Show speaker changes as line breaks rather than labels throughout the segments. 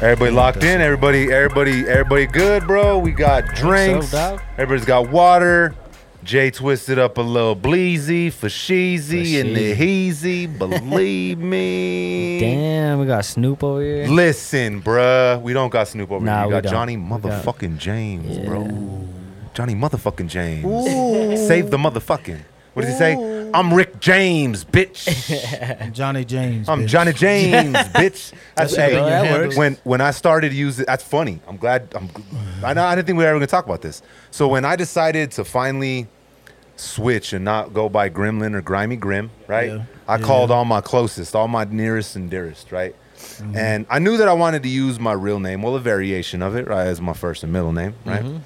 Everybody locked in. Everybody, everybody, everybody good, bro. We got drinks.
dog.
Everybody's got water. Jay twisted up a little bleezy for sheezy and the heezy. Believe me.
Damn, we got Snoop over here.
Listen, bruh. We don't got Snoop over
Nah,
here. We
we
got
don't.
Johnny
We got-
motherfucking James,
Yeah.
bro. Johnny motherfucking James. Ooh. Save the motherfucking. What does he say? I'm Rick James, bitch.
Johnny James.
I'm
bitch.
Johnny James, bitch. That's,
That
hey,
on
that works.
when when I started using, that's funny. I'm glad. I'm. I know. I didn't think we were ever gonna talk about this. So when I decided to finally switch and not go by Gremlin or Grimy Grim, right?
Yeah.
I
Yeah.
called all my closest, all my nearest and dearest, right?
Mm-hmm.
And I knew that I wanted to use my real name, well, a variation of it, right, as my first and middle name, right?
Mm-hmm.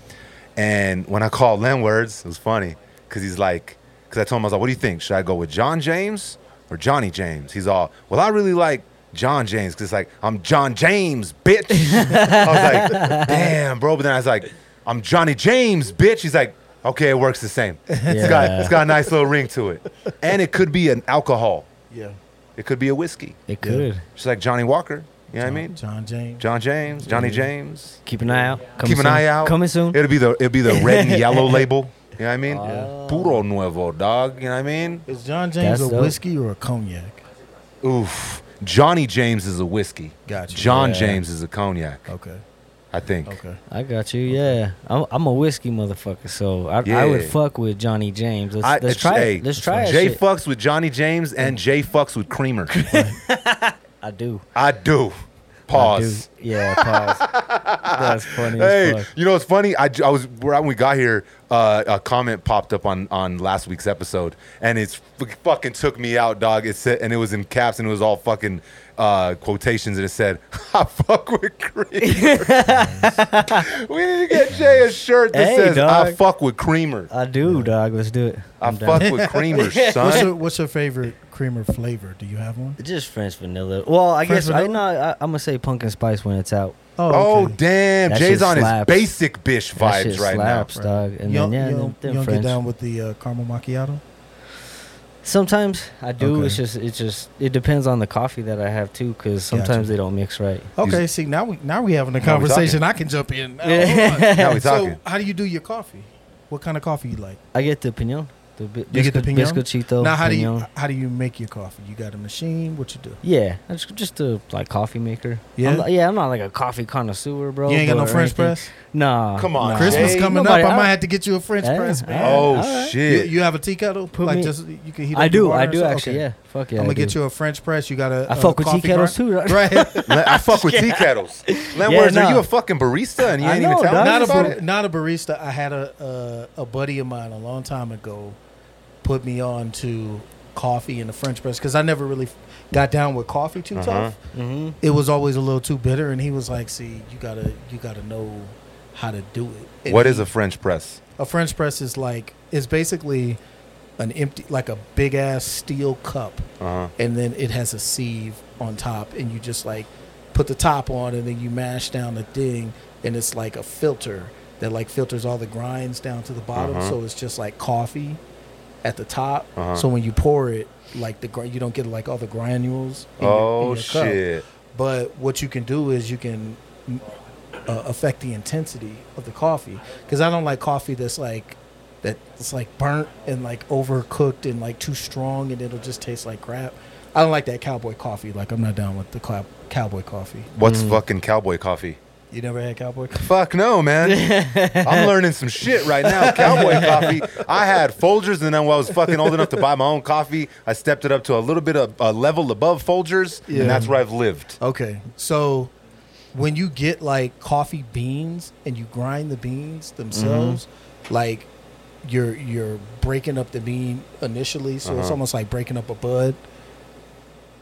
And when I called Lenwords, it was funny because he's like, because I told him I was like, "What do you think? Should I go with John James or Johnny James?" He's all, "Well, I really like John James because it's like I'm John James, bitch." I was like, "Damn, bro," but then I was like, "I'm Johnny James, bitch." He's like, "Okay, it works the same. It's got
Yeah.
it's got a nice little ring to it, and it could be an alcohol.
Yeah.
It could be a whiskey,
It could.
just like Johnnie Walker. You know what I mean?
John James.
John James, Johnny James.
Keep an eye out. Coming
Keep an
soon.
eye out.
Coming soon.
It'll be the it'll be the red and yellow label. You know what I mean?
Yeah.
Puro nuevo, dog. You know what I mean?
Is John James
That's
a
dope.
whiskey or a cognac?
Oof. Johnny James is a whiskey.
Gotcha.
John
Yeah.
James is a cognac.
Okay.
I think.
Okay.
I got you. Yeah, I'm, I'm a whiskey motherfucker, so I, I would fuck with Johnny James. Let's,
I,
let's try
hey,
it. Let's try it.
Jay
shit.
fucks with Johnny James and Jay fucks with Creamer.
I do.
I do.
I
Pause.
do. Yeah, pause. That's funny
Hey,
as fuck.
you know what's funny? I, I was when we got here. Uh, a comment popped up on on last week's episode, and it's fucking took me out, dog. It said, and it was in caps, and it was all fucking uh, quotations, and it said, "I fuck with Creamer." we need to get Jay a shirt that
Hey,
says, "I fuck with Creamer."
I do, dog. Let's do it.
I
I'm down.
fuck with Creamer,
What's your. What's your favorite creamer flavor? Do you have one?
Just French vanilla. Well, I
French
guess I
vanilla?
know. I, I'm gonna say pumpkin spice when it's out.
Oh
okay.
damn,
That
Jay's
shit
on his
slaps.
basic bish
That shit
vibes right
slaps,
now.
dog. And
you don't,
then yeah,
you
them,
don't,
them
you don't get down with the uh, caramel macchiato?
Sometimes I do.
Okay.
It's just it just it depends on the coffee that I have too, because sometimes they don't mix right.
Okay, see now we now we having a conversation. I can jump in. Now,
Yeah.
Now we
so
talking.
how do you do your coffee? What kind of coffee you like?
I get the pinon. The bi-
You get the
bisco-
pinon?
biscochito.
now how do you how do you make your coffee? You got a machine? What you do?
Yeah, it's just a like coffee maker.
Yeah?
I'm not, yeah. I'm not like a coffee connoisseur, bro.
you ain't got no French
anything.
press.
Nah.
Come on,
nah.
Christmas
Jay,
coming
nobody-
up. I
I-
might have to get you a French
Yeah,
press, eh,
man.
Oh
Alright.
You,
shit!
you have a tea kettle?
Put
like
me-
just you can heat
I do. I do actually.
okay.
Yeah. Fuck yeah.
I'm gonna get you a French press. You got a.
I
a
fuck with tea kettles too. Right?
Right.
I fuck with tea kettles. Len
Yeah,
Words, are you a fucking barista and you ain't even telling me
not a
about it?
not a barista. I had a, a a buddy of mine a long time ago put me on to coffee and the French press because I never really got down with coffee too
Uh-huh.
tough.
mm-hmm.
It was always a little too bitter, and he was like, "See, you gotta you gotta know how to do it." And
What
he-
is a French press?
a French press? Is like is basically an empty like a big ass steel cup
Uh-huh.
and then it has a sieve on top and you just like put the top on and then you mash down the thing and it's like a filter that like filters all the grinds down to the bottom
Uh-huh.
so it's just like coffee at the top
Uh-huh.
so when you pour it like the you don't get like all the granules in your- in
Oh
your cup.
shit!
but what you can do is you can uh, affect the intensity of the coffee because I don't like coffee that's like that it's like burnt and like overcooked and like too strong and it'll just taste like crap. I don't like that cowboy coffee. Like I'm not down with the cow- cowboy coffee.
What's
Mm.
fucking cowboy coffee?
You never had cowboy coffee?
Fuck no, man. I'm learning some shit right now. Cowboy coffee. I had Folgers, and then when I was fucking old enough to buy my own coffee, I stepped it up to a little bit of a level above Folgers,
Yeah.
and that's where I've lived.
Okay, so when you get like coffee beans and you grind the beans themselves, like you're you're breaking up the bean initially, so it's
Uh-huh.
almost like breaking up a bud.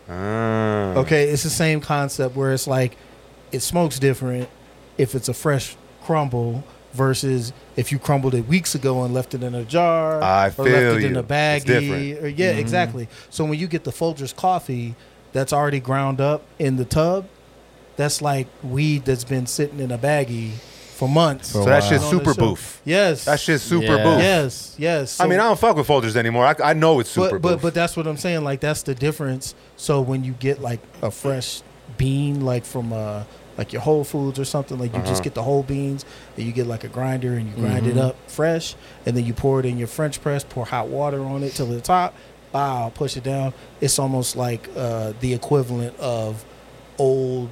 Ah.
Okay, it's the same concept where it's like it smokes different if it's a fresh crumble versus if you crumbled it weeks ago and left it in a jar
I
or
feel
left it in a
It's
baggie.
different.
Or, yeah,
Mhm.
exactly. So when you get the Folgers coffee that's already ground up in the tub, that's like weed that's been sitting in a baggie for months.
So
For a
that shit's super
shelf.
boof.
Yes.
That shit's super
Yeah.
boof.
Yes, yes.
I mean, I don't fuck with Folgers anymore. I, I know it's super
but but
boof.
but that's what I'm saying. Like that's the difference. So when you get like a fresh bean, like from a like your Whole Foods or something. Like you
Uh-huh.
just get the whole beans and you get like a grinder and you grind it
Mhm.
up fresh, and then you pour it in your French press. Pour hot water on it till the top. Wow, push it down. It's almost like uh, the equivalent of old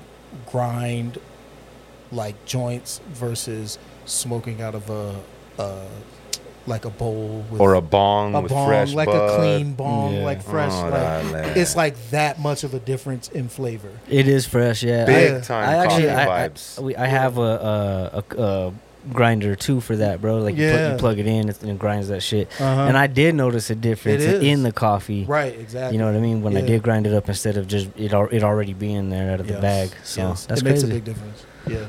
grind like joints versus smoking out of a, uh, like a bowl with
Or a bong
a
with
bong,
fresh
like
bud.
a clean bong,
Yeah.
like fresh.
Oh,
like,
that-
it's like that much of a difference in flavor.
It is fresh, yeah.
big
I-
time
I actually,
coffee
I, I,
vibes.
we, I have a, a, a, a grinder too for that, bro. Like you, put, you plug it in and it grinds that shit.
Uh-huh.
And I did notice a difference in the coffee.
right, exactly.
You know what I mean? When I did grind it up instead of just it it already being there out of the bag. So
yes.
that's
it
crazy.
makes a big difference. Yeah,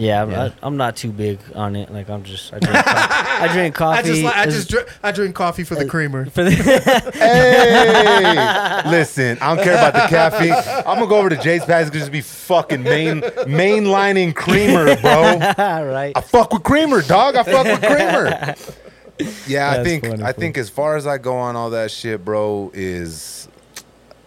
yeah, I'm,
Yeah.
I, I'm not too big on it. Like I'm just I drink, co- I drink coffee.
I just, like, I just, drink, I drink coffee for the creamer.
for the
Hey, listen, I don't care about the caffeine. I'm gonna go over to Jay's Pass and just be fucking main mainlining creamer, bro.
right.
I fuck with creamer, dog. I fuck with creamer. Yeah, I think
funny,
I think as far as I go on all that shit, bro, is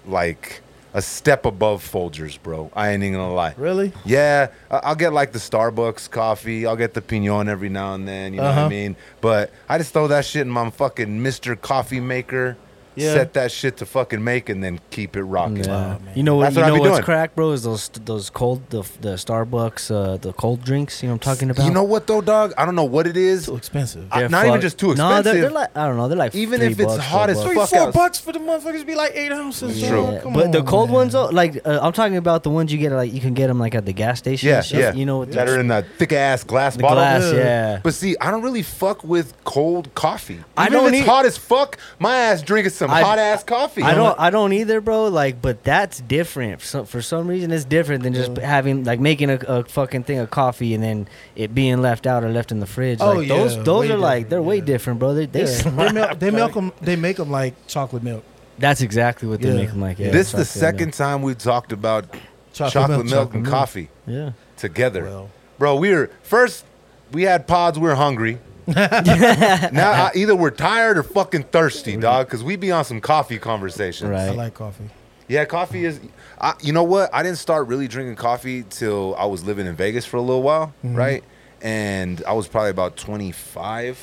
like a step above Folgers, bro. I ain't even gonna lie.
Really?
Yeah, I- I'll get like the Starbucks coffee. I'll get the Pinon every now and then. You know what
Uh-huh.
I mean? But I just throw that shit in my fucking Mr. Coffee Maker.
Yeah.
Set that shit to fucking make and then keep it rocking.
Yeah.
man.
you know what?
That's
you
what I
know
be
what's
doing.
crack, bro? Is those those cold the the Starbucks uh, the cold drinks? You know what I'm talking about?
You know what though, dog? I don't know what it is.
Too expensive.
I-
They're
not even
fuck-
just too
No, they're, they're like I don't know. They're like
Even
three
if it's
bucks,
hot
four
as
bucks.
Three,
fuck
four
out.
bucks for the motherfuckers be like eight ounces.
Yeah.
dog.
Yeah,
Come
but the cold
man.
ones though, like uh, I'm talking about the ones you get like you can get them like at the gas station.
Yeah,
shit.
yeah.
You know what
that are in the thick ass glass
the
bottle.
glass?
Yeah.
Yeah.
But see, I don't really fuck with cold coffee. Even
I don't
if it's
eat-
hot as fuck, my ass drinking some
I-
hot ass coffee.
I don't. I don't either, bro. Like, but that's different. For some, for some reason, it's different than just
Yeah.
having like making a, a fucking thing of coffee and then it being left out or left in the fridge.
Oh,
like, those
yeah,
those
way
are like they're way different, bro. They they,
Yeah. they milk, they milk them. They make them like chocolate milk.
That's exactly what they
Yeah.
make them like. Yeah,
this is the
chocolate milk.
second time we talked about
Chocolate,
chocolate,
milk,
milk,
chocolate
and
milk.
coffee
Yeah.
together.
Well,
Bro, we were first we had pods, we were hungry. now I, either we're tired or fucking thirsty, dog, because we be on some coffee conversations.
Right.
I like coffee.
Yeah, coffee is. I, you know what? I didn't start really drinking coffee till I was living in Vegas for a little while,
Mhm.
right? And I was probably about 25,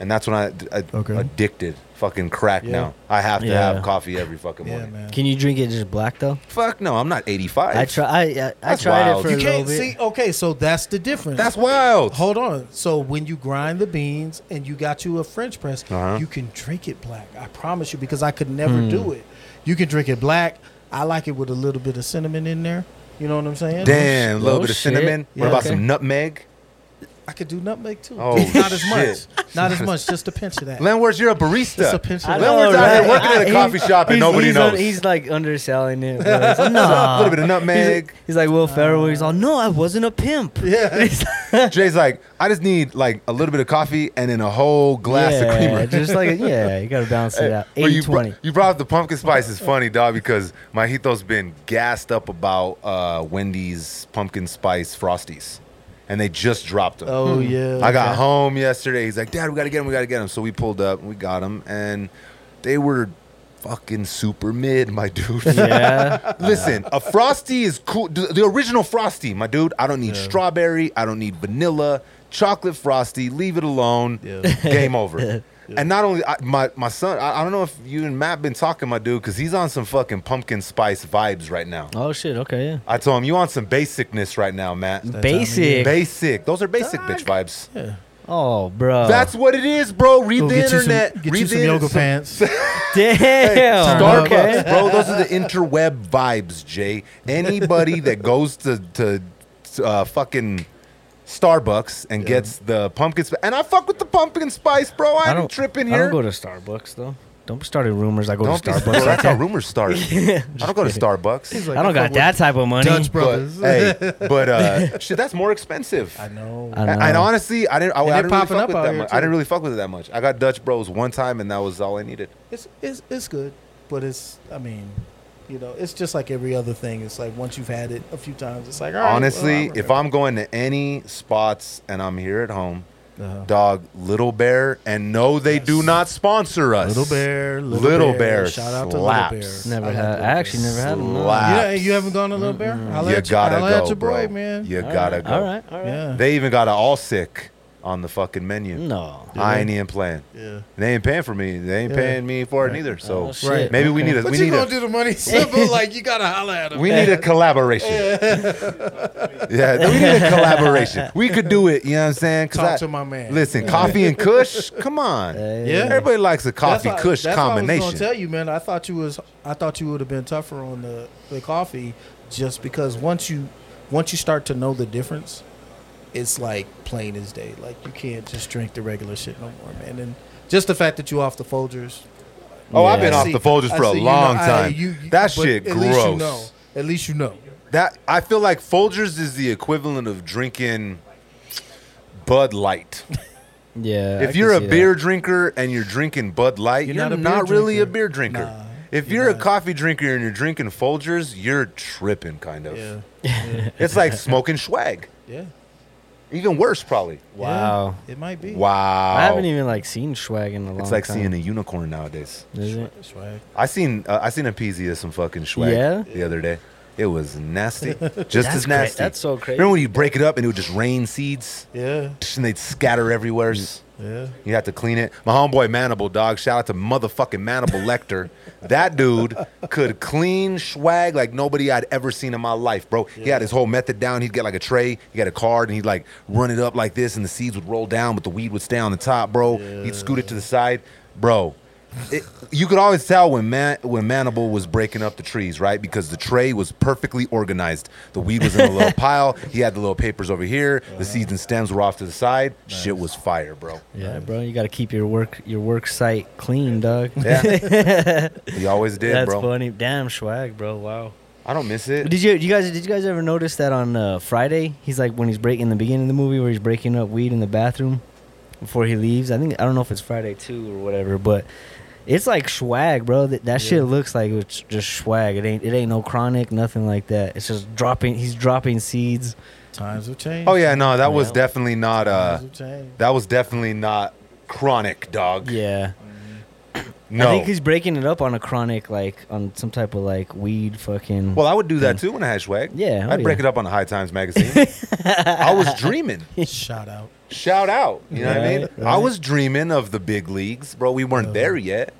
and that's when I, I
Okay.
addicted. Fucking crack
Yeah.
now. I have to
Yeah.
have coffee every fucking
Yeah,
morning.
man.
Can you drink it just black though?
Fuck no, I'm not 85.
I try. I I, I tried
wild.
it for
You
a
can't
bit.
see. Okay, so that's the difference.
That's wild.
Hold on. So when you grind the beans and you got you a French press,
Uh-huh.
you can drink it black. I promise you, because I could never
Hmm.
do it. You can drink it black. I like it with a little bit of cinnamon in there. You know what I'm saying?
Damn, a little
Oh,
bit of
shit.
cinnamon.
Yeah,
what about
okay.
some nutmeg?
I could do nutmeg too.
Oh,
not as
shit.
much. Not as much. Just a pinch of that.
Lenworth, you're a barista.
Just a pinch of
I
that.
Lenworth's
know,
out here
right?
working at a coffee shop and
he's-
nobody
he's
knows.
un- he's like underselling it. bro. He's like, nah.
a little bit of nutmeg.
He's, he's like Will Ferrell. He's all, no, I wasn't a pimp.
Yeah.
Jay's like, I just need like a little bit of coffee and then a whole glass
yeah,
of creamer.
just like yeah, you gotta balance it out.
But
80
you, br-
20.
you brought up the pumpkin spice is funny, dog, because Mahito's been gassed up about uh, Wendy's pumpkin spice frosties, and they just dropped them.
Oh hmm. yeah.
I got home yesterday. He's like, Dad, we gotta get them. We gotta get them. So we pulled up, and we got them, and they were fucking super mid, my dude.
Yeah.
Listen, a frosty is cool. The the original frosty, my dude. I don't need strawberry. I don't need vanilla. Chocolate frosty. Leave it alone.
Yeah.
Game over. And not only I, my my son, I, I don't know if you and Matt been talking, my dude, because he's on some fucking pumpkin spice vibes right now.
Oh shit. Okay. Yeah.
I told him you on some basicness right now, Matt.
time
Basic.
Basic. Those are basic
Dog.
bitch vibes.
Yeah.
Oh, bro.
That's what it is, bro. Read
Go
the internet.
some, get
Read
you
the
some yoga
some-
pants.
damn.
Starbucks,
okay.
bro. Those are the interweb vibes, Jay. Anybody that goes to to uh, fucking Starbucks and
Yeah.
gets the pumpkin spice, and I fuck with the pumpkin spice, bro. I,
I
ain't
don't
tripping
I don't go to Starbucks though. Don't be starting rumors. I go
Don't
to Starbucks.
bro, that's how rumors start. I don't go to Starbucks.
Like,
I don't
fuck
got that type of money.
Dutch
But hey, but uh, shit, that's more expensive.
I know.
I know.
and honestly, I didn't. I, I didn't really fuck
up
with that much.
too.
I didn't really fuck with it that much. I got Dutch Bros one time, and that was all I needed.
It's it's it's good, but it's I mean, you know, it's just like every other thing. It's like once you've had it a few times, it's like all right,
Honestly,
well,
if I'm going to any spots and I'm here at home,
Uh-huh.
Dog, Little Bear, and no, they do not sponsor us.
Little Bear, Little,
Little
Bear.
Bear
Shout out to
slaps.
Little Bear.
Never
I like
had. I actually never had them. no.
Yeah, you haven't gone to Little Bear? Holla
You
at
gotta
holla
go,
at your boy,
bro.
man.
You
All
gotta
right,
go.
All right, all right.
Yeah.
They even got an all sick on the fucking menu.
No.
I ain't even playing.
yeah.
They ain't paying for me. They ain't
Yeah.
paying me for it
Right.
neither. Oh, so
Oh, shit.
Right.
maybe we need a
But
we
you
need
gonna
a
do the money simple like you gotta holla at him.
we need a collaboration. Yeah, we need a collaboration. We could do it. You know what I'm saying? 'Cause
Talk
I-
to my man.
Listen, coffee and Kush. Come on.
Yeah.
Everybody likes a coffee
That's why-
Kush
that's why I was gonna tell you, man. I thought you was. I thought you would have been tougher on the the coffee, just because once you once you start to know the difference, it's like plain as day. Like you can't just drink the regular shit no more, man. And just the fact that you off the Folgers.
oh, I've been
Yeah.
off
See-
the Folgers
I
for a
see you
long
know- I-
time.
you- you-
that
but
shit
at
gross.
Least you know. At least you know.
That I feel like Folgers is the equivalent of drinking Bud Light.
Yeah.
If
can
you're a
see that.
beer drinker and you're drinking Bud Light, you're,
You're
not,
not a beer
really a beer drinker.
Nah,
if
you're
you're, a coffee drinker and you're drinking Folgers, you're tripping, kind of.
Yeah.
It's like smoking swag.
Yeah.
Even worse, probably.
Wow.
Yeah, it might be.
Wow.
I haven't even like seen swag in a long time.
It's like
time.
seeing a unicorn nowadays.
Is it?
Swag.
I seen uh, I seen a PZ of some fucking swag
Yeah?
the other day. It was nasty, just
That's
as
cra-
nasty.
that's so crazy.
Remember when you break it up and it would just rain seeds
Yeah.
and they'd scatter everywhere?
Yeah.
You have to clean it. My homeboy Manable, dog. Shout out to motherfucking Manable Lecter. That dude could clean swag like nobody I'd ever seen in my life, bro. He had his whole method down. He'd get like a tray, he got a card, and he'd like run it up like this, and the seeds would roll down, but the weed would stay on the top, bro. He'd scoot it to the side, bro. It, you could always tell when man when Manable was breaking up the trees, right? Because the tray was perfectly organized. The weed was in a little pile. He had the little papers over here. The seeds and stems were off to the side. Shit was fire, bro.
Yeah, bro. You got to keep your work your work site clean, dog.
Yeah. he always did,
That's
bro.
funny. Damn swag, bro. Wow.
I don't miss it.
Did you you guys did you guys ever notice that on uh, Friday he's like when he's breaking the beginning of the movie where he's breaking up weed in the bathroom before he leaves? I think I don't know if it's Friday two or whatever, but it's like swag, bro. That that shit looks like it's just swag. It ain't it ain't no chronic, nothing like that. It's just dropping. He's dropping seeds.
Times have changed.
Oh yeah, no, that was definitely not uh
Times have changed.
that was definitely not chronic, dog.
Yeah,
No.
I think he's breaking it up on a chronic, like on some type of like weed, fucking.
well, I would do that too when I had swag.
Yeah, oh,
I'd break it up on the High Times magazine. I was dreaming.
Shout out.
Shout out. You know what I mean?
Right,
I was dreaming of the big leagues, bro. We weren't
Uh-huh.
there yet.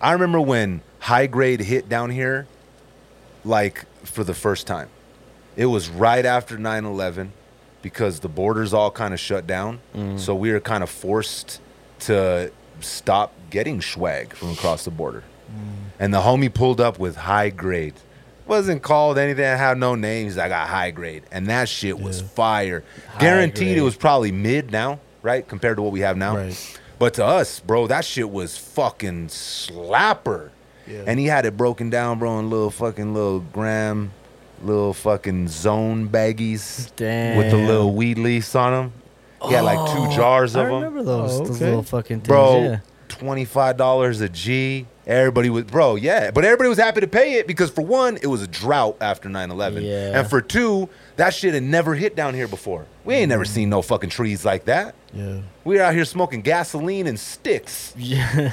I remember when high grade hit down here, like for the first time. It was right after 9 11 because the borders all kind of shut down.
Mm.
So we were kind of forced to stop getting swag from across the border. And the homie pulled up with high grade. Wasn't called anything, I had no names. I got high grade. And that shit was
Yeah.
fire.
High
Guaranteed it was probably mid now, right? Compared to what we have now.
Right.
But to us, bro, that shit was fucking slapper.
Yeah.
And he had it broken down, bro, in little fucking little gram, little fucking zone baggies
Damn.
with the little weed leaves on them. He had like two
oh,
jars
I
of them.
remember those,
Oh,
those little fucking things.
Bro,
yeah.
twenty-five dollars a G. Everybody was, bro, yeah. But everybody was happy to pay it because for one, it was a drought after 9-11.
Yeah.
And for two, that shit had never hit down here before. We ain't
Mm.
never seen no fucking trees like that.
Yeah.
We were out here smoking gasoline and sticks.
Yeah.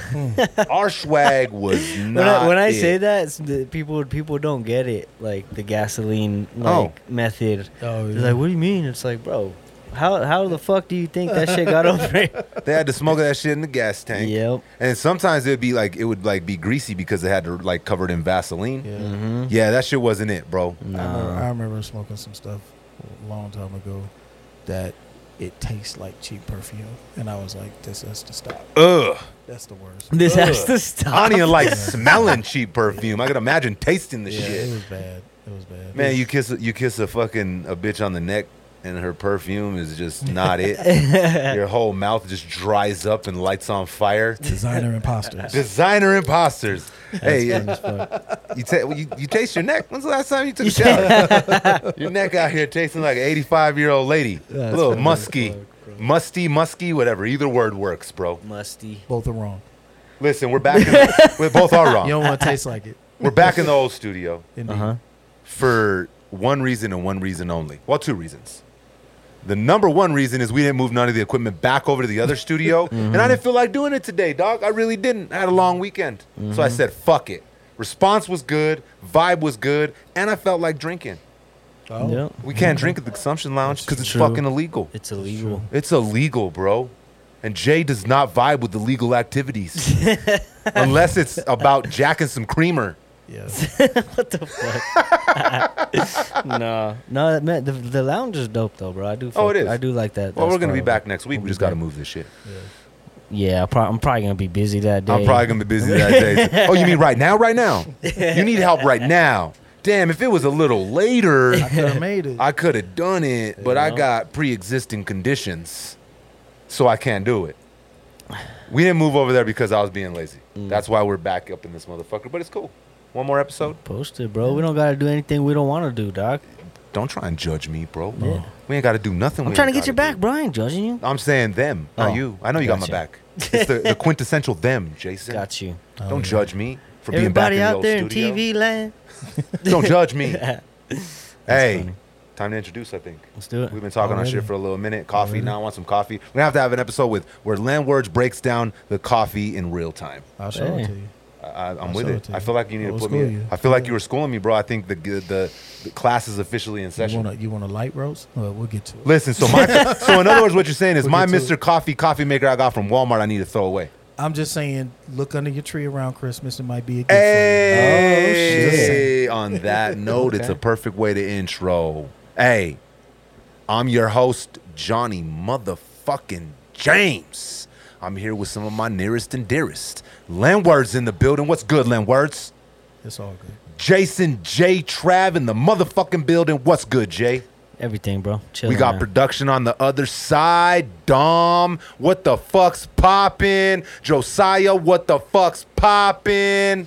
Our swag was
when
not
I, when I
it.
say that, the people people don't get it. Like the gasoline like
Oh.
method.
Oh,
They're like, what do you mean? It's like, bro, how how the fuck do you think that shit got over here?
They had to smoke that shit in the gas tank.
Yep.
And sometimes it'd be like it would like be greasy because they had to like cover it in Vaseline. Yeah,
Yeah.
hmm
that shit wasn't it, bro.
I, remember, I remember smoking some stuff a long time ago that it tastes like cheap perfume, and I was like, "This has to stop.
Ugh.
That's the worst."
This has
Ugh.
to
I
stop.
don't even like smelling cheap perfume. I could imagine tasting the
yeah,
shit.
it was bad. It was bad.
Man, you kiss a, you kiss a fucking a bitch on the neck and her perfume is just not it. Your whole mouth just dries up and lights on fire.
designer imposters.
Designer imposters. hey,
Funny as fuck.
you, ta- you you taste your neck. When's the last time you took a shower? your neck out here tasting like an 85 year old lady. a
That's
little
funny
musky,
fuck,
musty, musky, whatever. Either word works, bro.
Musty.
Both are wrong.
Listen, we're back. In the, we both are wrong.
You don't want to taste like it.
We're back in the old studio
Indeed.
Uh huh.
for one reason and one reason only. Well, two reasons. The number one reason is we didn't move none of the equipment back over to the other studio, mm-hmm. and I didn't feel like doing it today, dog. I really didn't. I had a long weekend, so I mm-hmm. said, "Fuck it." Response was good, vibe was good, and I felt like drinking.
Oh,
Yep.
We can't mm-hmm. drink at the consumption lounge because it's
True.
fucking illegal.
It's illegal.
It's illegal, bro. And Jay does not vibe with the legal activities unless it's about jacking some creamer.
Yeah.
what the fuck? no, no, man. The, the lounge is dope though, bro. I do.
Oh, it is.
I do like that.
Well,
that
we're gonna be back next week.
We'll
We just got to move this shit.
Yeah, I pro- I'm probably gonna be busy that day.
I'm probably gonna be busy that day. Oh, you mean right now? Right now? You need help right now? Damn! If it was a little later,
I could have made it.
I could have done it, but I got pre-existing conditions, so I can't do it. We didn't move over there because I was being lazy.
Mm.
That's why we're back up in this motherfucker. But it's cool. One more episode.
Post it, bro. We don't gotta do anything we don't want to do, doc.
Don't try and judge me, bro.
Yeah.
We ain't got to do nothing.
I'm
we
trying to
ain't
get your
gotta
back, bro. I ain't judging you.
I'm saying them, not
Oh,
you. I know you got my
gotcha.
back. It's the, the quintessential them, Jason.
Got you.
Oh,
Don't
yeah.
judge me for being back
Everybody
in the
out
old
there in
studio.
TV land.
Don't judge me. Hey,
funny.
time to introduce. I think
Let's do it.
we've been talking
Already?
on shit for a little minute. Coffee.
Already?
Now I want some coffee. We're gonna have to have an episode with where Lenwords breaks down the coffee in real time.
I'll show
Hey.
it to you.
I,
I'll
with it. I feel like you need to put me.
you.
I feel like you were schooling me, bro. I think the the, the class is officially in
You
session.
want a you want a light roast? Well, we'll get to it.
Listen, so my so in other words, what you're saying is
We'll
my Mr. Coffee coffee maker I got from Walmart. I need to throw away.
I'm just saying, look under your tree around Christmas. It might be a gift oh,
Hey, on that note, it's a perfect way to intro. Hey, I'm your host, Johnny motherfucking James. I'm here with some of my nearest and dearest. Lenwords in the building. What's good, Lenwords?
for. It's all good.
Jason J. Trav in the motherfucking building. What's good, Jay?
Everything, bro. Chill.
We got production on the other side. Dom, what the fuck's poppin'? Josiah, what the fuck's poppin'?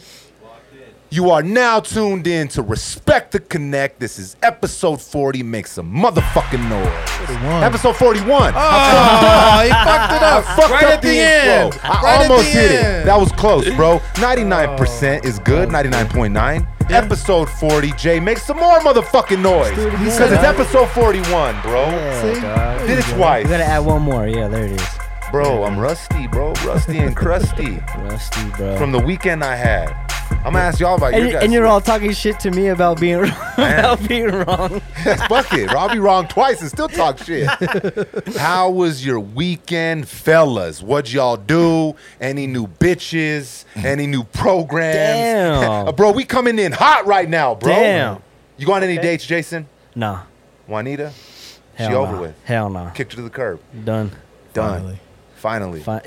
You are now tuned in to Respect the Connect. This is episode 40. Make some motherfucking noise.
41.
Episode 41.
Oh, he fucked it
I
up.
fucked
right
up
at the,
intro.
end.
I
Right at
almost
the
hit it. That was close, bro. 99% is good. 99.9.
Yeah.
Episode 40. Jay, make some more motherfucking noise.
do it
Because it's episode 41, bro.
Yeah,
See?
dog.
Did it
We
twice.
gotta add one more. Yeah, there it is.
Bro, I'm rusty, bro. Rusty and crusty.
Rusty, bro.
From the weekend I had. I'm gonna ask y'all about
and,
your guys.
and you're all talking shit to me about being wrong. about being wrong.
Fuck it. I'll be wrong twice and still talk shit. How was your weekend, fellas? What'd y'all do? Any new bitches? Any new programs?
Damn.
Uh, bro, we coming in hot right now, bro.
Damn.
You go on any
Okay.
dates, Jason?
Nah.
Juanita?
Hell
she over with.
Hell no.
Kicked her to the curb.
Done.
Done.
Finally.
Finally.
Fine.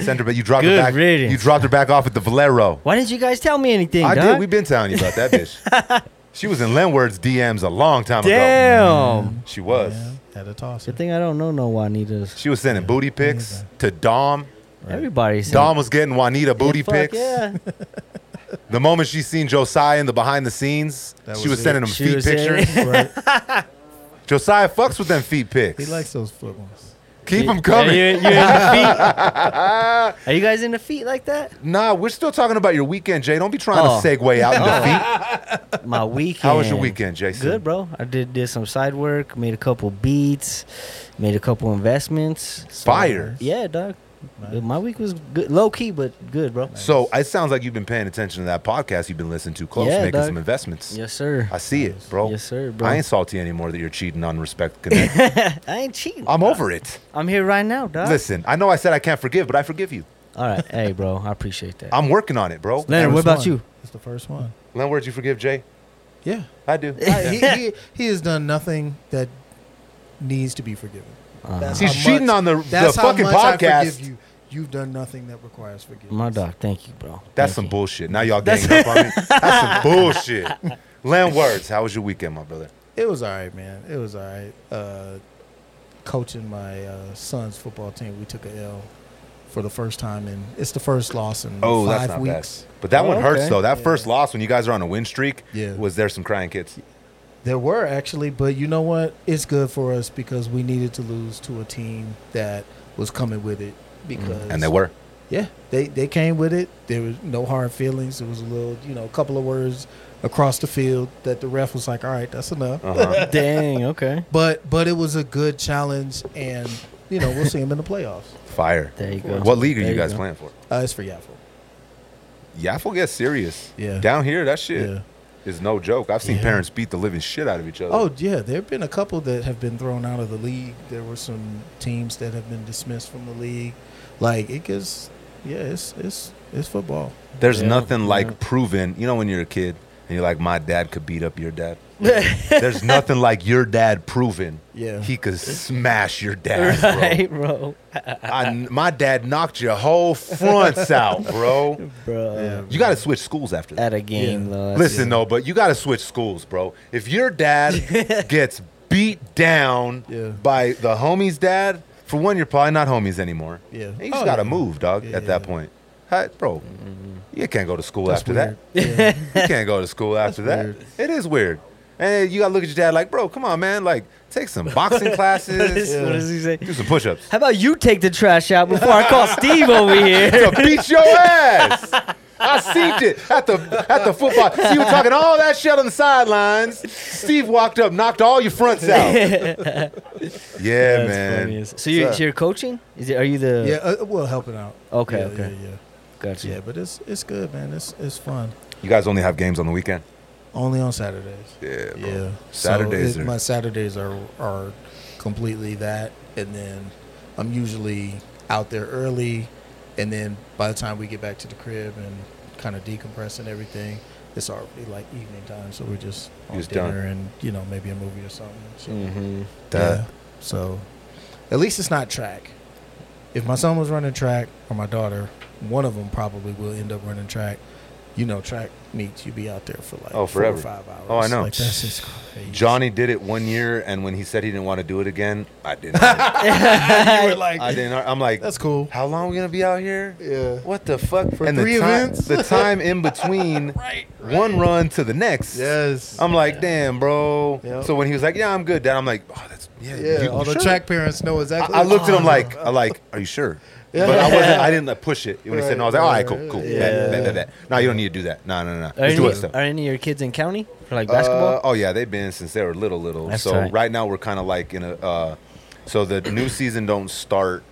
Sent her, but you dropped her back.
riddance.
You dropped her back off at the Valero.
Why didn't you guys tell me anything,
I
dog?
did. We've been telling you about that bitch. she was in Lenward's DMs a long time ago.
Damn. Mm-hmm.
She was.
Yeah, had a toss.
Good thing I don't know no Juanitas.
She was sending booty pics to Dom.
Everybody's
Dom was getting Juanita booty
fuck
pics.
Yeah.
The moment she seen Josiah in the behind the scenes,
That
she
was
was
it.
sending him
She
feet
was saying-
pictures.
Right.
Josiah fucks with them feet pics.
He likes those foot ones.
Keep them coming.
you, you in the feet? Are you guys in the feet like that?
Nah, we're still talking about your weekend, Jay. Don't be trying
Oh.
to segue out into oh. feet.
My weekend.
How was your weekend, Jason?
Good, bro. I did did some side work, made a couple beats, made a couple investments.
Fire.
Yeah, dog.
Nice.
My week was good, low key, but good, bro.
So it sounds like you've been paying attention to that podcast you've been listening to close,
Yeah,
making
dog.
some investments.
Yes, sir.
I see it, bro.
Yes, sir, bro.
I ain't salty anymore that you're cheating on Respect Connect.
I ain't cheating.
I'm over it.
I'm here right now, dog.
Listen, I know I said I can't forgive, but I forgive you.
All right, hey, bro. I appreciate that.
I'm working on it, bro.
Leonard, what about
one.
you?
It's the first one.
Len, where'd you forgive Jay?
Yeah.
I do.
I- he, he, he has done nothing that needs to be forgiven.
Uh-huh.
That's
He's cheating
much-
on the, the
That's how
fucking
much I
podcast.
forgive you. You've done nothing that requires forgiveness.
My dog. Thank you, bro.
That's
Thank
some
you.
bullshit. Now y'all ganging up on me. That's some bullshit. Lenwords, how was your weekend, my brother?
It was all right, man. It was all right. Uh, coaching my uh, son's football team, we took a L for the first time, and it's the first loss in
Oh,
five
that's not
weeks.
bad. But that
Oh,
one hurts
okay.
though. That
Yeah.
first loss when you guys are on a win streak,
Yeah.
was there some crying kids?
There were actually, but you know what? It's good for us because we needed to lose to a team that was coming with it. Because
Mm. And they were.
yeah, they they came with it. There was no hard feelings. It was a little, you know, a couple of words across the field that the ref was like, "All right, that's enough."
Uh-huh.
Dang. Okay.
But but it was a good challenge, and you know we'll see him in the playoffs.
Fire.
There you go.
What league are
There
you guys
go.
playing for?
Uh, it's for Yaffle.
Yaffle gets serious.
Yeah.
Down here, that shit
Yeah.
Is no joke. I've seen
Yeah.
parents beat the living shit out of each other.
Oh yeah, there have been a couple that have been thrown out of the league. There were some teams that have been dismissed from the league. Like it gets, yeah, it's it's it's football.
There's
Yeah,
nothing like
yeah.
proven. You know when you're a kid and you're like, my dad could beat up your dad. There's nothing like your dad proving
Yeah.
he could smash your dad, bro.
right, bro.
I, my dad knocked your whole fronts out, bro.
Bro.
Yeah.
You got to switch schools after that.
At a game,
Yeah.
though. that's-
Listen though, but you got to switch schools, bro. If your dad gets beat down by the homie's dad, for one, you're probably not homies anymore.
Yeah.
And you just
Oh,
got to move, dog. At that point, Hi, bro, mm-hmm. you can't go to school
That's
after
weird.
that.
Yeah.
You can't go to school after that.
weird.
It is weird. And you got to look at your dad like, bro, come on, man. Like, take some boxing classes,
What does he say?
do some push-ups.
How about you take the trash out before I call Steve over here?
to beat your ass. I seen it at the at the football. See you were talking all that shit on the sidelines. Steve walked up, knocked all your fronts out. yeah,
That's
man.
funny So you're, so you're coaching? Is it? Are you the?
yeah, uh, well, helping out.
Okay.
Yeah,
okay.
Yeah, yeah.
Gotcha.
Yeah, but it's it's good, man. It's it's fun.
You guys only have games on the weekend.
Only on Saturdays.
Yeah, bro.
Yeah.
Saturdays
So it-
are-
my Saturdays are are completely that, and then I'm usually out there early, and then by the time we get back to the crib and kind of decompress and everything, it's already like evening time. So we're just on
Just
dinner
done.
and you know maybe a movie or something. So,
Mm-hmm.
That-
yeah. So at least it's not track. If my son was running track or my daughter, one of them probably will end up running track. You know, track meets you be out there for like
Oh,
four
forever.
or five hours.
Oh, I know.
Like that's just crazy.
Johnny did it one year, and when he said he didn't want to do it again, I didn't.
you were like,
I didn't. I'm like,
that's cool.
how long are we gonna be out here?
Yeah.
What the fuck?
For
and
three
the time,
events?
the time in between
Right.
one run to the next.
Yes.
I'm like, damn, bro.
Yep.
So when he was like, yeah, I'm good, Dad, I'm like, oh, that's yeah.
yeah.
you-
all
you
the
sure?
track parents know exactly.
I, I looked at him like. I like, are you sure? But I wasn't. I didn't like, push it when he said no. I was like, all right, cool, cool.
yeah,
bet, bet, bet. No, you don't need to do that. No, no, no.
Are
Let's do
any,
it still.
are any of your kids in county for like basketball?
Uh, oh yeah, they've been since they were little, little.
That's
so
tight.
right now we're kind of like in a. Uh, so the new season don't start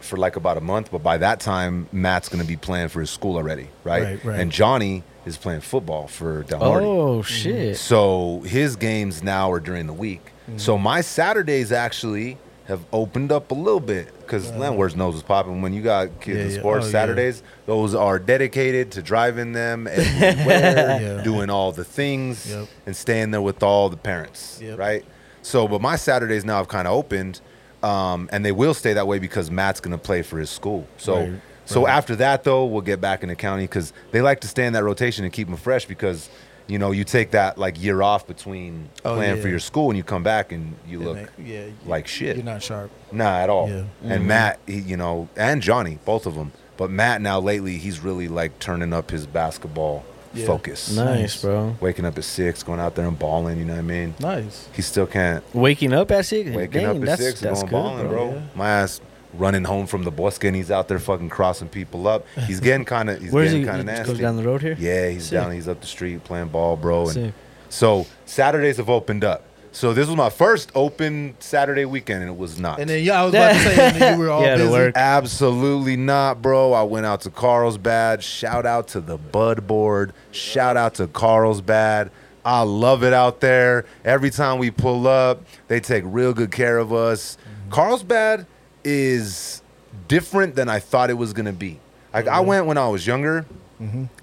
for like about a month, but by that time Matt's gonna be playing for his school already, right?
Right, right.
And Johnny is playing football for Del Norte.
oh shit!
So his games now are during the week. So my Saturdays actually have opened up a little bit because Lenwords knows what's popping. When you got kids
Yeah,
in
yeah.
sports,
Oh, yeah.
Saturdays those are dedicated to driving them
Yeah.
doing all the things,
Yep.
and staying there with all the parents,
Yep.
right? So, but my Saturdays now have kind of opened, um, and they will stay that way because Matt's going to play for his school. So.
Right,
So after that, though, we'll get back in the county because they like to stay in that rotation and keep them fresh because, you know, you take that like year off between
Oh,
playing
yeah.
for your school and you come back and you
Yeah,
look
man, yeah, you-
like shit.
You're not sharp.
Nah, at all.
Yeah.
And mm-hmm. Matt, he, you know, and Johnny, both of them. But Matt now lately, he's really like turning up his basketball
Yeah.
focus.
Nice, bro.
Waking up at six, going out there and balling. You know what I mean?
Nice.
He still can't
Waking up at six.
waking
Dang,
up at
that's,
six,
that's
going
good,
balling, bro.
yeah.
My ass running home from the bosque and he's out there fucking crossing people up. He's getting kind of, he's
Where's
getting
he?
kind of
he just
nasty.
goes down the road here.
Yeah, he's
Sick.
down. He's up the street playing ball, bro. And
Sick.
so Saturdays have opened up. So this was my first open Saturday weekend, and it was not.
And then yeah, I was about to say, and then you were all
Yeah,
busy.
work.
Absolutely not, bro. I went out to Carlsbad. Shout out to the Bud Board. Shout out to Carlsbad. I love it out there. Every time we pull up, they take real good care of us. Mm-hmm. Carlsbad is different than I thought it was gonna be. Like I went when I was younger,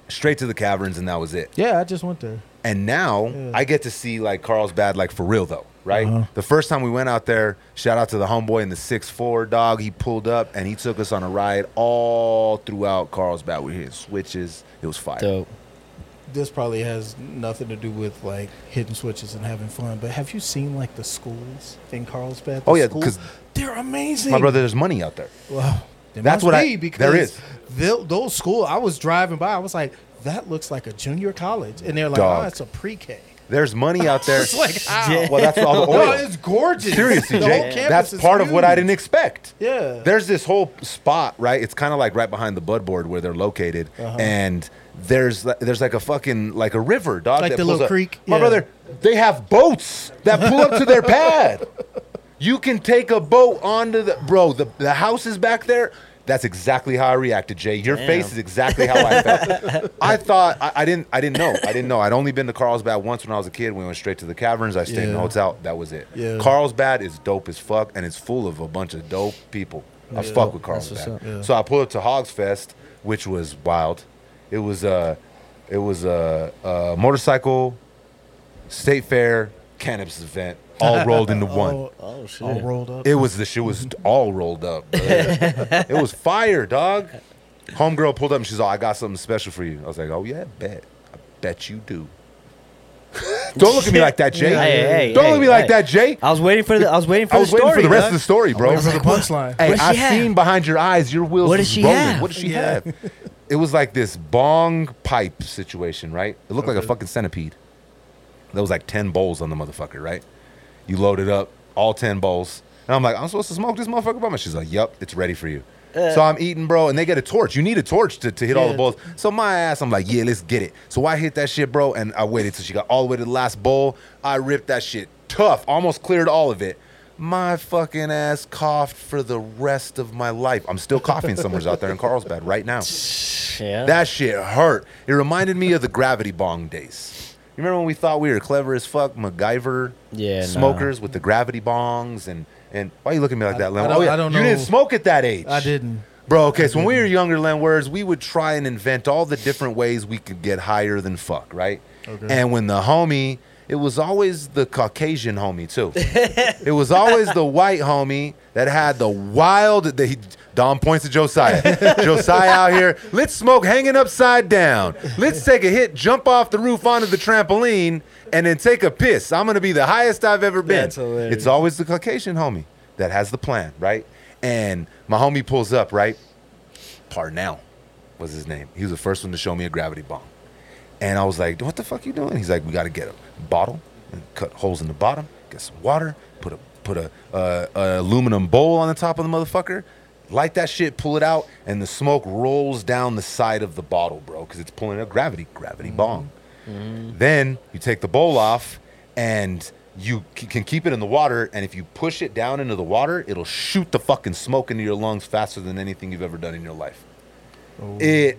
straight to the caverns, and that was it.
Yeah, I just went there.
And now
Yeah.
I get to see like Carlsbad like for real though, right?
Uh-huh.
The first time we went out there, shout out to the homeboy in the six four dog. He pulled up and he took us on a ride all throughout Carlsbad. We hit switches. It was fire.
Dope.
This probably has nothing to do with like hitting switches and having fun. But have you seen like the schools in Carlsbad? The
Oh, yeah,
schools?
'cause
they're amazing.
My brother, there's money out there.
Well, there
That's what I-
be
there
because
is.
tho- those school. I was driving by. I was like, that looks like a junior college, and they're like,
Dog.
oh, it's a pre-K.
There's money out there.
It's like?
Well, that's all the
No,
oil.
it's gorgeous.
Seriously, Jay. That's part of what I didn't expect.
Yeah.
There's this whole spot, right? It's kind of like right behind the Bud Board where they're located,
Uh-huh.
and there's there's like a fucking like a river, dog.
Like
that
the
pulls
little
up.
creek?
My
Yeah.
brother, they have boats that pull up to their pad. You can take a boat onto the bro. The the house is back there. That's exactly how I reacted, Jay. Your
Damn.
face is exactly how I felt. I thought I, I didn't I didn't know. I didn't know. I'd only been to Carlsbad once when I was a kid. We went straight to the caverns. I stayed in the hotel. That was it.
Yeah.
Carlsbad is dope as fuck, and it's full of a bunch of dope people. I
Yeah.
fuck with Carlsbad.
Yeah.
So I pulled up to Hogs Fest, which was wild. It was a, it was a, a motorcycle, state fair, cannabis event, all rolled into one.
All,
Oh shit.
all rolled up.
It was the shit was all rolled up. bro. it was fire, dog. Homegirl pulled up and she's like, oh, I got something special for you. I was like, Oh yeah, bet. I bet you do. Don't look at me like that, Jay.
Hey, hey,
Don't look at
hey,
me like
hey.
that, Jay.
I was waiting for the. I was waiting for
I was
the
waiting
story.
for the rest
dog.
of the story, bro.
Waiting for the punchline.
Hey, I've
have?
seen behind your eyes your wheels.
What does she
rolling.
have?
What does she
Yeah.
have? It was like this bong pipe situation, right? It looked like a fucking centipede. There was like ten bowls on the motherfucker, right? You load it up, all ten bowls, and I'm like, I'm supposed to smoke this motherfucker by my. She's like, Yup, it's ready for you. so I'm eating, bro, and they get a torch. You need a torch to, to hit all the bowls. So my ass, I'm like, yeah, let's get it. So I hit that shit, bro, and I waited till she got all the way to the last bowl. I ripped that shit tough, almost cleared all of it. My fucking ass coughed for the rest of my life. I'm still coughing somewhere out there in Carlsbad right now.
Yeah.
That shit hurt. It reminded me of the gravity bong days. You remember when we thought we were clever as fuck, MacGyver
Yeah,
smokers with the gravity bongs and and why you looking at me like
I-
that, Len?
I oh, don't-
oh, yeah.
I don't
You didn't smoke at that age.
I didn't.
Bro, okay, so when we were younger, Lenwords, we would try and invent all the different ways we could get higher than fuck, right?
Okay.
And when the homie, it was always the Caucasian homie too. it was always the white homie that had the wild. The, he, Dom points to Josiah. Josiah out here. Let's smoke hanging upside down. Let's take a hit, jump off the roof onto the trampoline, and then take a piss. I'm gonna be the highest I've ever been. It's always the Caucasian homie that has the plan, right? And my homie pulls up, right? Parnell was his name. He was the first one to show me a gravity bomb. And I was like, what the fuck you doing? He's like, we got to get a bottle and cut holes in the bottom, get some water, put a put a, uh, a aluminum bowl on the top of the motherfucker, light that shit, pull it out, and the smoke rolls down the side of the bottle, bro, because it's pulling a gravity gravity bong. Then you take the bowl off and you c- can keep it in the water. And if you push it down into the water, it'll shoot the fucking smoke into your lungs faster than anything you've ever done in your life.
Oh.
It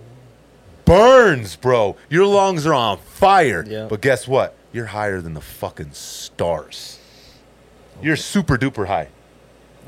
burns, bro. Your lungs are on fire.
Yeah.
But guess what? You're higher than the fucking stars. You're super duper high.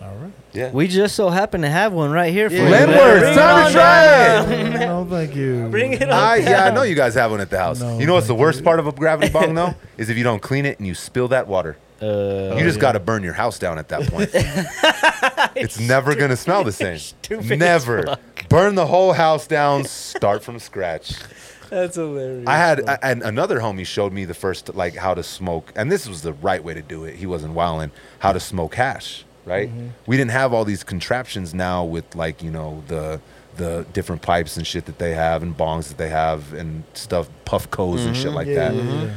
All right.
Yeah.
We just so happen to have one right here for
Yeah.
you.
Len
man.
Time to try it.
no, thank you.
Bring it on.
I, yeah, I know you guys have one at the house.
No,
you know what's the worst
you.
part of a gravity bong though? Is if you don't clean it and you spill that water.
Uh,
you just
yeah.
got to burn your house down at that point. it's never gonna smell the same.
Stupid as
Never. Burn the whole house down. Start from scratch.
that's hilarious.
I had I, and another homie showed me the first like how to smoke, and this was the right way to do it. He wasn't wilding. How to smoke hash, right?
Mm-hmm.
We didn't have all these contraptions now with like you know the the different pipes and shit that they have and bongs that they have and stuff, Puffcos and
Mm-hmm.
shit like
Yeah,
that.
yeah, yeah.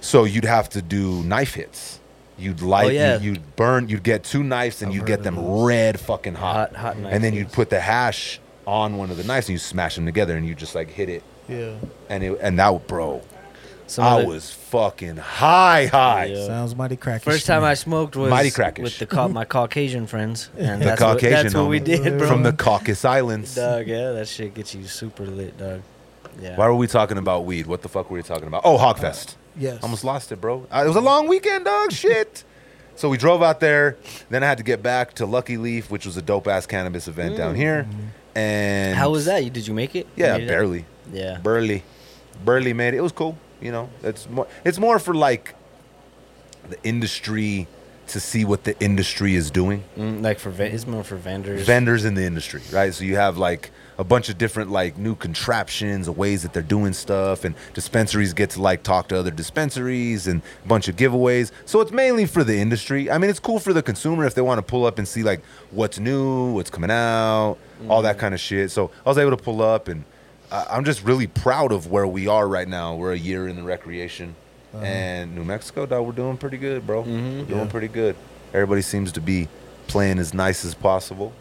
So you'd have to do knife hits. You'd light,
Oh, yeah.
you, would burn, you'd get two knives and
I've
you'd get them
those.
red fucking hot.
Hot- hot knife
and then you'd put the hash on one of the knives and you smash them together and you just like hit it.
Yeah.
And it, and that, bro,
Some
I
other-
was fucking high, high.
Yeah.
Sounds mighty cracky.
First time I smoked was
Mighty crackish.
with the ca- my Caucasian friends, and
The
that's
Caucasian
what, that's what we
homie.
did, bro.
From the Caucasus Islands.
dog, yeah, that shit gets you super lit, dog. Yeah.
Why were we talking about weed? What the fuck were we talking about? Oh, Hogfest.
Uh, yes.
Almost lost it, bro. Uh, it was a long weekend, dog. Shit. So we drove out there. Then I had to get back to Lucky Leaf, which was a dope ass cannabis event down mm. here. Mm-hmm. And
How was that? You did you make it?
Yeah,
made it?
barely.
Yeah.
barely, barely made it. It was cool. You know, it's more. It's more for like the industry to see what the industry is doing.
Mm, like for it's more for vendors.
vendors in the industry, right? So you have like a bunch of different like new contraptions, or ways that they're doing stuff, and dispensaries get to like talk to other dispensaries and a bunch of giveaways. So it's mainly for the industry. I mean, it's cool for the consumer if they want to pull up and see like what's new, what's coming out, all that kind of shit. So I was able to pull up, and I'm just really proud of where we are right now. We're a year in the recreation
Uh-huh.
And New Mexico, dog, we're doing pretty good, bro.
Mhm.
We're doing
Yeah.
pretty good. Everybody seems to be playing as nice as possible.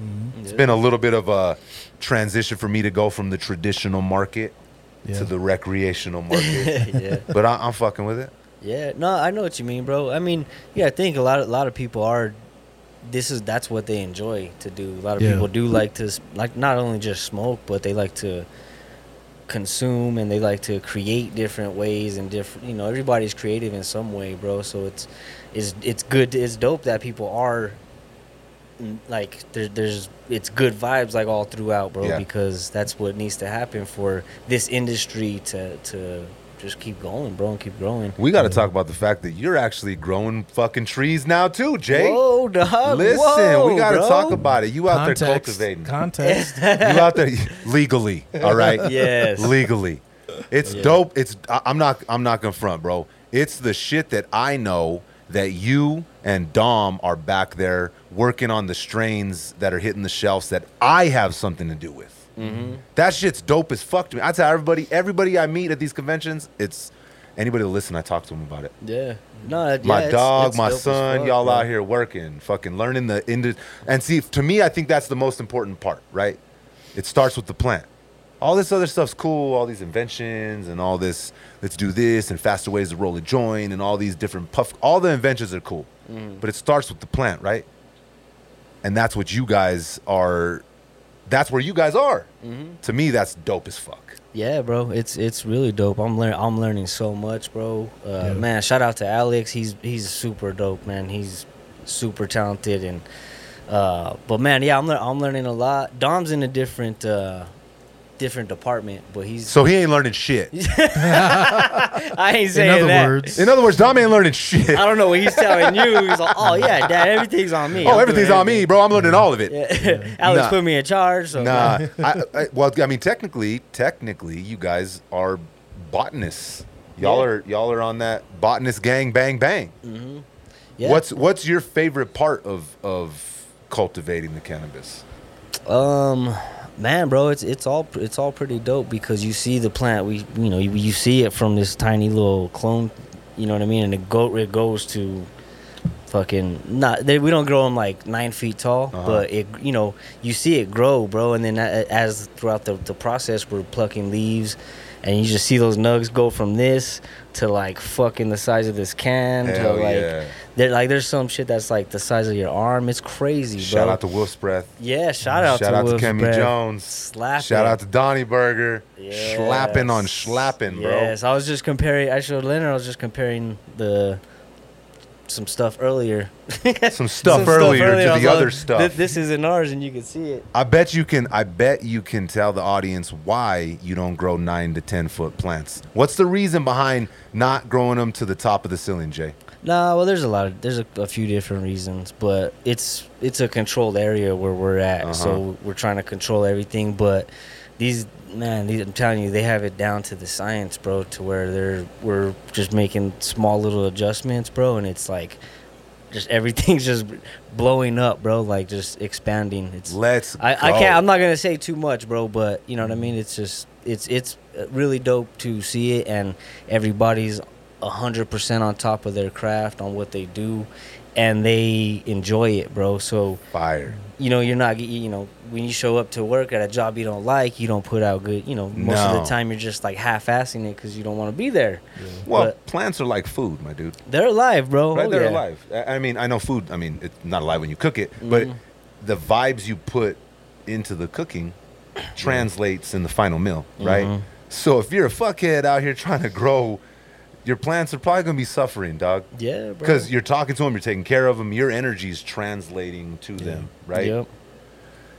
Mhm.
It's been a little bit of a transition for me to go from the traditional market
Yeah.
to the recreational market.
yeah.
but I, I'm fucking with it.
Yeah, no, I know what you mean, bro. I mean, yeah, I think a lot of a lot of people are. This is that's what they enjoy to do. A lot of
Yeah.
people do like to like not only just smoke, but they like to consume and they like to create different ways and different. You know, everybody's creative in some way, bro. So it's it's it's good. It's dope that people are like there, there's it's good vibes like all throughout, bro.
Yeah.
Because that's what needs to happen for this industry to to just keep going, bro, and keep growing.
We got to talk about the fact that you're actually growing fucking trees now too, Jay.
Whoa, dog.
Listen,
Whoa,
we got to talk about it. You out there
Context.
cultivating.
Context.
you out there legally, all right?
Yes.
legally. It's
Yeah.
dope. It's I- I'm not I'm not gonna front, bro. It's the shit that I know that you and Dom are back there working on the strains that are hitting the shelves that I have something to do with.
Mm-hmm.
That shit's dope as fuck to me. I tell everybody, everybody I meet at these conventions, it's anybody to listen. I talk to them about it.
Yeah. No, yeah,
My
it's-
dog,
it's
my son,
fuck,
y'all
bro.
out here working, fucking learning the industry. And see, to me, I think that's the most important part, right? It starts with the plant. All this other stuff's cool, all these inventions and all this, let's do this and faster ways to roll a joint and all these different puff, all the inventions are cool.
Mm.
But it starts with the plant, right? And that's what you guys are, that's where you guys are.
Mm-hmm.
To me, that's dope as fuck.
Yeah, bro, it's it's really dope. I'm learning I'm learning so much, bro. Uh,
Yeah.
Man, shout out to Alex. He's he's super dope, man. He's super talented and uh, but man, yeah, I'm lear- I'm learning a lot. Dom's in a different uh, different department, but he's
So he ain't learning shit.
I ain't
In
saying
other
that.
words,
In other words, Dom ain't learning shit.
I don't know what he's telling you. He's like, oh yeah, dad, everything's on me.
Oh,
I'm
everything's
doing
on me, bro. I'm learning all of it.
everything." Yeah. Alex
Nah.
put me in charge. So
Nah, I, I, well, I mean, technically, technically, you guys are botanists. Y'all
Yeah.
are y'all are on that botanist gang, bang bang.
Mhm. Yeah.
What's what's your favorite part of of cultivating the cannabis?
Um, man, bro, it's it's all it's all pretty dope because you see the plant. We you know you, you see it from this tiny little clone. You know what I mean? And it go it goes to fucking not. They, we don't grow them like nine feet tall,
Uh-huh.
but it you know you see it grow, bro. And then as throughout the the process, we're plucking leaves. And you just see those nugs go from this to like fucking the size of this can
Hell
to like
yeah.
there like there's some shit that's like the size of your arm. It's crazy,
Shout
bro.
out to Wolf's Breath.
Yeah, shout out
Shout
to
out to
Wolf's
Kemi
Breath.
Jones.
Slapping.
Shout out to Donny Burger.
Yes.
Slapping on slapping, bro.
Yes, I was just comparing. I showed Leonard. I was just comparing the some stuff earlier.
Some stuff
Some
earlier
I
to the
like,
other stuff.
"Th- This isn't ours, and you can see it.
I bet you can. I bet you can tell the audience why you don't grow nine to ten foot plants. What's the reason behind not growing them to the top of the ceiling, Jay?
Nah, well, there's a lot of there's a, a few different reasons, but it's it's a controlled area where we're at,
Uh-huh.
so we're trying to control everything. But these man, I'm telling you, they have it down to the science, bro, to where they're we're just making small little adjustments, bro, and it's like just everything's just blowing up, bro, like just expanding. It's
Let's.
I, I can't. I'm not gonna say too much, bro. But you know what I mean. Mm-hmm. It's just it's it's really dope to see it, and everybody's hundred percent on top of their craft on what they do, and they enjoy it, bro. So
fire.
You know you're not you know when you show up to work at a job you don't like, you don't put out good. You know most of the time you're just like half-assing it because you don't want to be there.
Well,
But-
plants are like food, my dude.
They're alive, bro.
Right?
Oh,
They're
yeah.
alive. I I mean, I know food. I mean, it's not alive when you cook it, but
Mhm.
the vibes you put into the cooking translates in the final meal, right?
Mhm.
So if you're a fuckhead out here trying to grow, your plants are probably gonna be suffering, dog.
Yeah, bro.
Because you're talking to them, you're taking care of them, your energy is translating to them, right?
Yep.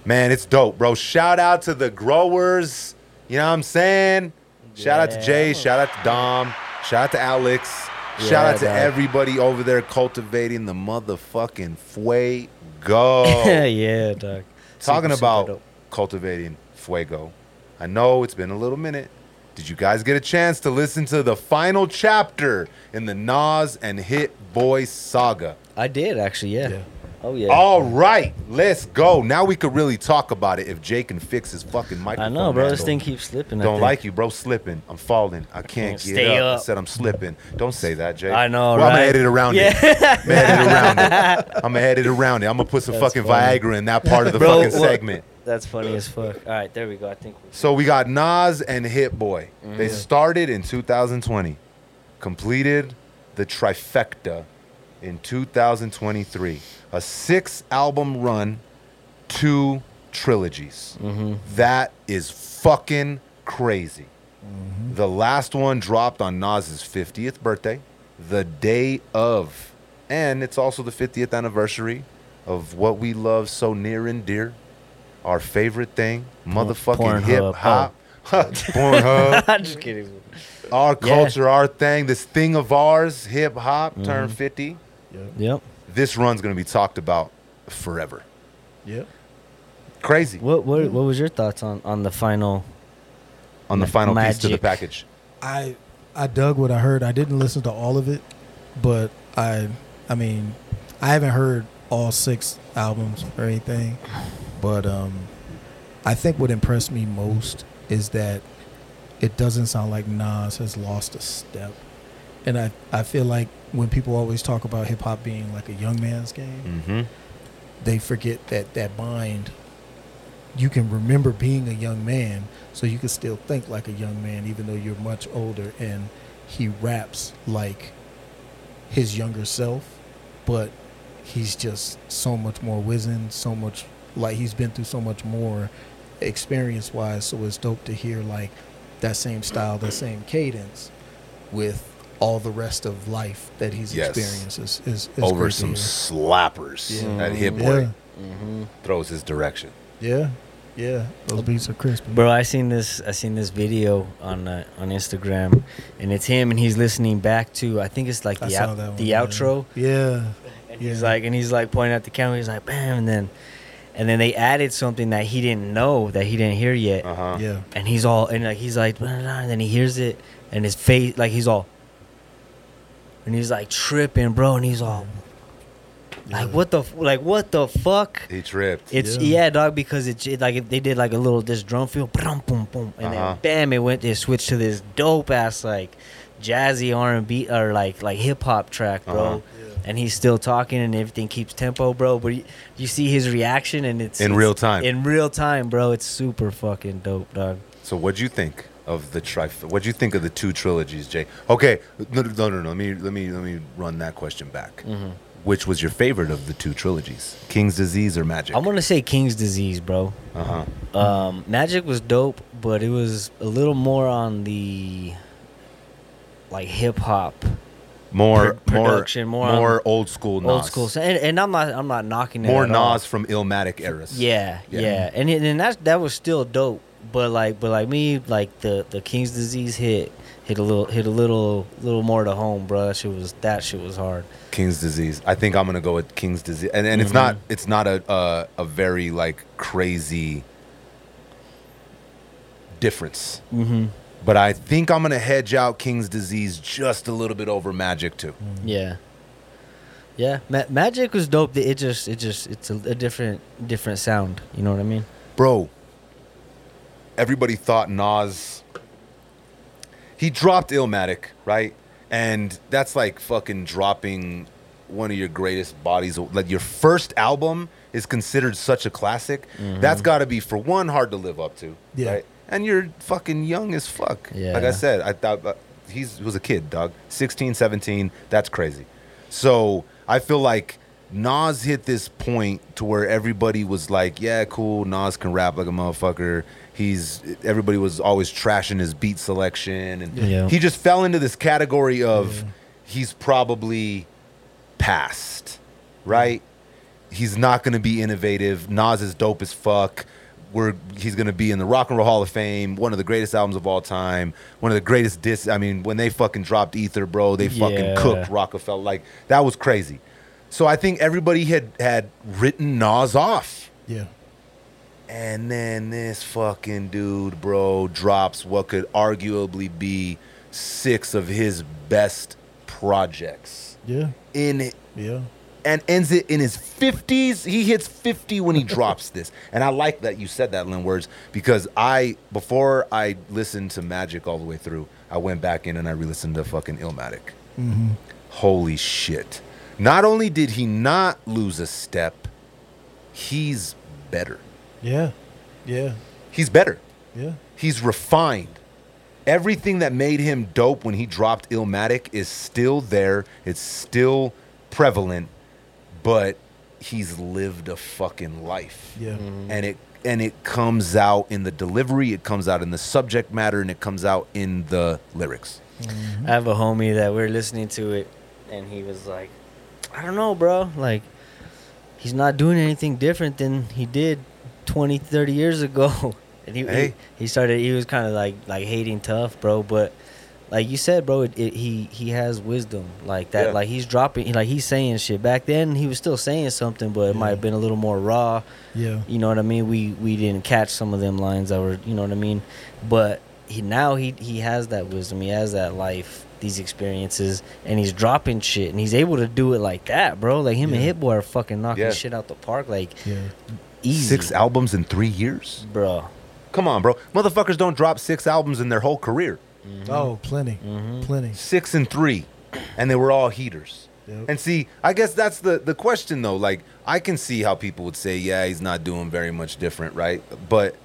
Man, it's dope, bro. Shout out to the growers. You know what I'm saying? Shout out to Jay. Shout out to Dom. Shout out to Alex. Shout
Yeah,
out to
dog.
everybody over there cultivating the motherfucking fuego.
yeah, dog.
Talking
Super, super
about
dope.
cultivating fuego. I know it's been a little minute. Did you guys get a chance to listen to the final chapter in the Nas and Hit Boy saga?
I did actually. Yeah.
Yeah.
Oh yeah.
All right, let's go. Now we could really talk about it if Jay can fix his fucking microphone.
I know, bro. This thing keeps slipping. I
Don't
think.
like you, bro. Slipping. I'm falling. I can't
Can't
get
stay
up. I said I'm slipping. Don't say that, Jay.
I know,
well, I'm gonna
right?
edit around
Yeah.
it. I'm gonna edit around it. I'm gonna edit around it. I'm gonna put some
That's
fucking
funny.
Viagra in that part of the
Bro,
fucking
what-
segment.
That's funny as fuck. All right, there we go. I think. we
So we got Nas and Hit Boy.
Mm-hmm.
They started in 2020, completed the trifecta in 2023. A six album run, two trilogies.
Mm-hmm.
That is fucking crazy. The last one dropped on Nas's 50th birthday, the day of. And it's also the 50th anniversary of what we love so near and dear. Our favorite thing, motherfucking
Pornhub.
hip hop. Pornhub.
I'm just kidding.
Our
Yeah.
culture, our thing, this thing of ours, hip hop,
Mm-hmm.
turned 50.
Yep.
This run's going to be talked about forever.
Yep.
Crazy.
What what what was your thoughts on on the final?
On the
Ma-
final piece to the package.
I I dug what I heard. I didn't listen to all of it, but I I mean, I haven't heard all six albums or anything, but um I think what impressed me most is that it doesn't sound like Nas has lost a step. And I I feel like when people always talk about hip hop being like a young man's game,
Mm-hmm.
they forget that that mind you can remember being a young man so you can still think like a young man even though you're much older and he raps like his younger self but he's just so much more wizened so much like he's been through so much more experience wise so it's dope to hear like that same style that same cadence with all the rest of life that he's
Yes.
experienced is, is, is
Over some slappers
Yeah.
that Hit Boy
yeah
Mm-hmm.
throws his direction.
Yeah, yeah, those beats are crispy.
Bro, I seen this. I seen this video on uh, on Instagram, and it's him, and he's listening back to. I think it's like the out,
one.
the
yeah.
outro,
Yeah,
and he's
Yeah.
like, and he's like pointing at the camera. He's like, bam, and then, and then they added something that he didn't know that he didn't hear yet,
Uh huh.
yeah,
and he's all, and like he's like, blah, blah, blah, and then he hears it, and his face, like he's all, and he's like tripping, bro, and he's all, like
Yeah.
what the, like what the fuck.
He tripped.
It's
Yeah.
yeah, dog, because it's it, like if they did like a little this drum feel, boom, boom, boom, and
Uh-huh.
then bam, it went. It switched to this dope ass like jazzy R and B or like like hip hop track, bro.
Uh-huh.
And he's still talking, and everything keeps tempo, bro. But you, you see his reaction, and it's
In
it's-
real time.
In real time, bro. It's super fucking dope, dog.
So what'd you think of the trif? What'd you think of the two trilogies, Jay? Okay, no, no, no, no. Let me let me let me run that question back.
Mm-hmm.
Which was your favorite of the two trilogies, King's Disease or Magic?
I'm gonna say King's Disease, bro.
uh huh.
Um, Magic was dope, but it was a little more on the like hip hop.
More
Pro- production,
more
more
more, old school Nas.
old school. So- And, and I'm not I'm not knocking it.
More
at all.
Nas from Illmatic eras.
Yeah,
Yeah.
yeah, and and that that was still dope. But like, but like me, like the the King's disease hit hit a little hit a little little more to home, bro. That shit was that shit was hard.
King's Disease. I think I'm gonna go with King's Disease, and and it's not it's not a a, a very like crazy difference.
Mm-hmm.
But I think I'm gonna hedge out King's Disease just a little bit over Magic too. Mm.
Yeah, yeah. Ma- Magic was dope. It just it just it's a, a different different sound. You know what I mean?
Bro, everybody thought Nas. He dropped Illmatic, right? And that's like fucking dropping one of your greatest bodies. Like your first album is considered such a classic. Mm-hmm. That's got to be for one hard to live up to,
Yeah.
right? And you're fucking young as fuck. Like I said, I thought uh, he's he was a kid, dog. 16, 17, that's crazy. So, I feel like Nas hit this point to where everybody was like, "Yeah, cool. Nas can rap like a motherfucker." He's everybody was always trashing his beat selection, and
Yeah.
he just fell into this category of
Yeah.
he's probably past, right? He's not going to be innovative. Nas is dope as fuck. We're he's going to be in the Rock and Roll Hall of Fame, one of the greatest albums of all time, one of the greatest dis. I mean, when they fucking dropped Ether, bro, they fucking
Yeah.
cooked Rockefeller. Like that was crazy. So I think everybody had had written Nas off.
Yeah.
And then this fucking dude, bro, drops what could arguably be six of his best projects
Yeah.
in it.
Yeah.
And ends it in his 50s. He hits 50 when he drops this. And I like that you said that, Lenwords, because I, before I listened to Magic all the way through, I went back in and I re listened to fucking Illmatic. Mm-hmm. Holy shit. Not only did he not lose a step, he's better.
Yeah. Yeah.
He's better.
Yeah.
He's refined. Everything that made him dope when he dropped Illmatic is still there. It's still prevalent, but he's lived a fucking life.
Yeah. Mm-hmm.
And it and it comes out in the delivery, it comes out in the subject matter, and it comes out in the lyrics. Mm-hmm.
I have a homie that we are listening to it, and he was like, I don't know, bro. Like, he's not doing anything different than he did 20, 30 years ago. And he,
Hey.
he, he started, he was kind of like, like hating tough, bro. But like you said, bro, it, it, he, he has wisdom like that.
Yeah.
Like he's dropping, like he's saying shit. Back then, he was still saying something, but it might have been a little more raw.
Yeah.
You know what I mean? We we didn't catch some of them lines that were, you know what I mean? But he now he he has that wisdom, he has that life, these experiences, and he's dropping shit, and he's able to do it like that, bro. Like him and
Yeah.
Hit Boy are fucking knocking
Yeah.
shit out the park, like
Yeah.
easy,
Six albums in three years?
bro.
Come on, bro. Motherfuckers don't drop six albums in their whole career.
Oh, plenty.
Mhm.
Plenty.
Six and three. And they were all heaters.
Yep.
And see, I guess that's the the question though. Like, I can see how people would say, "Yeah, he's not doing very much different, right?" But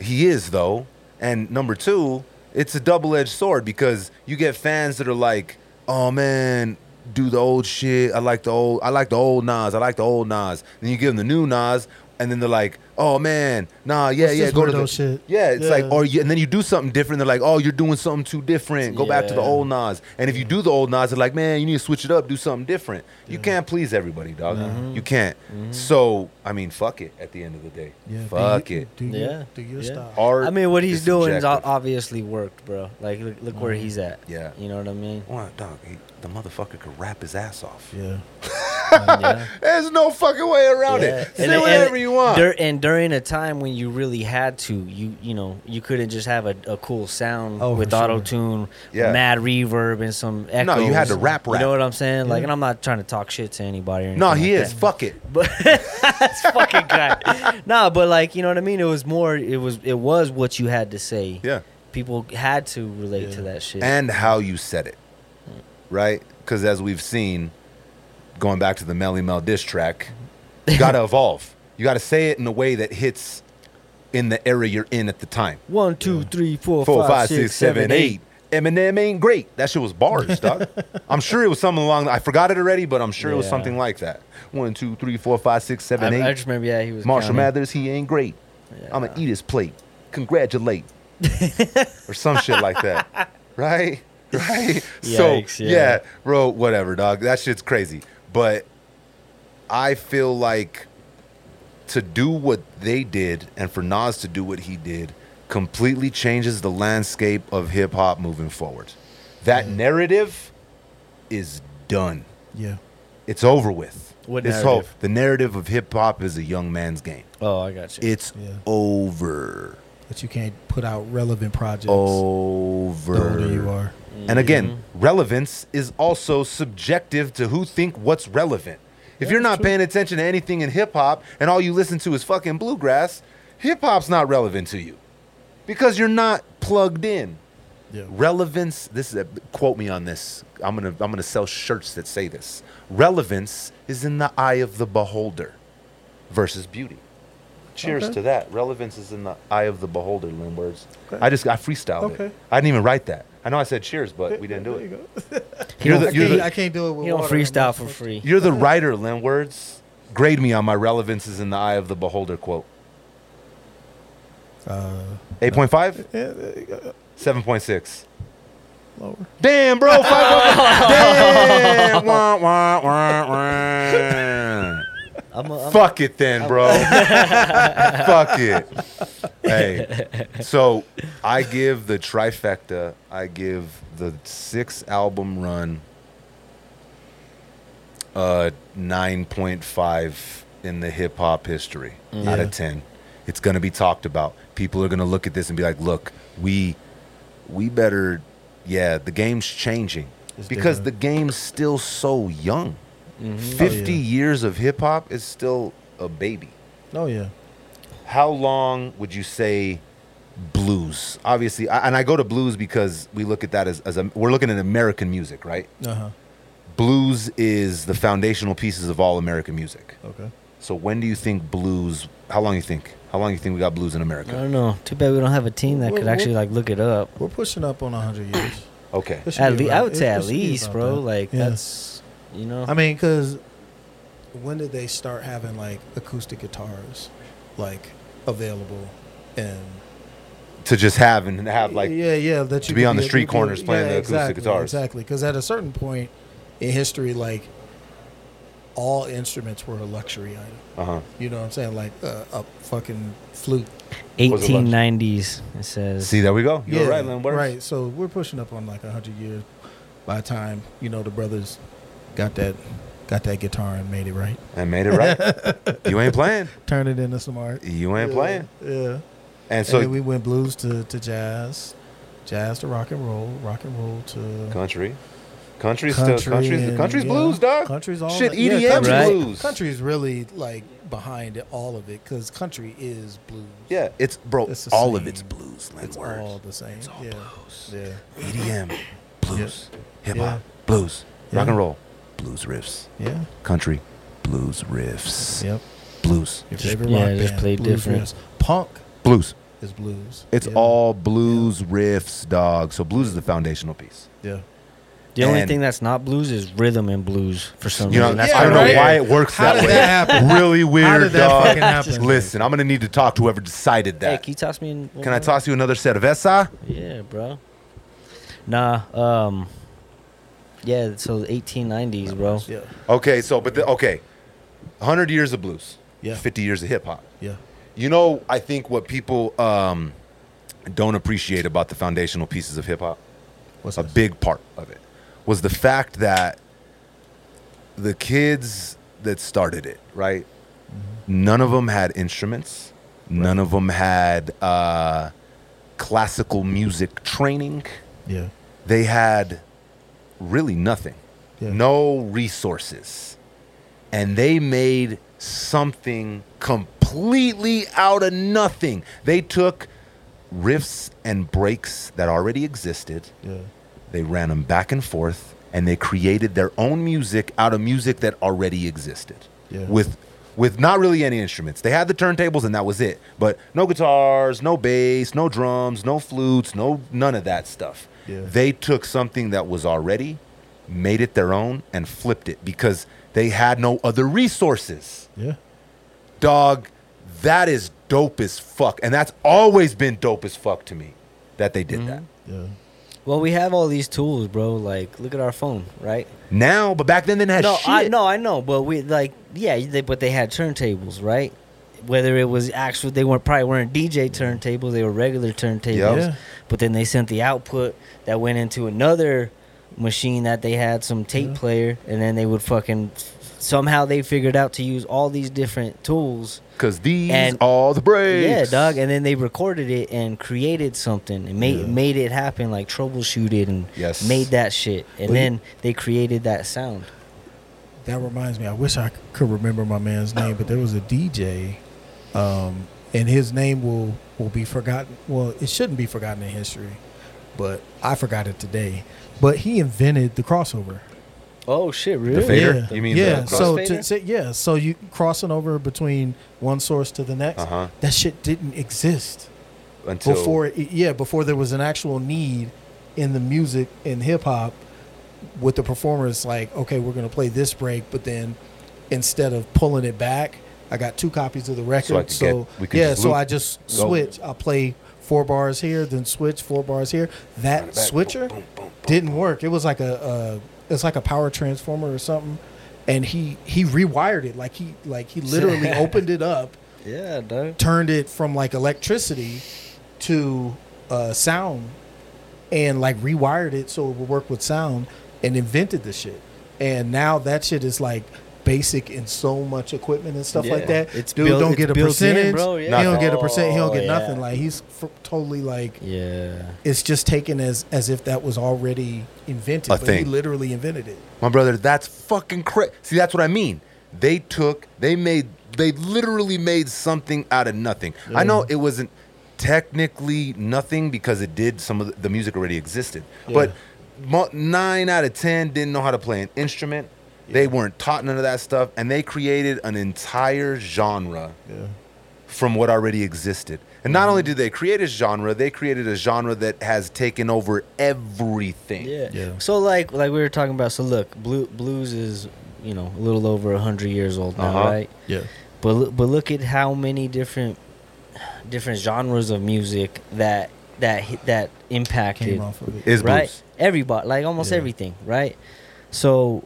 he is though. And number two, it's a double edged sword because you get fans that are like, "Oh man, do the old shit. I like the old. I like the old Nas. I like the old Nas." Then you give them the new Nas, and then they're like, "Oh man, nah, yeah,
What's
yeah,
this
go to the
weirdo shit?
yeah." It's
Yeah.
like, or you, and then you do something different. They're like, "Oh, you're doing something too different. Go back to the old Nas." And if you do the old Nas, they're like, "Man, you need to switch it up. Do something different." You can't please everybody, dog. You mm-hmm. can't. Mm-hmm. So I mean, fuck it. At the end of the day,
Yeah.
fuck
do you,
it.
Do you,
Yeah.
Do your
Yeah.
style.
Art
I mean, what he's
is
doing is obviously worked, bro. Like look, look where mm-hmm. he's at.
Yeah.
you know what I mean.
Well, dog, he, the motherfucker could rap his ass off.
Yeah.
yeah.
There's no fucking way around
Yeah.
it. Say whatever you want.
dur- and during a time when you really had to, you you know, you couldn't just have a, a cool sound
Oh,
with
sure.
auto tune,
Yeah.
mad reverb, and some echoes.
No, you had to rap
You know what I'm saying? Like, and I'm not trying to talk shit to anybody. Or anything
no, he
like
is.
that.
Fuck it.
But that's fucking guy. nah, but like you know what I mean. It was more. It was. It was what you had to say.
Yeah.
People had to relate to that shit.
And how you said it, mm. right? Because as we've seen, going back to the Melle Mel diss track, you got to evolve. You got to say it in a way that hits in the era you're in at the time.
One, two, three, four,
Four,
five, six, seven, eight.
Eminem ain't great. That shit was bars, dog. I'm sure it was something along. I forgot it already, but I'm sure it was
Yeah.
something like that. One, two, three, four, five, six, seven,
I,
eight.
I just remember. Yeah, he was.
Marshall
counting.
Mathers, he ain't great. I'm gonna
Yeah.
eat his plate. Congratulate. or some shit like that. Right? Right? so
Yikes, yeah.
yeah, bro, whatever, dog. That shit's crazy. But I feel like to do what they did and for Nas to do what he did completely changes the landscape of hip hop moving forward. That mm-hmm. narrative is done.
Yeah.
It's over with.
What
this whole
narrative?
the narrative of hip hop is a young man's game.
Oh, I got you.
It's
Yeah.
over.
That you can't put out relevant projects.
Over.
The older you are.
And again,
Mm-hmm.
relevance is also subjective to who think what's relevant. If
Yeah,
you're not
true.
paying attention to anything in hip hop and all you listen to is fucking bluegrass, hip hop's not relevant to you because you're not plugged in.
Yeah.
Relevance. This is a, quote me on this. I'm gonna I'm gonna sell shirts that say this. Relevance is in the eye of the beholder, versus beauty. Cheers
Okay.
to that. Relevance is in the eye of the beholder. Lenwords.
Okay.
I just I freestyled
Okay.
it. I didn't even write that. I know I said cheers, but we didn't do it.
you go.
You're
don't
the,
I,
you're
can't,
the,
I can't do it with
you don't
water.
freestyle for free.
you're the writer, Lenwords. Grade me on my relevance is in the eye of the beholder quote.
Uh,
8.5?
yeah, there you go.
7.6.
Lower.
Damn, bro. Five Damn. Wah, wah, wah, wah.
I'm a, I'm
Fuck it then, bro. Fuck it. Hey, so I give the trifecta, I give the six album run uh 9.5 in the hip hop history out of 10. It's going to be talked about. People are going to look at this and be like, "Look, we we better yeah, the game's changing
It's
because
different.
the game's still so young."
Mhm.
50
yeah.
years of hip hop is still a baby.
Oh yeah.
How long would you say blues? Obviously, I, and I go to blues because we look at that as, as a, we're looking at American music, right?
Uh huh.
Blues is the foundational pieces of all American music.
Okay.
So when do you think blues? How long you think? How long you think we got blues in America?
I don't know. Too bad we don't have a team that
Well,
could actually like look it up.
We're pushing up on hundred years.
Okay.
At
be
least I would say
it
at least, bro.
that.
Like
Yeah.
that's you know.
I mean, because when did they start having like acoustic guitars, like available, and
To just have and have like
yeah, yeah, that
to
you
be
could
on the street
could-
corners playing the acoustic
exactly,
guitars.
Exactly, because at a certain point in history, like all instruments were a luxury item.
uh huh.
You know what I'm saying? Like uh, a fucking flute.
Was it lunch?
1890s. It says.
See, there we go. You're
yeah,
right, Len.
Right. So we're pushing up on like hundred years. By the time you know the brothers got that got that guitar and made it right,
And made it right. you ain't playing.
turned it into some art.
You ain't
Yeah,
playing.
Yeah.
And
So
so
then we went blues to, to jazz, jazz to rock and roll, rock and roll to
country. Country's
country
still country's
and,
country's
yeah,
blues, dog.
Country's all
Shit,
that- yeah,
EDM's
country's-
Right.
blues.
Country's really like behind it, all of it because country is blues.
Yeah, it's bro.
It's the
all of it's blues.
It's
words.
all the same.
It's all
yeah.
blues.
Yeah,
EDM, blues, hip hop,
Yeah.
blues, rock and roll, blues riffs,
yeah,
country, blues riffs,
yep.
blues,
Your
Just-
favorite
yeah,
rock
just
band,
play
blues
different.
riffs. Punk
blues.
is blues.
It's
Yeah.
all blues riffs, dog. So blues is the foundational piece.
yeah.
the only
and-
thing that's not blues is rhythm and blues for some
You know,
reason. That's
Yeah,
I don't know why it works
How
that
did
way.
that happen?
Really weird,
did that
dog.
fucking happen?
Listen, I'm gonna need to talk to whoever decided
Hey,
that.
can you toss me in? one
Can I toss you another set of SI?
Yeah, bro. Nah, um, yeah. So 1890s, bro.
Yeah.
Okay, so but the, okay, 100 years of blues,
Yeah.
50 years of hip hop.
Yeah.
You know, I think what people um, don't appreciate about the foundational pieces of hip hop,
What's
a
this?
big part of it, was the fact that the kids that started it, right? None of them had instruments. None of them had uh, classical music training.
Yeah.
They had really nothing,
Yeah.
no resources. And they made something completely out of nothing. They took riffs and breaks that already existed,
Yeah.
they ran them back and forth, and they created their own music out of music that already existed.
Yeah.
With with not really any instruments. They had the turntables and that was it. But no guitars, no bass, no drums, no flutes, no none of that stuff.
Yeah.
They took something that was already, made it their own, and flipped it because they had no other resources.
Yeah.
Dog, that is dope as fuck. And that's always been dope as fuck to me that they did mm-hmm. that.
Yeah.
Well, we have all these tools, bro. Like, look at our phone, right?
Now, but back then they didn't have
no,
shit.
I no, I know, but we like, yeah, they, but they had turntables, right? Whether it was actually, they weren't probably weren't DJ turntables; they were regular turntables.
Yep.
Yeah.
But then they sent the output that went into another machine that they had some tape
Yeah.
player, and then they would fucking somehow they figured out to use all these different tools.
Because these
And-
all the breaks.
Yeah, dog. And then they recorded it and created something and made
Yeah.
made it happen, like troubleshooted and
Yes.
made that shit. And
But-
then they created that sound.
That reminds me. I wish I could remember my man's name, but there was a DJ, um, and his name will will be forgotten. Well, it shouldn't be forgotten in history, but I forgot it today. But he invented the crossover.
Oh shit! Really?
The fader?
Yeah,
You mean
yeah.
the
so
crossfader?
to, say yeah, so you crossing over between one source to the next.
Uh-huh.
That shit didn't exist
Until
before. It, yeah, before there was an actual need in the music in hip hop with the performers. Like, okay, we're gonna play this break, but then instead of pulling it back, I got two copies of the record.
So I
So,
get- we could
yeah, so. I just
Go.
switch. I play four bars here, then switch four bars here. That
back.
switcher
Boom, boom, boom,
didn't work. It was like a, a it's like a power transformer or something, and he he rewired it. Like he like he literally opened it up,
Yeah, dog.
turned it from like electricity to uh, sound, and like rewired it so it would work with sound, and invented the shit. And now that shit is like basic in so much equipment and stuff like that.
It's
Dude
built-
don't
it's
get a
built in,
percentage.
bro,
He don't get a percent. He don't
Oh,
get
yeah.
nothing. Like he's f- totally like
Yeah.
it's just taken as as if that was already invented.
A
but he literally invented it.
My brother, that's fucking crazy. See, that's what I mean. They took, they made, they literally made something out of nothing. I know it wasn't technically nothing because it did some of the, the music already existed, but mo- nine out of ten didn't know how to play an instrument. They weren't taught none of that stuff, and they created an entire genre
Yeah.
from what already existed. And not only did they create a genre, they created a genre that has taken over everything.
Yeah.
Yeah.
So like like we were talking about. So look, blue, blues is you know a little over hundred years old now,
Uh-huh.
right?
Yeah.
But but look at how many different different genres of music that that hit- that impacted
Came off of it.
Is
right
blues.
everybody like almost
Yeah.
everything right. So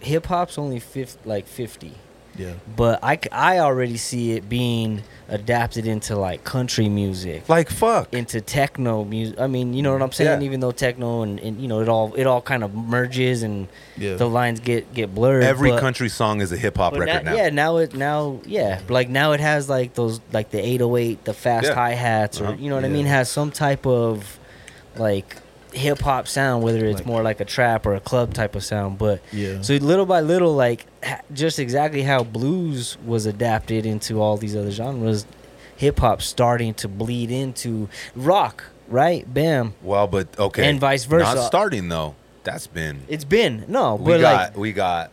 hip hop's only fifth like fifty,
Yeah.
but I, I already see it being adapted into like country music
Like fuck.
into techno music. I mean, you know what I'm saying?
Yeah.
Even though techno and, and you know it all it all kind of merges and
Yeah.
the lines get get blurred.
Every
but-
country song is a hip hop record
now,
now.
Yeah, now it now yeah, like now it has like those like the 808, the fast
Yeah.
hi hats, or
Uh-huh.
you know what I mean, has some type of like hip hop sound, whether it's
Like-
more like a trap or a club type of sound. But
Yeah.
so little by little, like just exactly how blues was adapted into all these other genres, hip hop starting to bleed into rock, right? Bam.
Well, but okay.
And vice versa.
Not starting though. That's been.
It's been no,
We
but
got.
like
we got.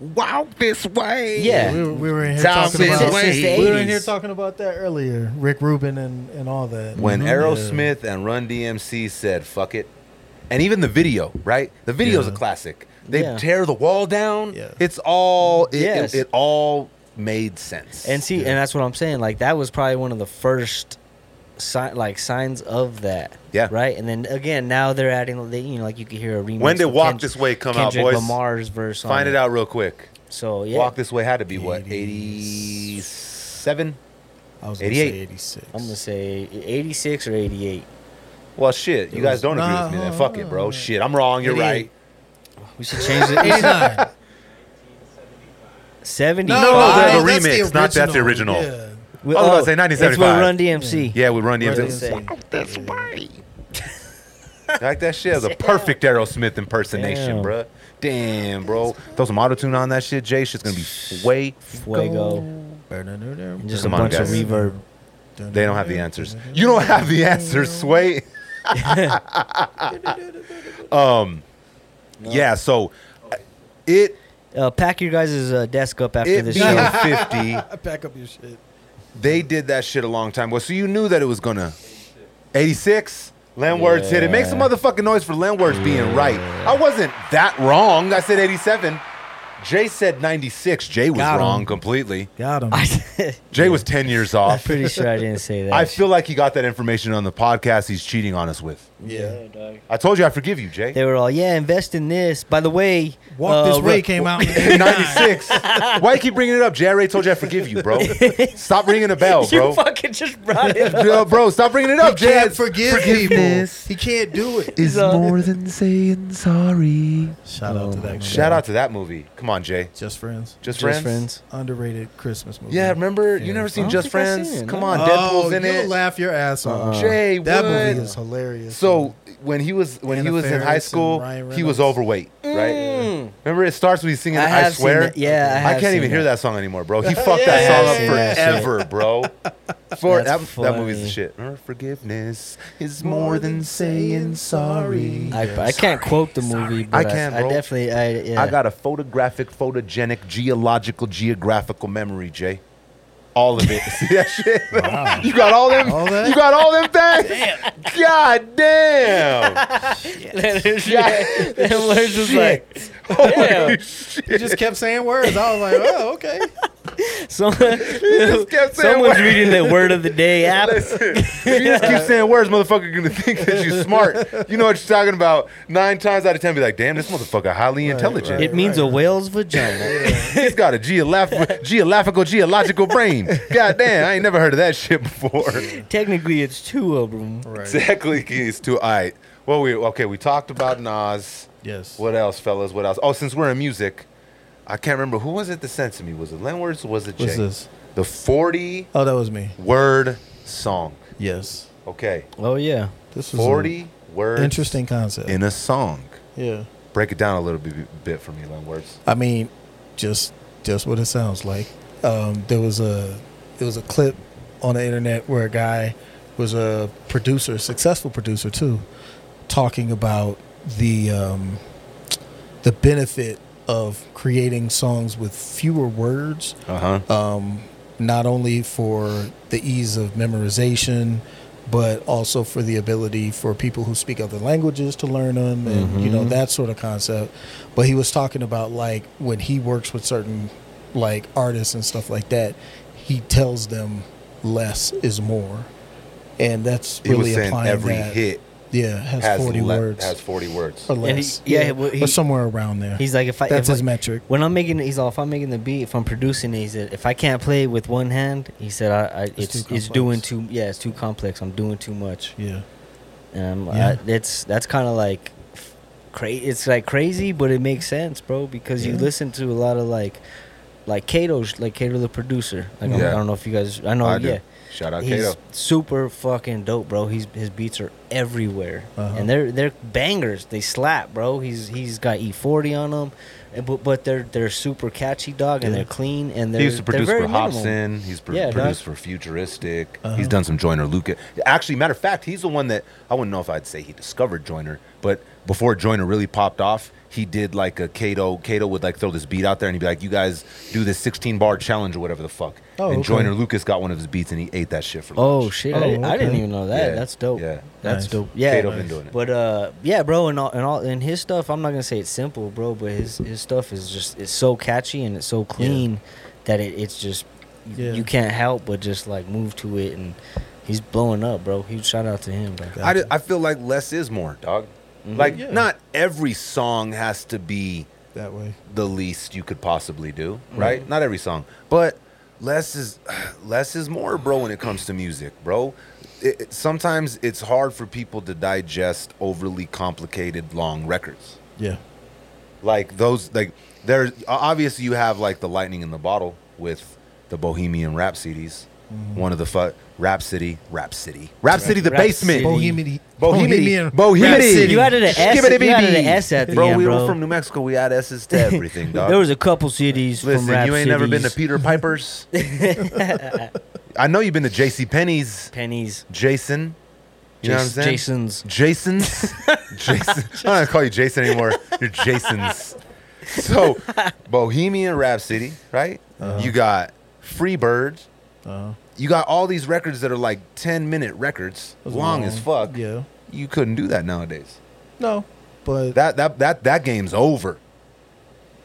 Walk this way.
Yeah.
we, were, we were in here
Down
talking about
Since the
we were in here talking about that earlier. Rick Rubin and, and all that.
When
Mhm.
Aerosmith and Run DMC said "fuck it," and even the video, right? The video's
Yeah.
a classic. They
Yeah.
tear the wall down.
Yeah.
It's all. It,
Yes.
it, it all made sense.
And see, and that's what I'm saying. Like that was probably one of the first, si- like signs of that.
Yeah.
Right. And then again, now they're adding. They, you know, like you could hear a remix.
when did
of
"Walk
Ken-
This Way" come
Kendrick
out, boys?
Lamar's verse. on
Find it out real quick.
So yeah,
"Walk This Way" had to be what eighty-seven.
I was gonna
88.
say 86.
I'm gonna say 86 or 88.
Well, shit. You guys don't agree with me. Then fuck it, bro.
nah.
Shit, I'm wrong. You're
88.
right.
We should change it.
89.
70.
No, no, the- the
that's
remix, not- that's the original.
Yeah.
I was about to say
It's
1975.
with Run DMC.
Yeah, we run
Run
DMC.
DMC.
Like that shit is a perfect Aerosmith impersonation,
Damn.
bruh. Damn, bro. Throw some auto tune on that shit, Jay. Shit's gonna be way.
Fuego. And just a
Come on,
bunch of reverb.
They don't have the answers. You don't have the answers, Sway. um, yeah. So uh, it
Uh, pack your guys' uh, desk up after this
being
show.
fifty,
Pack up your shit.
they did that shit a long time ago. So you knew that it was gonna. Eighty six. Lenwords hit it. Make some motherfucking noise for Lenwords being right. I wasn't that wrong. I said 87. Jay said 96. Jay was
Got him.
wrong completely.
Got him.
I,
Jay was 10 years off.
I'm pretty sure I didn't say that.
I feel like he got that information on the podcast he's cheating on us with.
yeah.
I told you I forgive you, Jay.
They were all, yeah, invest in this. By the way,
Walk
uh,
This Way
Ru-
came out.
In 96. Why you keep bringing it up? Jay already told you I forgive you, bro. Stop ringing a bell,
You
bro.
fucking just brought it up.
Yo, bro, stop bringing it
He
up, Jay.
can't forgive
Forgiveness
people. He can't do it.
is
uh,
more than saying sorry.
Shout out to that. guy.
Shout out to that movie. Come on, Jay.
Just Friends.
Just,
Just
friends.
friends.
Underrated Christmas movie.
Yeah, remember? You never seen
don't
Just
think I've
Friends?
seen it,
Come
no.
on,
Oh,
Deadpool's in
you'll
it.
laugh your ass off.
Uh-uh.
Jay,
That
what?
movie is hilarious.
So when he was when
Anna
he was in high school, he was
Reynolds.
overweight, right?
Mm.
Remember, it starts with he's singing
I
"I, Swear."
that. Yeah, I
I can't
seen
even hear
that.
that song anymore, bro. He fucked
Yeah,
that song up
that shit.
forever, bro. For that, that movie's the shit. Remember, forgiveness is more than saying sorry.
I, I can't quote the movie, but
I can,
I,
bro.
definitely. I, yeah.
I got a photographic, photogenic, geological, geographical memory, Jay. All of it. See that shit? you got all them.
All that?
You got all them things. God damn.
yeah. Them words was like,
Holy shit.
he just kept saying words. I was like, oh, okay.
some,
just kept saying
someone's
words.
reading the word of the day app.
Listen, if you just keep saying words, motherfucker gonna think that you're smart. You know what you're talking about. Nine times out of ten, be like, damn, this motherfucker highly intelligent.
It means a whale's vagina.
He's got a geolaph- geographical, geological brain. God damn, I ain't never heard of that shit before.
Technically, it's two of them.
Right.
Exactly, it's two. All right. Well, we okay. We talked about Nas.
Yes.
What else, fellas? What else? Oh, since we're in music, I can't remember who was it that sent to me. Was it Lenwords was it Jay?
What's this?
The 40
Oh, that was me.
word song.
Yes.
Okay.
Oh yeah.
This was
40 words
interesting concept.
in a song.
yeah.
Break it down a little bit, bit for me, Len Words.
I mean, just just what it sounds like. Um, there was a there was a clip on the internet where a guy was a producer, successful producer too, talking about the um, the benefit of creating songs with fewer words
Uh huh.
um, not only for the ease of memorization, but also for the ability for people who speak other languages to learn them and you know that sort of concept. But he was talking about like when he works with certain like artists and stuff like that, he tells them less is more, and that's
He was
really
saying
applying
every
that.
hit
Yeah, has,
has
forty
le-
words
has 40 words.
or
And he-
less.
yeah, well, he-
or somewhere around there.
He's like, if I
that's
if
his
I,
metric.
when I'm making, he's all, if I'm making the beat, if I'm producing, it, he said, if I can't play with one hand, he said, I, I it's
too
it's, doing
complex.
too, yeah, it's too complex. I'm doing too much.
Yeah,
Um,
Yeah.
I, it's that's kind of like, crazy. It's like crazy, but it makes sense, bro, because you listen to a lot of like, like Kato, like Kato the producer. Like I'm-
Yeah.
I don't know if you guys, I know,
I do.
Yeah.
Shout out
He's
Kato.
super fucking dope, bro. He's his beats are everywhere,
Uh-huh.
and they're they're bangers. They slap, bro. He's he's got E40 on them, but but they're they're super catchy, dog, and
Yeah.
they're clean and they're
He used to produce
very
for
minimal.
Hopsin. He's pro-
Yeah, dog.
produced for Futuristic.
Uh-huh.
He's done some Joyner Lucas. Actually, matter of fact, he's the one that I wouldn't know if I'd say he discovered Joyner, but before Joyner really popped off, he did like a Kato. Kato would like throw this beat out there and he'd be like, "You guys do this 16 bar challenge or whatever the fuck."
Oh,
and
okay.
Joyner Lucas got one of his beats and he ate that shit for
Oh
lunch.
shit!
Oh,
I, didn't, I didn't even know that.
Yeah,
That's dope.
yeah.
that's
Nice.
dope. Yeah,
Kato been doing it.
But uh, yeah, bro, and all and all and his stuff. I'm not gonna say it's simple, bro, but his his stuff is just it's so catchy and it's so clean that it, it's just you-
Yeah.
you can't help but just like move to it and he's blowing up, bro. Huge shout out to him, bro.
I, di- I feel like less is more, dog.
Mhm.
Like
Yeah.
not every song has to be
that way.
the least you could possibly do, right? Not every song, but less is less is more, bro. When it comes to music, bro, it, it- sometimes it's hard for people to digest overly complicated long records.
Yeah.
Like those, like there's obviously you have like the lightning in the bottle with the Bohemian Rhapsodies. One of the fu- Rhapsody, Rhapsody, Rhapsody, the
Rhapsody.
basement,
Bohemian.
Bohemian,
Bohemian.
Bohemian.
Rhapsody.
You added an S-
Skibbity
you added an. S at the
bro.
end,
we were from New Mexico. We add S's to everything, dog.
there was a couple cities from
Listen, you ain't never been to. Peter Piper's. I know you've been to J.C. Penney's,
Pennies.
Jason. You know what I'm saying?
Jason's.
Jason's. Jason. I'm not gonna call you Jason anymore. You're Jason's. So, Bohemian Rhapsody, right? You got Freebird.
Uh,
You got all these records that are like 10 minute records,
was
long, as fuck.
Yeah.
You couldn't do that nowadays.
No, but
That that that that game's over.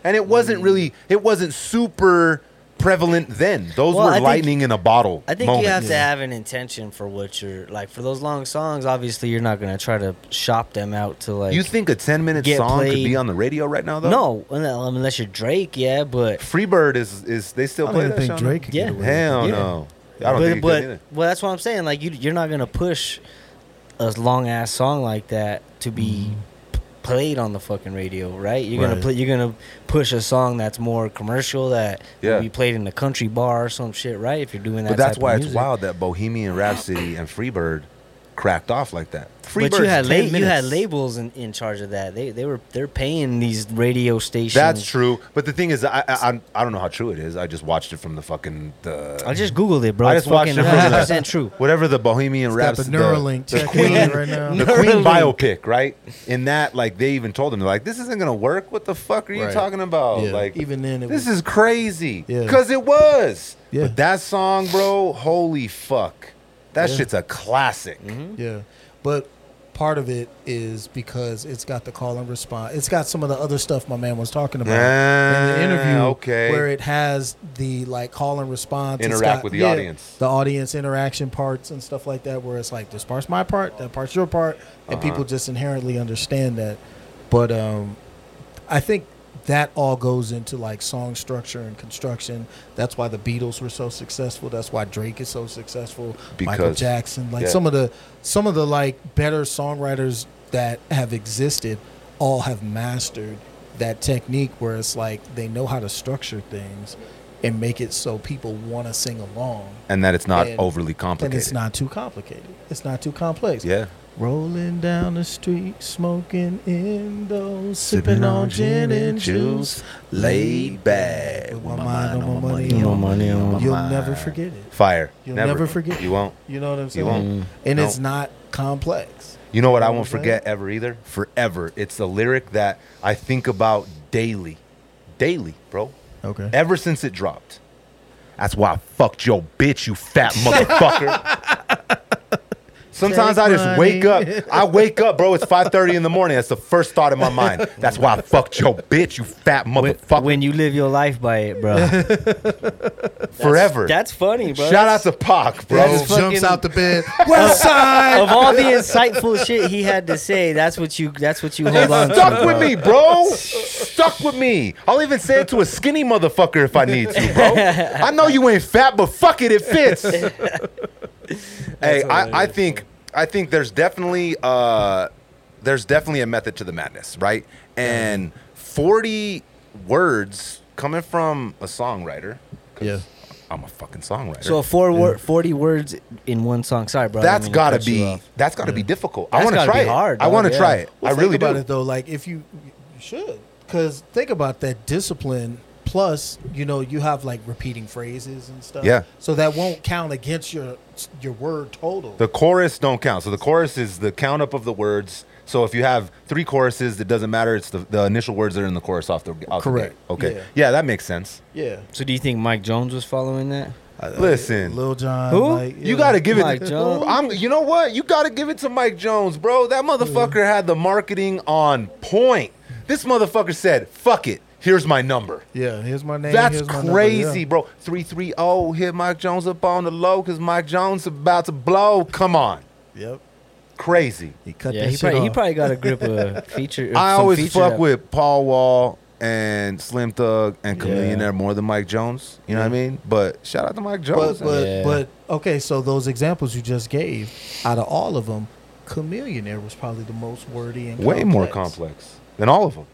And it wasn't really it wasn't super prevalent then. Those
Well, I
were
think-
lightning in a bottle.
I think
moments.
you have to have an intention for what you're like for those long songs. Obviously, you're not gonna try to shop them out to like.
You think a 10 minute
get
song could be on the radio right now though?
no, unless you're Drake, yeah, but
Freebird is is they still
don't
play that
think
song?
Drake.
Yeah.
Hell
Yeah.
no. I don't
but,
think
but
either.
well, that's what I'm saying. Like you, you're not gonna push a long ass song like that to be mm. p- played on the fucking radio, right? You're gonna play. You're gonna push a song that's more commercial that
Yeah.
will be played in a country bar or some shit, right? If you're doing that.
But that's
type of
why it's wild that Bohemian Rhapsody and Freebird cracked off like that.
But you had la- you had labels in, in charge of that. They they were they're paying these radio stations.
That's true. But the thing is, I, I I'm- I don't know how true it is. I just watched it from the fucking the.
I just googled it, bro.
I
It's
just watched
fucking
it from
100 true.
whatever the Bohemian
It's the
Rhapsody,
Neuralink
the, the Queen,
it right now.
the Queen biopic, right? In that, like, they even told him, they're like, "This isn't gonna work. What the fuck are you
Right.
talking about?
Yeah,
Like,
even then, it
this
was,
is crazy.
Yeah.
Because it was.
Yeah.
But that song, bro, holy fuck, that
Yeah.
shit's a classic.
yeah. But part of it is because it's got the call and response. It's got some of the other stuff my man was talking about in the interview,
okay.
where it has the like call and response,
Interact
got-
with the
yeah,
audience.
the audience interaction parts and stuff like that. Where it's like this part's my part, that part's your part, and
Uh-huh.
people just inherently understand that. But um, I think that all goes into like song structure and construction. That's why the Beatles were so successful. That's why Drake is so successful. Michael Jackson, like
yeah.
some of the some of the like better songwriters that have existed, all have mastered that technique where it's like they know how to structure things and make it so people want to sing along.
and that it's not
And-
overly complicated.
And it's not too complicated. It's not too complex.
Yeah.
Rolling down the street, smoking indoors, sipping on gin and juice, laid back with my mind on my money. On
money on
You'll never forget it.
Fire.
You'll never forget.
You won't.
You know what I'm saying?
You won't.
Mm.
And
No.
it's not complex.
You know what I won't forget ever either? Forever. It's a lyric that I think about daily. Daily, bro.
Okay.
Ever since it dropped. That's why I fucked your bitch, you fat motherfucker. Sometimes
Take
I just
money.
wake up. I wake up, bro. It's 5:30 in the morning. That's the first thought in my mind. That's why I fucked your bitch, you fat motherfucker.
when you live your life by it, bro.
Forever.
That's funny, bro.
Shout out to Pac, bro.
That's
jumps
fucking-
out the bed. West side.
of all the insightful shit he had to say, that's what you that's what you hold on to.
Stuck
bro.
with me, bro. Stuck with me. I'll even say it to a skinny motherfucker if I need to, bro. I know you ain't fat, but fuck it, it fits. hey, I, I think I think there's definitely uh there's definitely a method to the madness, right? And 40 words coming from a songwriter. 'cause
Yeah.
I'm a fucking songwriter.
So four wor- 40 words in one song. Sorry, bro. I didn't
that's
mean
got to
cut you
be
off.
that's got to be difficult. I
That's
want to
gotta
try
be
it.
hard,
I
dog,
want to
yeah.
try it.
Well,
I really
about
do.
it though. Like if you, you should, because think about that discipline. Plus, you know, you have like repeating phrases and stuff.
Yeah.
So that won't count against your your word total.
The chorus don't count. So the chorus is the count up of the words. So if you have three choruses, it doesn't matter. It's the, the initial words that are in the chorus off the off
Correct.
gate. Okay.
Yeah.
Yeah. that makes sense.
yeah.
So do you think Mike Jones was following that?
Uh, listen.
Lil Jon.
Who?
like,
You got to give it.
Mike Jones.
I'm. You know what? You got to give it to Mike Jones, bro. That motherfucker had the marketing on point. This motherfucker said, "Fuck it. Here's my number."
Yeah. Here's my name.
That's
here's my number,
crazy,
yeah.
bro. Three three zero. Hit Mike Jones up on the low because Mike Jones about to blow. Come on,
Yep.
crazy.
He cut
yeah,
that
he
shit
probably, he probably got a grip of feature.
I always
feature
fuck
that-
with Paul Wall and Slim Thug and
Yeah.
Chamillionaire more than Mike Jones. You know what I mean? But shout out to Mike Jones.
But but
Yeah.
but okay, so those examples you just gave, out of all of them, Chamillionaire was probably the most wordy and
Way more
complex.
complex than all of them.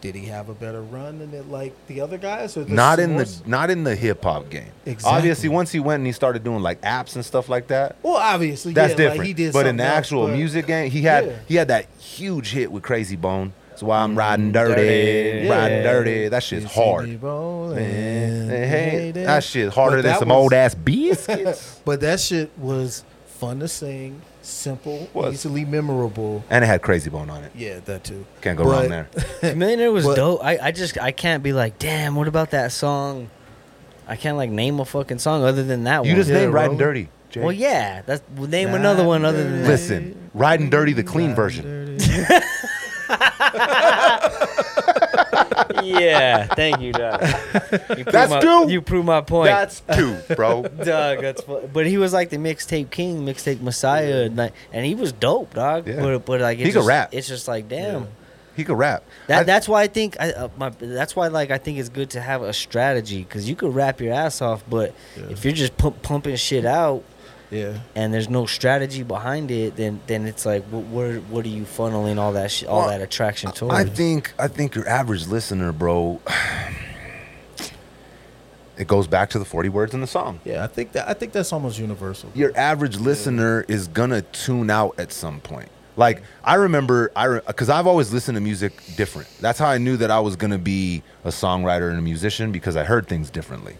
Did he have a better run than it like the other guys? Or
Not in the
s-
not in the hip hop game.
Exactly.
Obviously, once he went and he started doing like apps and stuff like that,
Well, obviously,
that's
yeah,
different.
Like he did
but in the
else,
actual music game, he had
Yeah.
he had that huge hit with Krayzie Bone. That's why I'm mm, riding dirty,
Dirty.
riding dirty. That shit's hard.
me rolling,
Man,
hey,
that shit's harder than some
was-
old ass biscuits.
But that shit was fun to sing, simple,
Was.
easily memorable.
and it had Krayzie Bone on it.
Yeah, that too.
Can't go
But-
wrong there.
Millionaire was
But-
dope. I, I just I can't be like, damn, what about that song? I can't like name a fucking song other than that
You
one.
You just
Yeah,
named Riding. Dirty. Jay.
well, yeah, that's well, name another one other than that.
Listen, Riding Dirty, the clean version.
yeah, thank you, Doug. You
That's
my,
two.
You prove my point.
That's two, bro.
Doug, that's but he was like the mixtape king, mixtape messiah, and, like, and he was dope, dog.
Yeah.
But, but like
He could rap.
It's just like damn.
Yeah.
He could rap.
That
I-
that's why I think I uh, my that's why like I think it's good to have a strategy because you could rap your ass off, but
Yeah.
if you're just pump, pumping shit out
Yeah.
and there's no strategy behind it, then then it's like what where what are you funneling all that shit, all
Well,
that attraction towards?
I think I think your average listener, bro. It goes back to the 40 words in the song.
Yeah, I think that I think that's almost universal.
Your average listener is gonna tune out at some point. Like I remember, I because I've always listened to music different. That's how I knew that I was gonna be a songwriter and a musician because I heard things differently.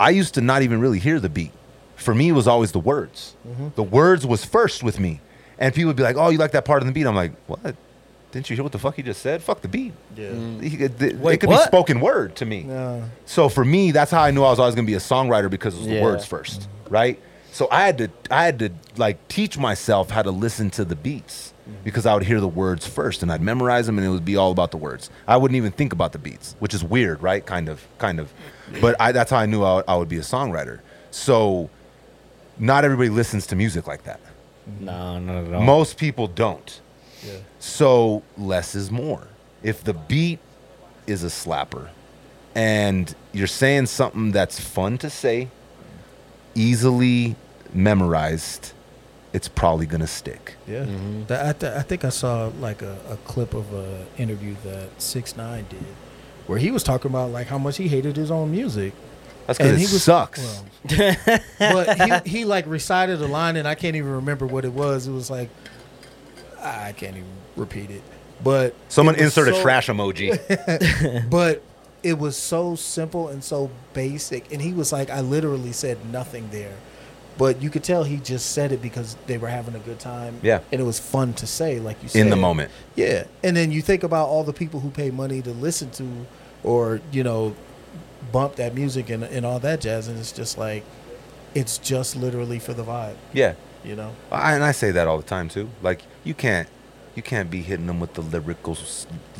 I used to not even really hear the beat. For me, it was always the words. Mm-hmm. The words was first with me, and people would be like, "Oh, you like that part of the beat?" I'm like, "What? Didn't you hear what the fuck he just said? Fuck the beat.
Yeah. Mm.
He could-
Wait,
it could
what?
be spoken word to me.
No.
So for me, that's how I knew I was always gonna be a songwriter because it was the words first, right? So I had to I had to like teach myself how to listen to the beats mm-hmm. because I would hear the words first and I'd memorize them and it would be all about the words. I wouldn't even think about the beats, which is weird, right? Kind of, kind of. But I, that's how I knew I I would be a songwriter. So not everybody listens to music like that.
no, not at all.
Most people don't.
Yeah.
So less is more. If the beat is a slapper and you're saying something that's fun to say, easily memorized, it's probably gonna stick.
Yeah,
Mhm.
That- I, th- I think I saw like a, a clip of an interview that Six Nine did, where he was talking about like how much he hated his own music.
That's because it
he was-
sucks.
well, but he, he like recited a line, and I can't even remember what it was. It was like I can't even repeat it. But
Someone insert a trash emoji.
But it was so simple and so basic, and he was like, I literally said nothing there. But you could tell he just said it because they were having a good time.
Yeah.
And it was fun to say, like you said.
in the moment.
Yeah. And then you think about all the people who pay money to listen to or, you know, bump that music and, and all that jazz. And it's just like, it's just literally for the vibe,
Yeah,
you know?
I, and I say that all the time too. Like you can't, you can't be hitting them with the lyrical,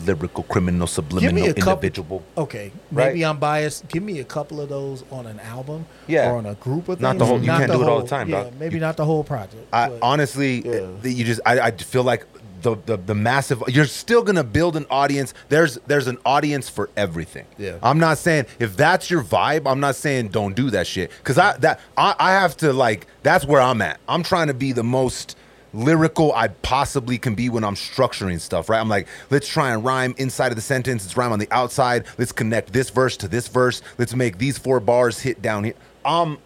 lyrical, criminal, subliminal,
a couple-
individual.
Okay.
Right.
Maybe I'm biased. Give me a couple of those on an album
Yeah.
or on a group of things.
Not the whole- you can't do it all the time,
yeah,
dog.
Maybe
You-
not the whole project.
I honestly,
Yeah.
you just, I, I feel like the, the the massive. You're still gonna build an audience. There's there's an audience for everything.
Yeah.
I'm not saying if that's your vibe. I'm not saying don't do that shit. Cause I that I, I have to like. That's where I'm at. I'm trying to be the most lyrical I possibly can be when I'm structuring stuff, right? I'm like, let's try and rhyme inside of the sentence, let's rhyme on the outside, let's connect this verse to this verse, let's make these four bars hit down here. I'm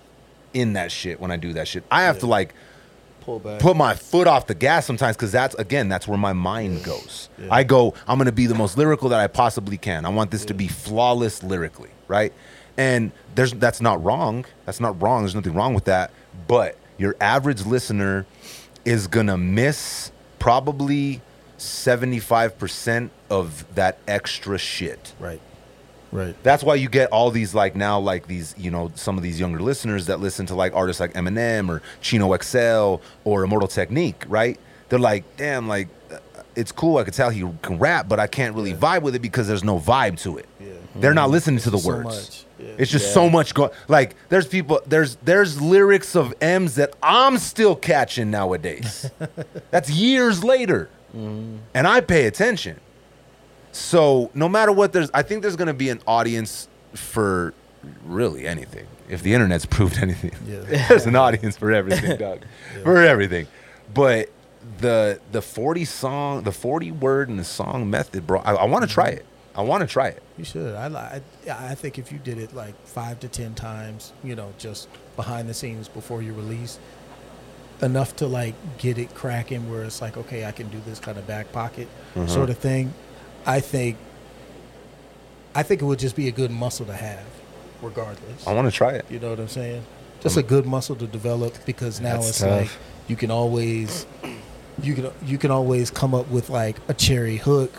in that shit when I do that shit. I have to like
pull back.
put my foot off the gas sometimes because that's again that's where my mind goes. I go i'm going to be the most lyrical that i possibly can. I want this to be flawless lyrically right? And there's that's not wrong. That's not wrong. There's nothing wrong with that. But your average listener is going to miss probably 75% of that extra shit.
Right. Right.
that's why you get all these like now like these you know some of these younger listeners that listen to like artists like Eminem or Chino XL or Immortal Technique, right? They're like, damn, like uh, it's cool. I could tell he can rap, but I can't really vibe with it because there's no vibe to it.
Yeah.
They're not listening to the
So
words.
much. Yeah.
It's just
Yeah.
so much go. Like there's people there's there's lyrics of M's that I'm still catching nowadays. That's years later, and I pay attention. So no matter what, there's I think there's gonna be an audience for really anything. If the internet's proved anything,
Yeah.
there's an audience for everything, Doug. For everything. But the the 40 song, the 40 word and the song method, bro. I, I want to try it. I want to try it.
You should. I, I I think if you did it like five to ten times, you know, just behind the scenes before you release, enough to like get it cracking, where it's like, okay, I can do this kind of back pocket
Mm-hmm.
sort of thing. I think. I think it would just be a good muscle to have, regardless.
I want to try it.
You know what I'm saying? Just a good muscle to develop because now it's
tough.
like you can always you can you can always come up with like a cherry hook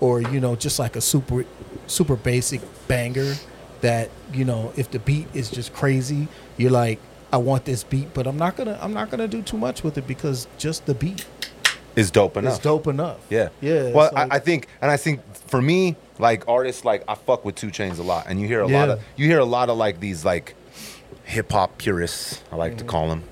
or you know just like a super super basic banger that you know if the beat is just crazy you're like I want this beat but I'm not going to I'm not going to do too much with it because just the beat
It's dope enough.
It's dope enough.
Yeah.
Yeah.
Well,
like-
I, I think, and I think for me, like artists, like I fuck with Two Chains a lot, and you hear a lot of, you hear a lot of like these like hip hop purists. I like
Mm-hmm.
to call them.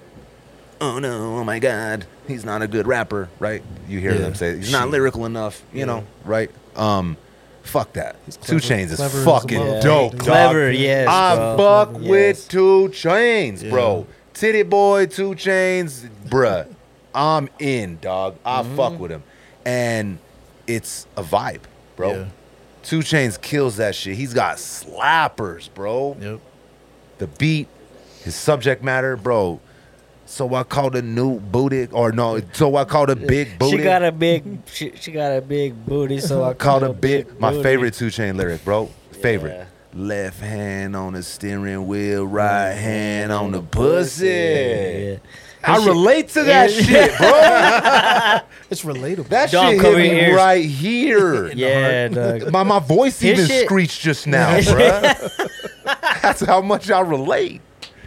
Oh no! Oh my God! He's not a good rapper, right? You hear
Yeah.
them say he's not lyrical enough, you
Yeah.
know, right? Um, fuck that.
He's
Two Chains is
clever as
fucking dope,
Yeah.
dog.
Clever, yes,
I
bro.
fuck
Yes.
with Two Chains,
Yeah.
bro. Titty boy, Two Chains, bruh. I'm in, dog. I
Mm-hmm.
fuck with him, and it's a vibe, bro.
Yeah.
Two Chains kills that shit. He's got slappers, bro.
Yep.
The beat, his subject matter, bro. So I called a new booty, or no? So I called a big booty.
She got a big, she, she got a big booty, so I
called a big. My
booty.
favorite Two Chain lyric, bro. Favorite.
Yeah.
Left hand on the steering wheel, right hand on the pussy.
Yeah.
I
shit-
relate to that
Yeah.
shit, bro.
It's relatable.
That
Dom,
shit
cover
hit me
ears.
right here.
Yeah, dog.
My my voice
His
even
shit-
screeched just now, bro. That's how much I relate.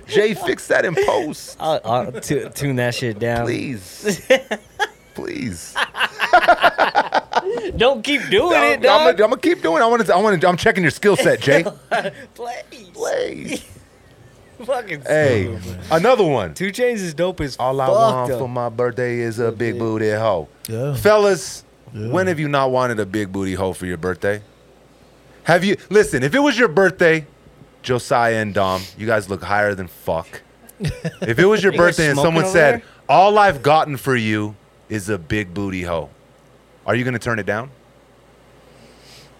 Jay, fix that in post,
I'll, I'll tu- tune that shit down.
please. Please.
Don't keep doing
I'm,
it, dog.
I'm gonna keep doing. it. I want to. I want to. I'm checking your skill set, Jay.
Please.
Please.
Fucking
Hey, another one.
Two Chains is dope as
All I
fuck,
want
though.
for my birthday is a big booty hoe.
yeah.
Fellas,
Yeah.
when have you not wanted a big booty hoe for your birthday? Have you? Listen, if it was your birthday, Josiah and Dom, you guys look higher than fuck. If it was your birthday and someone said,
there?
All I've gotten for you is a big booty hoe. Are you gonna turn it down?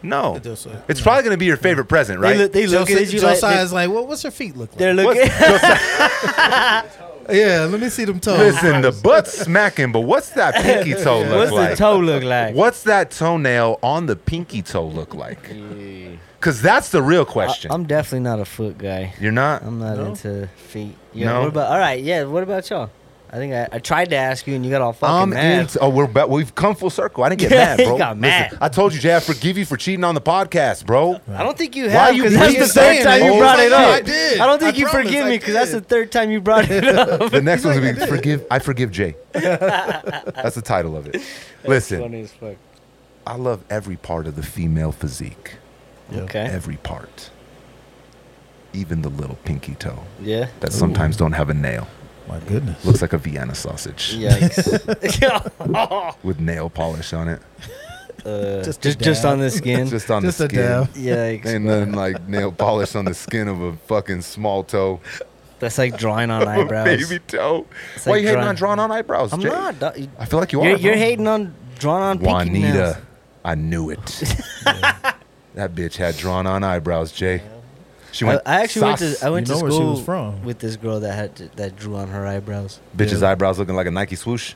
No.
It does,
It's probably gonna be your favorite present, right?
They look, they look
Josiah,
at you like
Josiah's like, well, what's her feet look like?
they, are looking.
Yeah, let me see them toes.
Listen, the butt's smacking, but what's that pinky toe look
What's
like?
What's the toe look like?
What's that toenail on the pinky toe look like? Because that's the real question.
I'm definitely not a foot guy.
You're not?
I'm not
No?
into feet. Yeah.
No?
What about? All right. Yeah. What about y'all? I think I, I tried to ask you and you got all fucking
I'm
mad.
Oh, we're back. We've come full circle. I didn't get mad, bro.
got mad.
Listen, I told you, Jay. I forgive you for cheating on the podcast, bro.
I don't think you
Why
have
you
that's the
saying
third time you brought it up.
I did.
I don't think
I
you
promise
forgive me because that's the third time you brought it up.
The next one's gonna be forgive. I forgive Jay. That's the title of it. Listen,
Funny as fuck.
I love every part of the female physique.
Yeah.
Okay.
Every part, even the little pinky toe
Yeah.
that sometimes don't have a nail.
My goodness.
Looks like a Vienna sausage
Yikes.
with nail polish on it.
uh,
Just
just just, on the skin.
Just on
Just
the skin.
dab.
Yikes.
Ain't nothing like nail polish on the skin of a fucking small toe.
That's like drawing on eyebrows.
baby toe.
It's
Why
like
you hating on drawn on eyebrows,
I'm
Jay?
not. dog.
I feel like you
You're, you're hating on drawn on pinky nails.
Juanita. I knew it. that bitch had drawn on eyebrows, Jay. She
I,
went.
I actually went to I went
You know
to
where she
school
was from.
with this girl that had to, that drew on her eyebrows.
Bitch's
Yeah.
eyebrows looking like a Nike swoosh.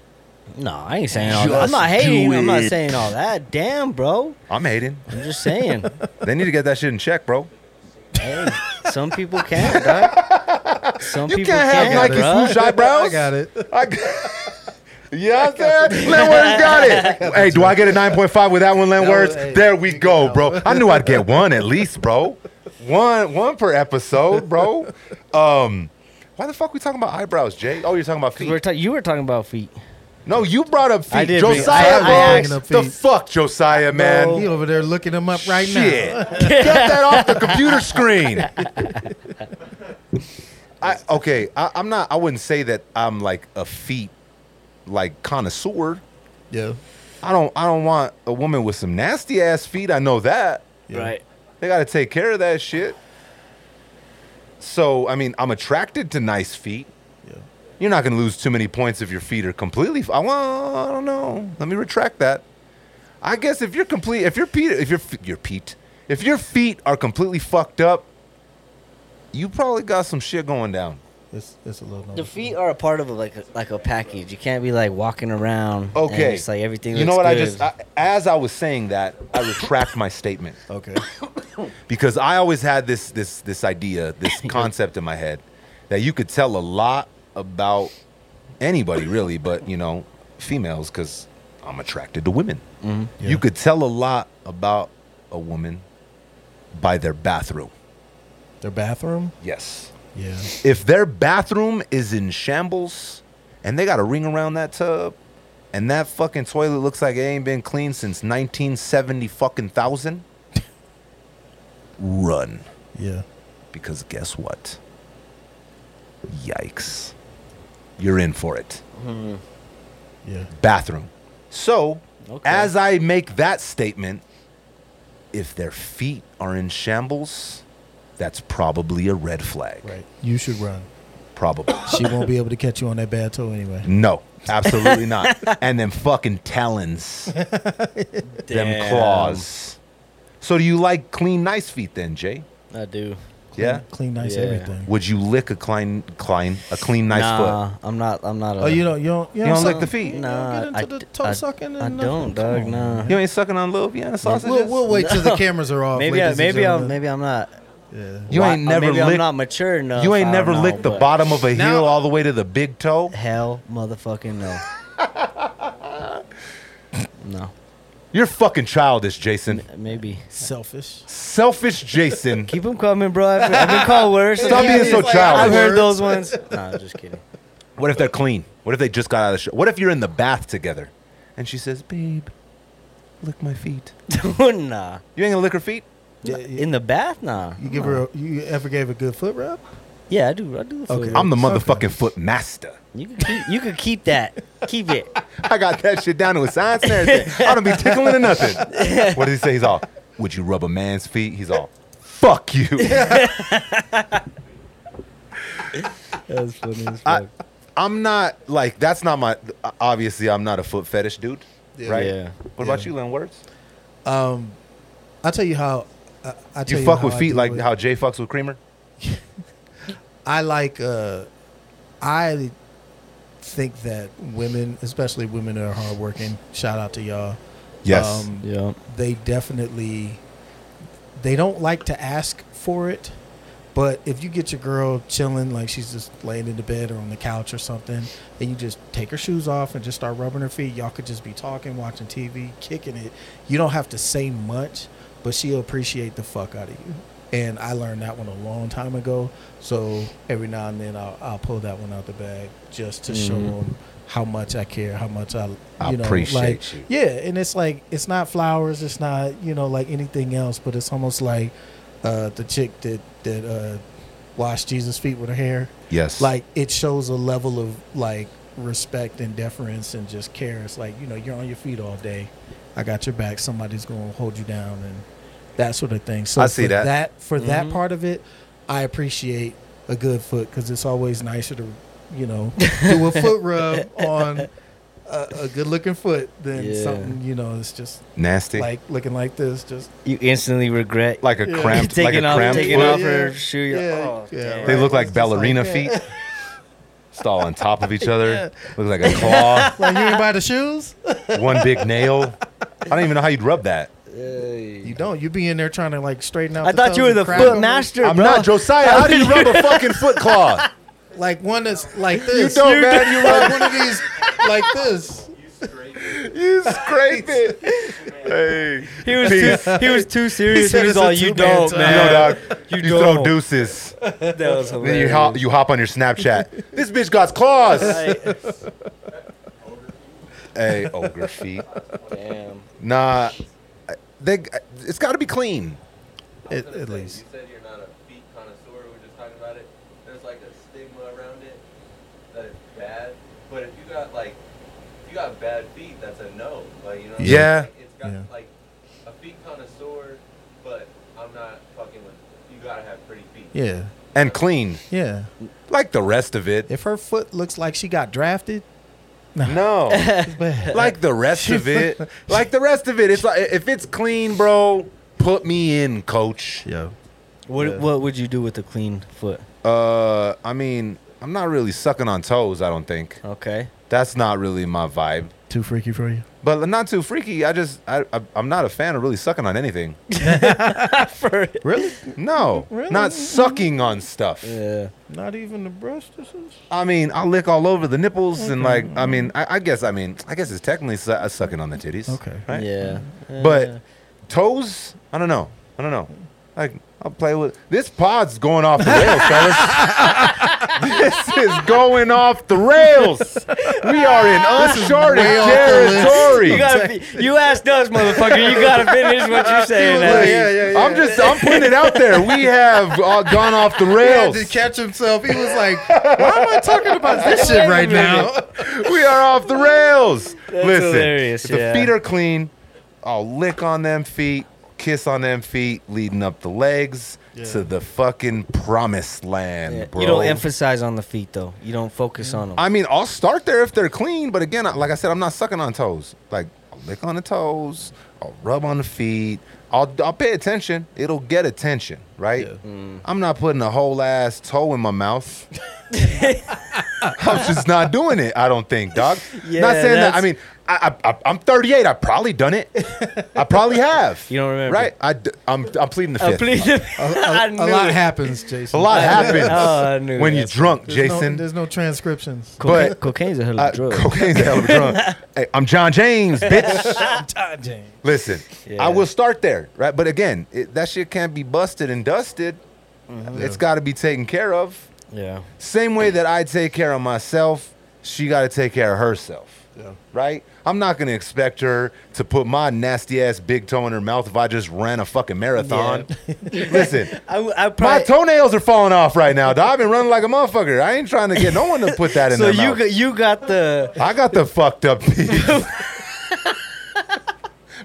No, I ain't saying all that. I'm
Just
not hating.
do
I'm not
it.
saying all that. Damn, bro.
I'm hating.
I'm just saying.
They need to get that shit in check, bro.
hey, some people can't, dog. Some
You
people
can't have
can't,
Nike
bruh.
swoosh eyebrows.
I got it.
I got, yeah, I'm saying? Len got it. Hey, do I get a 9.5 with that one, Len
No, hey,
there we go,
no.
bro. I knew I'd get one at least, bro. One one per episode, bro. Um, why the fuck we talking about eyebrows, Jay? Oh, you're talking about
'Cause we're
feet.
ta- you were talking about feet.
No, you brought up feet.
I did bring-
Josiah,
I- I
bro.
asked-
the fuck, Josiah, man.
He over there looking them up right
Shit.
now.
Get that off the computer screen. I okay. I, I'm not. I wouldn't say that I'm like a feet like connoisseur.
Yeah.
I don't. I don't want a woman with some nasty ass feet. I know that
Yeah.
Right.
They got to take care of that shit. So I mean, I'm attracted to nice feet.
Yeah.
You're not gonna lose too many points if your feet are completely. I well, I don't know. Let me retract that. I guess if you're complete, if your feet, if your f- your feet, if your feet are completely fucked up, you probably got some shit going down.
It's it's a little.
The feet are a part of a, like a, like a package. You can't be like walking around. and
Okay.
it's like everything.
You know
looks
what? I just I, as I was saying that, I retract my statement
Okay.
because I always had this this this idea, this concept in my head that you could tell a lot about anybody really, but you know, females because I'm attracted to women.
Mhm.
Yeah.
You could tell a lot about a woman by their bathroom.
Their bathroom.
Yes.
Yeah.
If their bathroom is in shambles and they got a ring around that tub and that fucking toilet looks like it ain't been cleaned since 1970 fucking thousand, run.
Yeah.
Because guess what? Yikes. You're in for it. Mm-hmm.
Yeah.
Bathroom. So,
Okay.
as I make that statement, if their feet are in shambles, that's probably a red flag.
Right. You should run.
Probably.
She won't be able to catch you on that bad toe anyway.
No, absolutely not. And then fucking talons, them
Damn.
claws. So, do you like clean, nice feet then, Jay?
I do.
Yeah.
Clean nice
Yeah.
everything.
Would you lick a clean, clean, a clean, nice
nah,
foot?
I'm not. I'm not. A,
Oh, you don't. You don't. You,
You don't lick the feet?
You
Nah,
don't
I
get into
d-
the toe
I-
sucking.
I
and
don't,
nothing? Come
dog.
on,
Nah.
man.
You ain't sucking on little Vienna sausages?
We'll, we'll wait till the cameras are off.
Maybe. I,
ladies and
maybe. I'm.
gentlemen.
Maybe I'm not.
Yeah.
You
Why-
ain't
uh,
never
maybe I'm
licked.
not mature enough.
You ain't
I
never
don't know,
licked the
but
bottom of a
Now-
heel all the way to the big toe.
Hell, motherfucking no. no.
You're fucking childish, Jason.
M- Maybe.
Selfish.
Selfish Jason.
Keep them coming, bro. I've, I've been called worse.
Stop being so childish.
I've heard those ones. Nah, just kidding.
What if they're clean? What if they just got out of the shower? What if you're in the bath together, and she says, "Babe, lick my feet."
nah.
You ain't gonna lick her feet?
Yeah,
In the bath, nah.
You give her. A, you ever gave a good foot rub?
Yeah, I do. I do the foot
Okay.
rub.
I'm the
Okay.
motherfucking foot master.
You can keep. You can keep that. Keep it.
I got that shit down to a science and everything. I don't be tickling or nothing. What did he say? He's all, "Would you rub a man's feet?" He's all, "Fuck you."
That's funny as
I,
fuck.
I'm not like that's not my. Obviously, I'm not a foot fetish dude,
Yeah.
right?
Yeah.
What about you, Lenwords?
Um, I'll tell you how. Uh, I tell
You fuck
how
with
I
feet like
it.
how Jay fucks with Creamer?
I like. Uh, I think that women, especially women that are hardworking, shout out to y'all. Um,
Yeah.
they definitely they don't like to ask for it but if you get your girl chilling like she's just laying in the bed or on the couch or something and you just take her shoes off and just start rubbing her feet y'all could just be talking watching tv kicking it you don't have to say much but she'll appreciate the fuck out of you and i learned that one a long time ago so every now and then i'll, I'll pull that one out the bag just to show
Mhm.
them how much i care how much i
I
you know
appreciate
like
you.
yeah, and it's like it's not flowers, it's not you know like anything else, but it's almost like uh, the chick that that uh, washed Jesus' feet with her hair.
Yes.
Like it shows a level of like respect and deference and just care. It's like you know you're on your feet all day. I got your back. Somebody's gonna hold you down and that sort of thing. So
I see
for
that.
for that
Mhm.
part of it, I appreciate a good foot because it's always nicer to you know do a foot rub on a, a good looking foot than
Yeah.
something you know it's just
Nasty.
like looking like this. Just
You instantly regret
like a
Yeah.
cramped, like a
off,
cramped
taking
foot.
off
Yeah.
her shoe.
Yeah.
oh,
Yeah,
damn.
They
right.
look like
It's just like
ballerina
that.
feet. Just all on top of each other.
Yeah.
Look like a claw.
like you didn't buy the shoes.
one big nail. I don't even know how you'd rub that.
You don't. You be in there trying to like straighten out.
I
the
thought
toes
you were
and
the
crack
foot
them.
master,
I'm
bro.
not Josiah. How do you rub a fucking foot claw?
Like one that's like this.
don't, You man.
You like one of these like this.
You scrape it. Hey.
He was too, he was too serious.
said
He was
it's a
all you
two-man
don't,
time."
You
man.
know, dog.
You
You, throw
don't.
deuces.
That was
Then you
hilarious.
hop, you hop on your Snapchat. This bitch got claws. hey, ogre feet.
Damn.
Nah, they. It's got to be clean.
At,
I was gonna
at
say,
least.
You said you're not a feet connoisseur. We were just talking about it. There's like a stigma around it that it's bad. But if you got like, if you got bad feet, that's a no. Like you know. what I mean?
Yeah.
It's got
Yeah.
like a feet connoisseur, but I'm not fucking with. You gotta have pretty feet.
Yeah.
And clean,
Yeah.
like the rest of it.
If her foot looks like she got drafted,
No,
it's
like the rest of it. Like the rest of it. It's like if it's clean, bro. Put me in, coach.
Yo.
What
Yeah.
What would you do with a clean foot?
Uh, I mean, I'm not really sucking on toes. I don't think
Okay.
That's not really my vibe.
Too freaky for you?
But not too freaky. I just I, I I'm not a fan of really sucking on anything.
For
Really?
No,
Really?
not sucking on stuff.
yeah.
Not even the breast? This is?
I mean, I'll lick all over the nipples and like. I mean, I, I guess I mean I guess it's technically su- uh, sucking on the titties.
Okay.
Right?
Yeah.
But- Toes? I don't know. I don't know. Like I'll play with this pod's going off the rails, fellas. this is going off the rails. We are in uncharted
way off the list.
territory.
you gotta. Be, you asked us, motherfucker. You gotta finish what you're saying.
Yeah, yeah, yeah, yeah.
I'm just I'm putting it out there. We have uh, gone off the rails.
He had to catch himself. He was like, "Why am I talking about this shit right now?"
we are off the rails.
That's
Listen,
hilarious,
if the
yeah.
feet are clean, I'll lick on them feet, kiss on them feet, leading up the legs
Yeah.
to the fucking promised land,
Yeah.
bro.
You don't emphasize on the feet though. You don't focus on them.
I mean, I'll start there if they're clean, but again, like I said, I'm not sucking on toes. Like I'll lick on the toes, I'll rub on the feet. I'll I'll pay attention. It'll get attention, right?
Yeah.
Mm.
I'm not putting a whole ass toe in my mouth. I'm just not doing it. I don't think, dog.
Yeah,
not saying that. I mean, I, I, I'm 38. I've probably done it. I probably have.
You don't remember.
right? I, am I'm pleading the
Uh,
fifth.
please.
A,
I
a,
knew
a lot
it.
happens, Jason.
A lot happens
Oh, I knew
when you're drunk,
There's no-
Jason.
there's no transcriptions.
Cocaine,
but-
cocaine's a hell of
Uh,
a drug.
cocaine's a hell of a drug. hey, I'm John James, bitch.
Todd James.
Listen,
Yeah.
I will start there, right? But again, it, that shit can't be busted and dusted. Mm-hmm. It's got to be taken care of.
Yeah.
Same way that I take care of myself, she got to take care of herself,
Yeah.
right? I'm not gonna expect her to put my nasty ass big toe in her mouth if I just ran a fucking marathon. Listen,
I, I
my
probably,
toenails are falling off right now. dog. I've been running like a motherfucker. I ain't trying to get no one to put that in
so
their
you
mouth.
got, you got the
I got the fucked up teeth.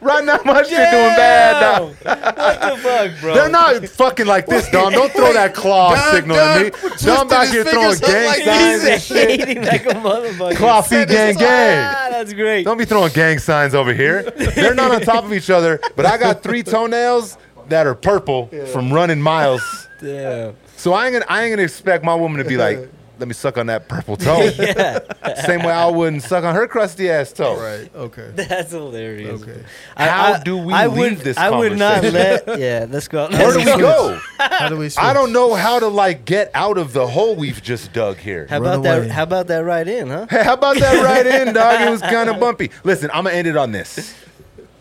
Right now my shit doing bad. dog.
what the fuck, bro?
They're not fucking like this, Dom. Don't throw that claw
Dom-
signal at me.
Dom twisted
Dom back
his
here throwing
fingers up
gang
like
signs and
He's
shit.
hating like a motherfucker.
Claw feet gang gang.
Ah, that's great.
Don't be throwing gang signs over here. They're not on top of each other, but I got three toenails that are purple from running miles.
Damn.
So I ain't gonna I ain't gonna expect my woman to be like, let me suck on that purple toe.
Yeah,
Same way I wouldn't suck on her crusty ass toe.
Right. Okay.
that's hilarious.
Okay.
How do we
I
leave
would,
this
I would not let. Yeah, let's go.
Where do we go?
How do we? Switch?
I don't know how to like get out of the hole we've just dug here.
How
Run
about
away.
that? How about that right in, huh?
Hey, how about that right in, dog? It was kind of bumpy. Listen, I'm gonna end it on this.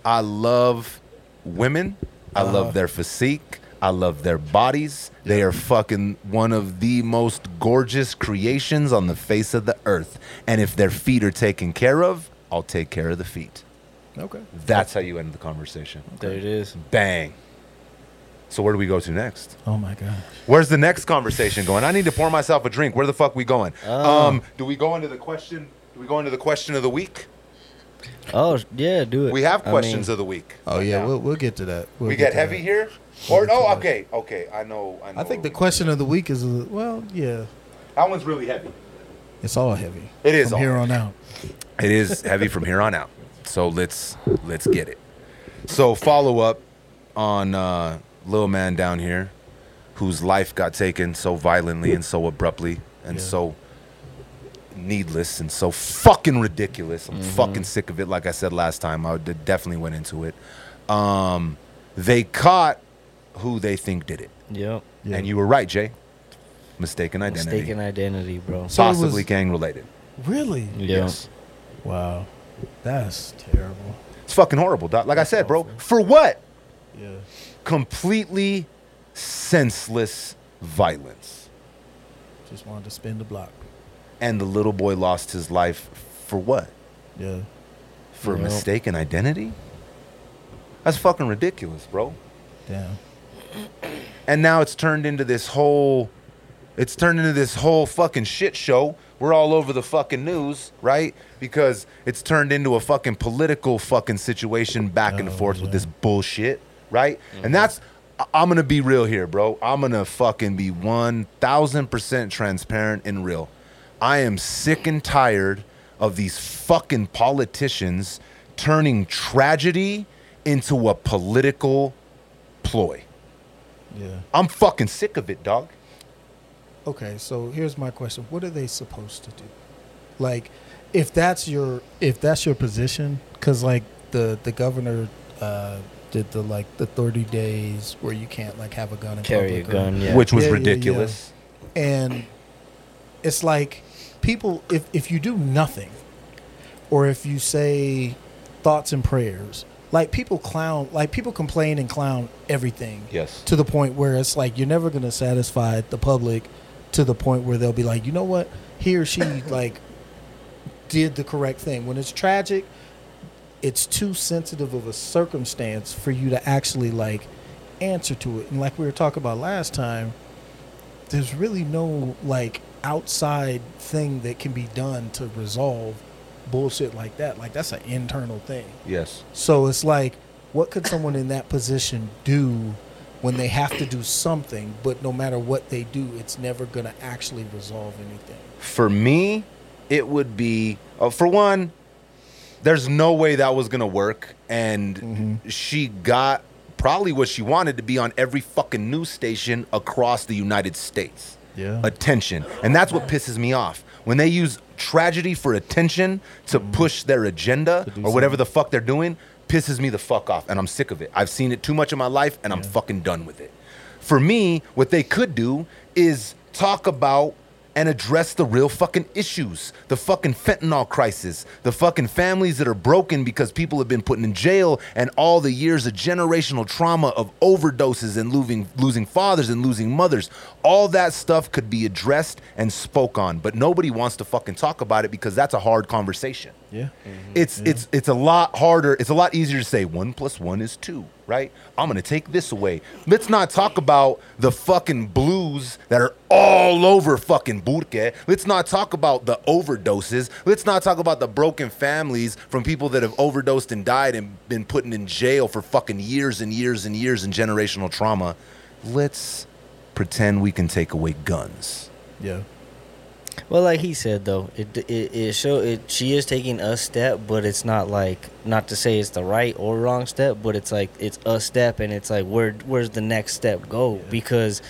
I love women. I
Uh-huh.
love their physique. I love their bodies. They are fucking one of the most gorgeous creations on the face of the earth. And if their feet are taken care of, I'll take care of the feet.
Okay.
That's how you end the conversation.
There it is.
Bang. So where do we go to next?
Oh my god.
Where's the next conversation going? I need to pour myself a drink. Where the fuck we going?
Oh.
Um, do we go into the question? Do we go into the question of the week?
Oh yeah, do it.
We have
I
questions
mean,
of the week.
Oh
right
yeah, we'll we'll get to that. We'll
we get
to
heavy
that.
here,
We'll
or
get to
oh, okay, okay. I know. I know.
I think the question of the week is uh, well, yeah,
that one's really heavy.
It's all heavy.
It is
from
all
here
heavy.
on out.
It is heavy from here on out. So let's let's get it. So follow up on uh, little man down here, whose life got taken so violently and so abruptly and
Yeah.
so needless and so fucking ridiculous. I'm fucking sick of it. Like I said last time, I definitely went into it. Um, they caught who they think did it,
Yep.
Yeah.
and you were right, Jay. Mistaken identity,
Mistaken identity, bro.
So
possibly
was-
gang related.
Really?
Yeah.
Wow. That's terrible.
It's fucking horrible, doc. Like I said, bro. For what?
Yeah.
completely senseless violence.
Just wanted to spin the block.
And the little boy lost his life for what?
Yeah.
For
Yep.
mistaken identity? That's fucking ridiculous, bro.
Damn.
And now it's turned into this whole it's turned into this whole fucking shit show. We're all over the fucking news, right? Because it's turned into a fucking political fucking situation back and
Oh,
forth with this bullshit, right? And mm-hmm. that's I'm gonna be real here, bro. I'm gonna fucking be one thousand percent transparent and real. I am sick and tired of these fucking politicians turning tragedy into a political ploy.
Yeah.
I'm fucking sick of it, dog.
Okay, so here's my question: What are they supposed to do? Like, if that's your if that's your position, because like the the governor uh, did the like the 30 days where you can't like have a gun in
Carry a
public or-
gun. Yeah.
Which was
Yeah, yeah,
ridiculous.
and it's like people if if you do nothing or if you say thoughts and prayers like people clown like people complain and clown everything
Yes.
to the point where it's like you're never going to satisfy the public to the point where they'll be like you know what? He or she like did the correct thing. When it's tragic it's too sensitive of a circumstance for you to actually like answer to it. And like we were talking about last time there's really no like outside thing that can be done to resolve bullshit like that like that's an internal thing
Yes.
so it's like, what could someone in that position do when they have to do something, but no matter what they do, it's never going to actually resolve anything?
For me, it would be uh, for one. There's no way that was gonna work, and
Mhm.
she got probably what she wanted to be on every fucking news station across the United States.
Yeah.
attention. And that's what pisses me off. When they use tragedy for attention to push their agenda or whatever the fuck they're doing, pisses me the fuck off. And I'm sick of it. I've seen it too much in my life and I'm fucking done with it. For me, what they could do is talk about and address the real fucking issues. The fucking fentanyl crisis, the fucking families that are broken because people have been put in jail, and all the years of generational trauma of overdoses and losing losing fathers and losing mothers. All that stuff could be addressed and spoke on, but nobody wants to fucking talk about it because that's a hard conversation.
Yeah.
It's it's it's a lot harder. It's a lot easier to say one plus one is two, right? I'm gonna take this away. Let's not talk about the fucking blues that are all over fucking Burque. Let's not talk about the overdoses. Let's not talk about the broken families from people that have overdosed and died and been put in jail for fucking years and years and years in generational trauma. Let's pretend we can take away guns.
Yeah.
Well, like he said though, it it, it show it. She is taking a step, but it's not like not to say it's the right or wrong step, but it's like it's a step, and it's like where where's the next step go? Because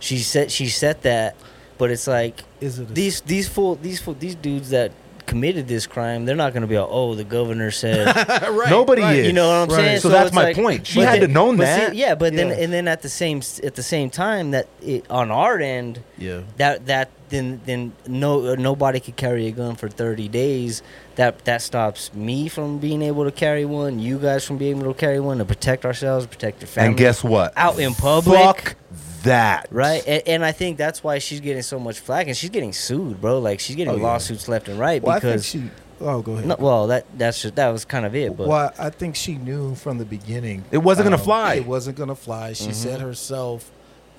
she said she said that, but it's like
Is it a
these these fool these fool these dudes that committed this crime, they're not gonna be like, oh, the governor said.
right,
Nobody
right.
is.
You know what I'm
Right.
saying?
So that's
it's
my point. She
but
had to know
but see-
that.
yeah, but then and then at the same at the same time that it, on our end,
Yeah.
that that then then no uh, nobody could carry a gun for 30 days that that stops me from being able to carry one you guys from being able to carry one to protect ourselves protect your family
And guess what?
out in public
Fuck that.
right and, and i think that's why she's getting so much flack and she's getting sued bro like she's getting
Oh, yeah.
lawsuits left and right
Well, I think
because
she. Oh, go ahead.
no, well that that's just that was kind of it but
well, I think she knew from the beginning um,
It wasn't gonna fly.
It wasn't gonna fly. She said
Mm-hmm.
herself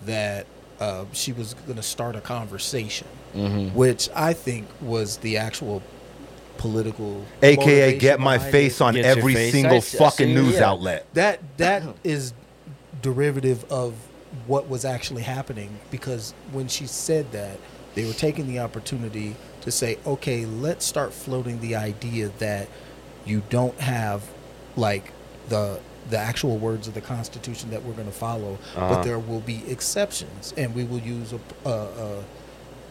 that uh, she was gonna start a conversation,
Mhm.
which I think was the actual political.
AKA get my face
it.
on
Get
every
face.
single
I see- I
fucking
see,
news
yeah.
outlet.
That that is derivative of what was actually happening because when she said that, they were taking the opportunity to say, okay, let's start floating the idea that you don't have like the the actual words of the Constitution that we're going to follow,
Uh-huh.
but there will be exceptions, and we will use a a,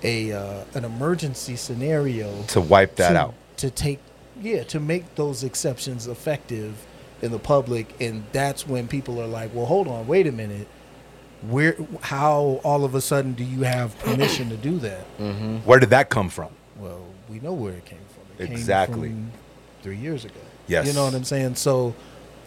a, a uh, an emergency scenario
To wipe that
to,
out.
to take yeah to make those exceptions effective in the public and that's when people are like well hold on wait a minute where how all of a sudden do you have permission to do that
Mhm.
Where did that come from?
well we know where it came from it
Exactly.
came from three years ago
Yes.
you know what i'm saying so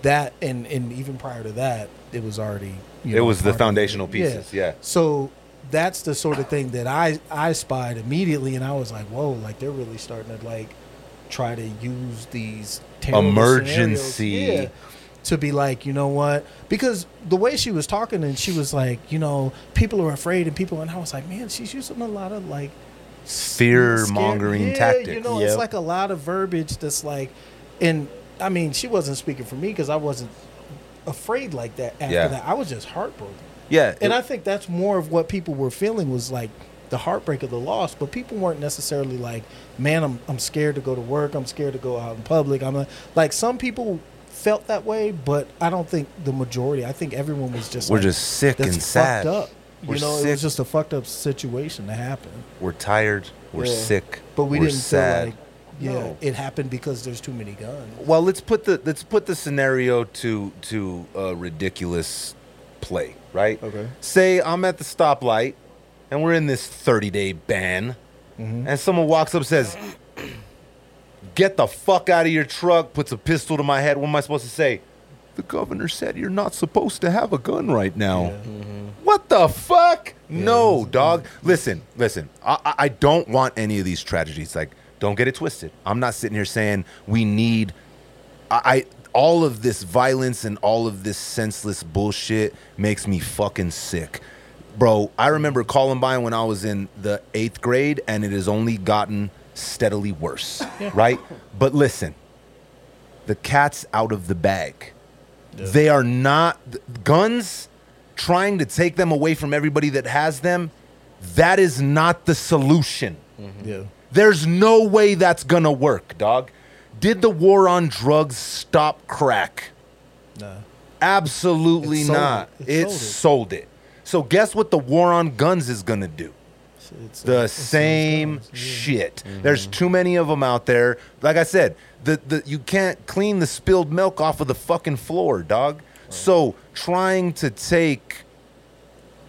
that and and even prior to that it was already you
It
know,
was the foundational pieces, yeah.
so that's the sort of thing that I I spied immediately, and I was like, whoa, like they're really starting to like try to use these
Emergency.
yeah, to be like, you know what? Because the way she was talking, and she was like, you know, people are afraid, and people, and I was like, man, she's using a lot of like
Fear-mongering
yeah,
tactics.
You know,
Yep.
it's like a lot of verbiage that's like, and I mean, she wasn't speaking for me because I wasn't afraid like that after
Yeah.
that. I was just heartbroken.
Yeah.
And
it-
I think that's more of what people were feeling was like the heartbreak of the loss, but people weren't necessarily like, "Man, I'm I'm scared to go to work. I'm scared to go out in public." I'm like, like some people felt that way, but I don't think the majority. I think everyone was just
we're
like,
just sick and sad.
fucked up.
We're
you know, it was just a fucked up situation to happen.
We're tired. We're
Yeah.
sick.
But we
we're
didn't
sad.
feel like, yeah,
No.
it happened because there's too many guns.
well, let's put the let's put the scenario to to a ridiculous play, right?
Okay.
Say I'm at the stoplight and we're in this 30 day ban,
Mm-hmm.
and someone walks up and says, "Get the fuck out of your truck!" Puts a pistol to my head. What am I supposed to say? The governor said you're not supposed to have a gun right now.
Yeah. Mm-hmm.
What the fuck? no,
it's-
dog. Listen, listen. I, I- I don't want any of these tragedies. Like, don't get it twisted. I'm not sitting here saying we need. I, I all of this violence and all of this senseless bullshit makes me fucking sick, bro. I remember Columbine when I was in the eighth grade, and it has only gotten steadily worse. Right? But listen, the cat's out of the bag. They are not guns trying to take them away from everybody that has them. That is not the solution. Mm-hmm.
Yeah.
There's no way that's gonna work, dog. Did the war on drugs stop crack?
Nah.
Absolutely
It sold
not.
it.
It,
It sold
sold
it.
it. So guess what the war on guns is gonna do?
It's, it's,
the
it's-
same shit. Mm-hmm. There's too many of them out there. Like I said, the, the you can't clean the spilled milk off of the fucking floor, dog. So trying to take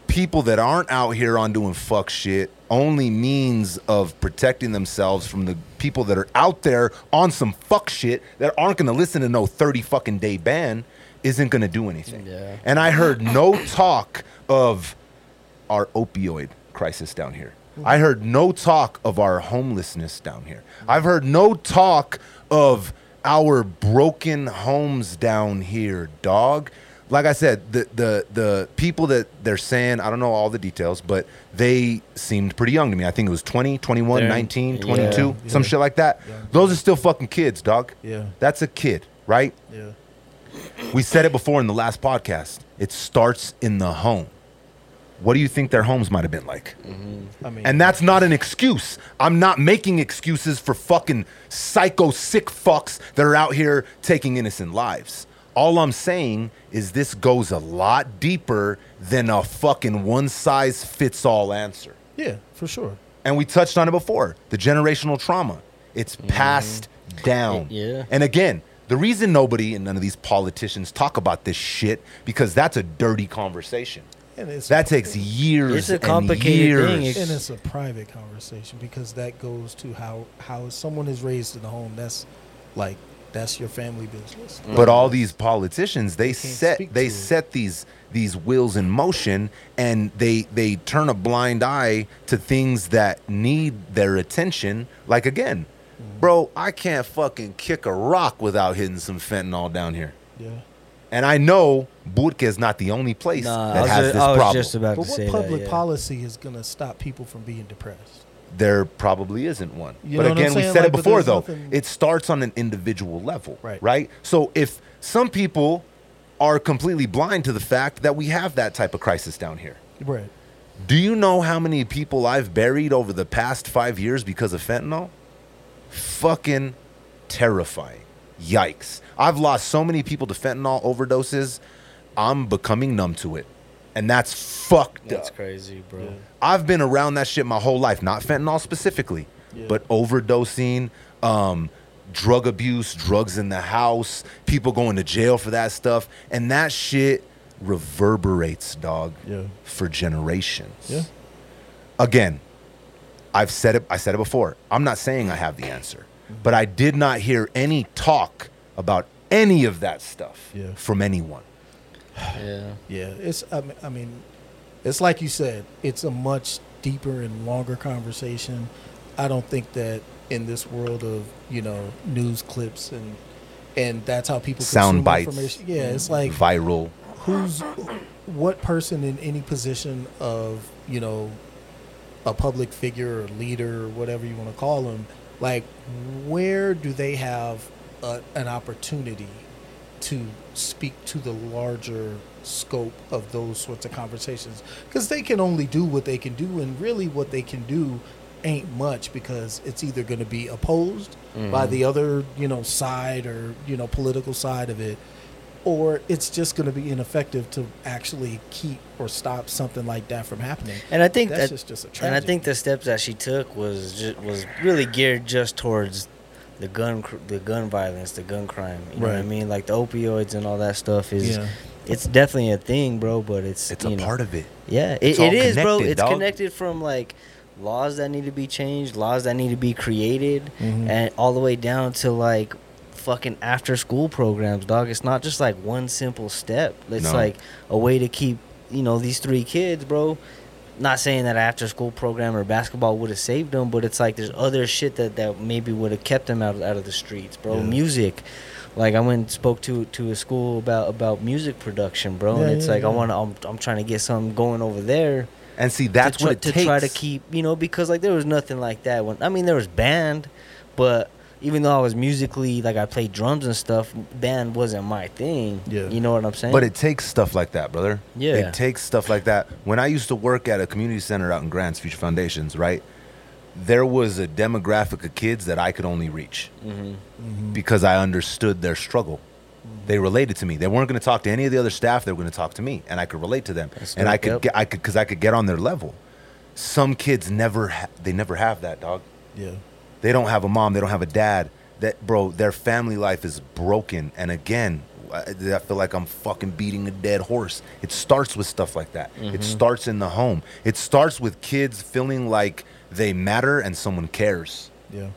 people that aren't out here on doing fuck shit only means of protecting themselves from the people that are out there on some fuck shit that aren't gonna listen to no 30 fucking day ban isn't gonna do anything.
Yeah.
And I heard no talk of our opioid crisis down here. I heard no talk of our homelessness down here. I've heard no talk of our broken homes down here, dog. like I said, the the the people that they're saying, I don't know all the details, but they seemed pretty young to me. I think it was 20, 21,
They're-
19,
yeah.
22, some
Yeah.
shit like that.
Yeah.
Those are still fucking kids, dog.
Yeah.
That's a kid, right?
Yeah.
We said it before in the last podcast. It starts in the home. What do you think their homes might have been like? Mm-hmm.
I mean,
And that's not an excuse. I'm not making excuses for fucking psycho sick fucks that are out here taking innocent lives. All I'm saying is this goes a lot deeper than a fucking one size fits all answer.
yeah, for sure.
And we touched on it before the generational trauma. It's mm-hmm. passed down.
Yeah.
And again, the reason nobody and none of these politicians talk about this shit because that's a dirty conversation.
And it's
That takes years.
It's a
and
complicated thing.
years.
and it's a private conversation because that goes to how how someone is raised in the home. That's like that's your family business.
But all these politicians, they
can't
set they
to it.
set these these wheels in motion, and they they turn a blind eye to things that need their attention. Like again,
Mm-hmm.
bro, I can't fucking kick a rock without hitting some fentanyl down here.
Yeah.
And I know Burque is not the only place
Nah, I
that
was,
has
ju-
this
I was
problem.
just about
But
to
what
say
public
that. yeah.
policy is going to stop people from being depressed?
there probably isn't one.
You
but
know what I'm
again, we
saying?
said
Like,
it
but
before
there's
though.
nothing-
It starts on an individual level.
Right.
Right? So if some people are completely blind to the fact that we have that type of crisis down here.
Right.
Do you know how many people I've buried over the past five years because of fentanyl? Fucking terrifying. Yikes. I've lost so many people to fentanyl overdoses, I'm becoming numb to it. And that's fucked
That's
up.
crazy, bro.
Yeah.
I've been around that shit my whole life, not fentanyl specifically,
Yeah.
but overdosing, um, drug abuse, drugs in the house, people going to jail for that stuff, and that shit reverberates, dog,
Yeah.
for generations.
Yeah.
Again, I've said it. I said it before. I'm not saying I have the answer, but I did not hear any talk about any of that stuff
Yeah.
from anyone.
Yeah.
Yeah. It's. I mean, I mean, it's like you said. It's a much deeper and longer conversation. I don't think that in this world of you know news clips and and that's how people
Sound bites.
information. Yeah. It's mm-hmm. like
Viral.
who's what person in any position of you know a public figure or leader or whatever you want to call them like where do they have a, an opportunity to speak to the larger scope of those sorts of conversations because they can only do what they can do and really what they can do ain't much because it's either going to be opposed mm-hmm. by the other you know side or you know political side of it or it's just going to be ineffective to actually keep or stop something like that from happening
And I think
that's
that,
just, just a
and. I think the steps that she took was just, was really geared just towards the gun the gun violence, the gun crime. You know what I mean? Like the opioids and all that stuff is
yeah
it's definitely a thing, bro. But it's
It's
you
a
know,
part of it.
Yeah, it,
It's
it bro. It's
dog.
connected from like laws that need to be changed, laws that need to be created,
Mhm.
and all the way down to like fucking after school programs, dog. It's not just like one simple step. It's
No.
like a way to keep you know these three kids, bro. Not saying that after school program or basketball would have saved them, but it's like there's other shit that, that maybe would have kept them out out of the streets, bro.
Yeah.
Music, like I went and spoke to to a school about about music production, bro, and it's
yeah,
like I want to. I'm, I'm trying to get something going over there
And see, that's
to
what it
to
takes.
try to keep you know because like there was nothing like that when I mean there was band, but even though I was musically like I played drums and stuff, band wasn't my thing.
Yeah.
you know what I'm saying.
But it takes stuff like that, brother.
Yeah.
It takes stuff like that. When I used to work at a community center out in Grants, Future Foundations, right? There was a demographic of kids that I could only reach
hmm
because I understood their struggle. They related to me. They weren't going to talk to any of the other staff. They were going to talk to me, and I could relate to them.
That's
and
dope,
I could
yep.
get, I could, because I could get on their level. Some kids never, ha- they never have that, dog.
yeah
They don't have a mom. They don't have a dad. That bro, their family life is broken. And again, I I feel like I'm fucking beating a dead horse. It starts with stuff like that. It mm-hmm. starts in the home. It starts with kids feeling like they matter and someone cares.
yeah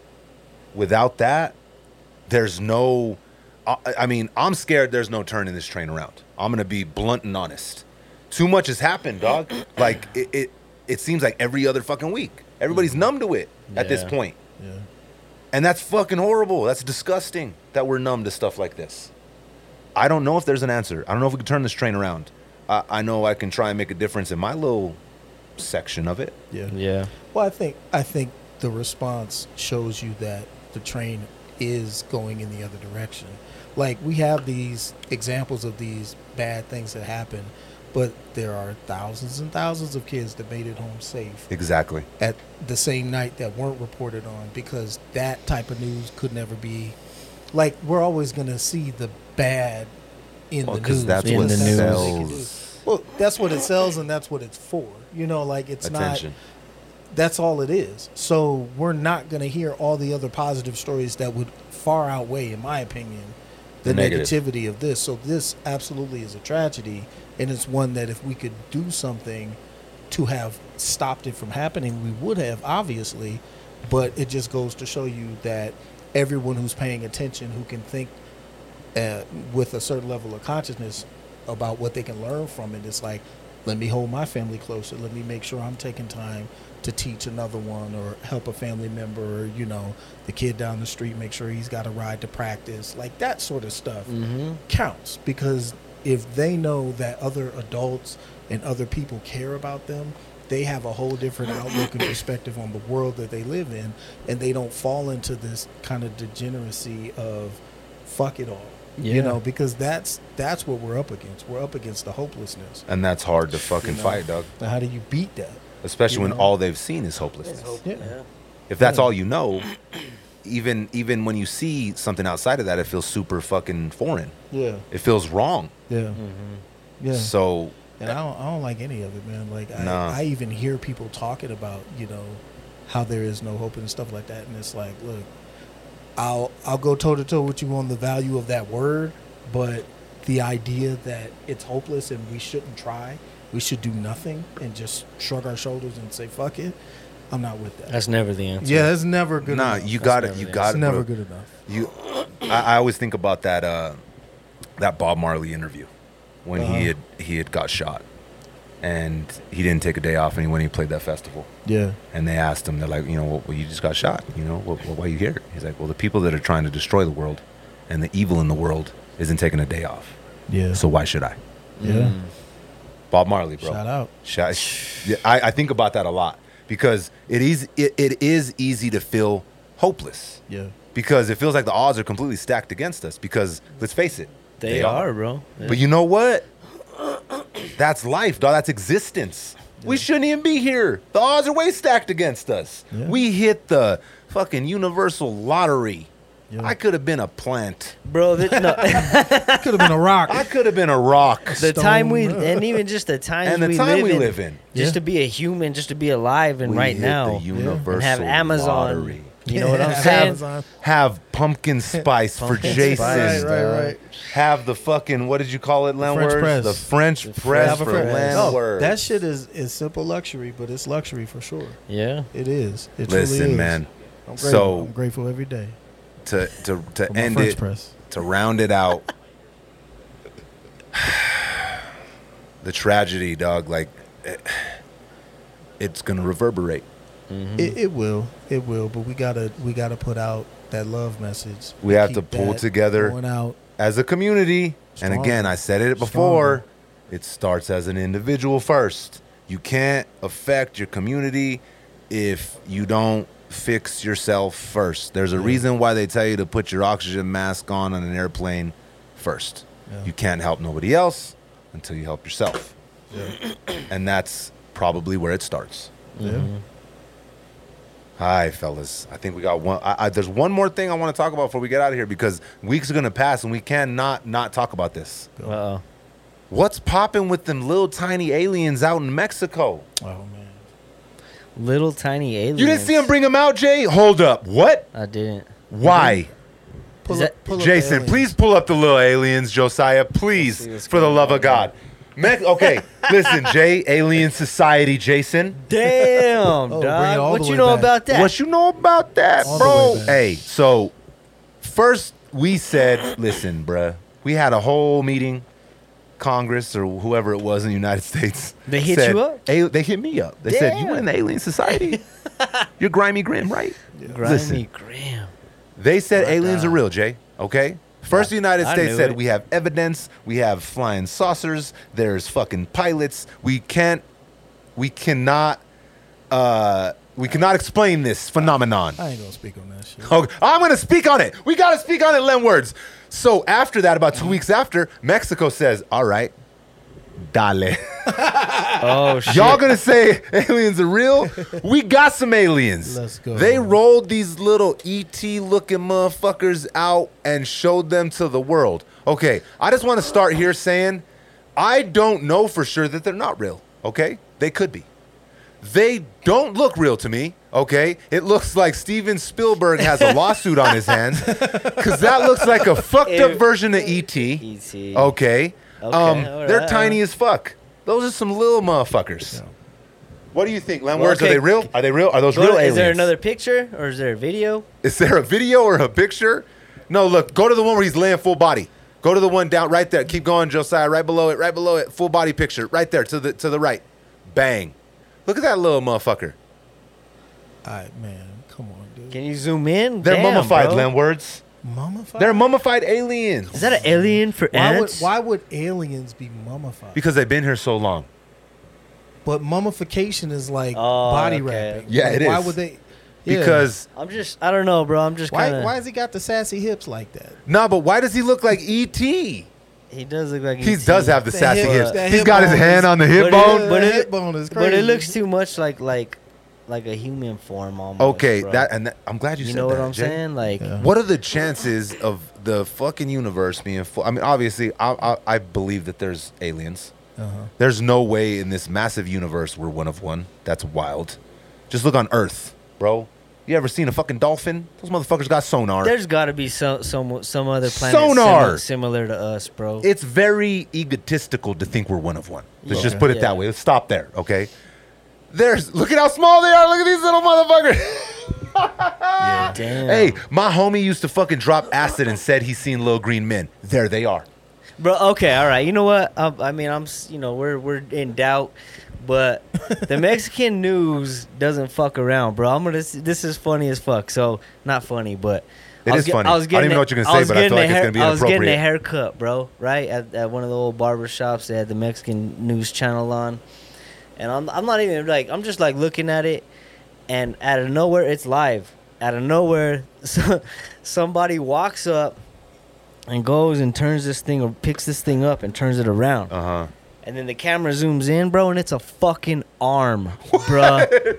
Without that, there's no. I, I mean, I'm scared. There's no turning this train around. I'm gonna be blunt and honest. Too much has happened, dog. Like it, it, it seems like every other fucking week. Everybody's mm-hmm. numb to it at this point.
Yeah
And that's fucking horrible. That's disgusting that we're numb to stuff like this. I don't know if there's an answer. I don't know if we can turn this train around. I, I know I can try and make a difference in my little section of it.
Yeah.
Yeah.
Well, I think I think the response shows you that the train is going in the other direction. Like we have these examples of these bad things that happen, but there are thousands and thousands of kids that made it home safe
Exactly.
at the same night that weren't reported on because that type of news could never be like we're always going to see the bad in
Well,
the
'cause
news.
that's
In
what
the news.
they can do.
sells
Well, that's what it sells and that's what it's for. You know, like it's not
attention.
that's all it is. So we're not going to hear all the other positive stories that would far outweigh, in my opinion, the,
The negative.
negativity of this. So this absolutely is a tragedy, and it's one that if we could do something to have stopped it from happening, we would have, obviously. But it just goes to show you that everyone who's paying attention, who can think uh, with a certain level of consciousness about what they can learn from it, it's like, let me hold my family closer. Let me make sure I'm taking time to teach another one or help a family member or, you know, the kid down the street, make sure he's got a ride to practice. Like that sort of stuff
Mm-hmm.
counts because if they know that other adults and other people care about them, they have a whole different outlook and perspective on the world that they live in, and they don't fall into this kind of degeneracy of fuck it all.
Yeah.
You know, because that's that's what we're up against. We're up against the hopelessness.
And that's hard to fucking
You know?
fight, Doug.
Now, how do you beat that?
Especially
You
when
know?
all they've seen is hopelessness.
Yeah.
If that's
Yeah.
all you know, even even when you see something outside of that, it feels super fucking foreign.
Yeah,
It feels wrong.
Yeah,
Mm-hmm.
yeah.
So
And I don't, I don't like any of it, man. Like I,
Nah.
I even hear people talking about, you know, how there is no hope and stuff like that, and it's like, look, I'll I'll go toe to toe with you on the value of that word, but the idea that it's hopeless and we shouldn't try, we should do nothing and just shrug our shoulders and say fuck it, I'm not with that.
That's never the answer.
yeah, that's never good.
nah,
enough.
you got it. You
the
got
it's
it.
never good enough.
You, I, I always think about that uh, that Bob Marley interview when
Uh-huh.
he had he had got shot, and he didn't take a day off, and he when he played that festival,
Yeah,
and they asked him, they're like, you know, well, well you just got shot, you know, well, well, why are you here? He's like, well, the people that are trying to destroy the world, and the evil in the world isn't taking a day off,
yeah,
so why should I?
yeah.
Mm.
Bob Marley, bro.
Shout out.
Shout, yeah, I, I think about that a lot because it is it, it is easy to feel hopeless
Yeah,
because it feels like the odds are completely stacked against us. Because let's face it,
They, are, bro.
But you know what? That's life, dog. That's existence. We shouldn't even be here. The odds are way stacked against us.
Yeah.
We hit the fucking universal lottery.
Yeah.
I could have been a plant.
bro. The, no,
could have been a rock.
I could have been a rock.
the
Stone.
time we and even just the times
and the
we
time
live
we
in,
live in.
just
Yeah.
to be a human, just to be alive and
we
right
hit
now,
the universal
and have Amazon.
lottery.
You know what I'm saying?
Amazon.
Have pumpkin spice for
Pumpkin
Jason.
spice,
Right, right, right.
Have the fucking what did you call it, Len
French press.
The French
The
press
Have
for
friend.
Len
No,
Words.
that shit is, is simple luxury, but it's luxury for sure.
Yeah.
It is. It truly
Listen,
is.
man.
I'm grateful.
So-
I'm grateful every day
To to to
for my
end
French
it
press.
to round it out. the tragedy, dog. Like it, it's gonna reverberate.
Mhm.
It, it will. It will. But we gotta we gotta put out that love message.
We have to pull together
Going out.
as a community. And again, I said it before.
Stronger.
It starts as an individual first. You can't affect your community if you don't fix yourself first. There's a
Yeah.
reason why they tell you to put your oxygen mask on on an airplane first.
Yeah.
You can't help nobody else until you help yourself.
Yeah.
And that's probably where it starts.
Yeah.
Hi, fellas. I think we got one. I, I, there's one more thing I want to talk about before we get out of here because weeks are gonna pass and we cannot not talk about this.
Uh-oh.
What's popping with them little tiny aliens out in Mexico?
Oh man.
Little tiny aliens.
You didn't see them bring them out, Jay? Hold up. What?
I didn't.
Why?
Pull up, pull
Jason,
aliens.
please pull up the little aliens, Josiah. Please, for the love of God. Me- okay, listen, Jay, Alien Society, Jason.
Damn, oh,
bring it
dog. What you know
back.
about that?
What you know about that,
All
bro? Hey, so first we said, listen, bruh, we had a whole meeting, Congress or whoever it was in the United States.
They hit
said-
you up?
A- they hit me up. They said, you
Damn.
in the Alien Society? You're Grimy Grim, right?
Grimy
Listen.
Graham.
They said
What
aliens
the-
are real, Jay. Okay, First, the United
I
States
knew
said
it.
we have evidence. We have flying saucers. There's fucking pilots. We can't. We cannot. Uh, we cannot explain this phenomenon.
I ain't gonna speak on that shit.
Okay, I'm gonna speak on it. We gotta speak on it, Lenwords. So after that, about two weeks after, Mexico says, "All right, dale."
Oh shit.
Y'all gonna say aliens are real? We got some aliens.
Let's go.
They rolled these little ET looking motherfuckers out and showed them to the world. Okay, I just want to start here saying I don't know for sure that they're not real. Okay, they could be. They don't look real to me. Okay, it looks like Steven Spielberg has a lawsuit on his hands because that looks like a fucked up version of ET.
E.T.
Okay.
Okay,
um,
all
they're
right,
tiny as fuck. Those are some little motherfuckers. What do you think, Len?
Well,
Words,
okay.
Are they real? Are they real? Are those
Go
real
to-
aliens?
is there another picture or is there a video?
Is there a video or a picture? No, look. Go to the one where he's laying full body. Go to the one down right there. Keep going, Josiah. Right below it. Right below it. Full body picture. Right there to the to the right. Bang. Look at that little motherfucker.
All right, man. Come on, dude.
Can you zoom in?
They're
Damn,
mummified,
bro.
Len. Words.
Mummified?
They're mummified aliens.
Is that an alien for
why would,
ants?
why would aliens be mummified?
Because they've been here so long.
But mummification is like
Oh,
body
okay.
wrapping.
Yeah,
Like,
it
Why
is.
would they? Yeah.
Because
I'm just, I don't know, bro. I'm just
why
kind of.
why has he got the sassy hips like that?
no, but why does he look like ET?
He does look like
He
ET.
does have the
That
sassy
hip-
hips.
that
He's
hip
got his
bone
hand
is-
on the hip
But it-
bone.
but
the
it-
hip bone is crazy.
But it looks too much like like like a human form almost.
Okay,
bro.
that and that, I'm glad you,
you
said that.
You know what
that,
I'm
Jay.
saying? Like,
Yeah.
What are the chances of the fucking universe being full? I mean, obviously, I, I, I believe that there's aliens.
Uh-huh.
There's no way in this massive universe we're one of one. That's wild. Just look on Earth, bro. You ever seen a fucking dolphin? Those motherfuckers got sonar.
there's got to be some some some other planet
Sonar!
simi- similar to us, bro.
it's very egotistical to think we're one of one. Let's
Yeah.
just put it
Yeah.
that way. Let's stop there, okay? There's look at how small they are. Look at these little motherfuckers.
yeah, Damn.
Hey, my homie used to fucking drop acid and said he's seen little green men. There they are.
Bro, okay, all right. You know what? I, I mean, I'm, you know, we're we're in doubt, but the Mexican news doesn't fuck around, bro. I'm gonna. This is funny as fuck. So not funny, but
It
I was
is
get-
funny.
I, was
I don't
getting
even know what you're gonna say,
was
but I feel like
a
it's gonna be appropriate.
I was getting a haircut, bro. Right at, at one of the old barber shops. They had the Mexican news channel on, and I'm I'm not even like I'm just like looking at it, and out of nowhere it's live. Out of nowhere, so, somebody walks up and goes and turns this thing or picks this thing up and turns it around.
Uh huh.
And then the camera zooms in, bro, and it's a fucking arm, bruh.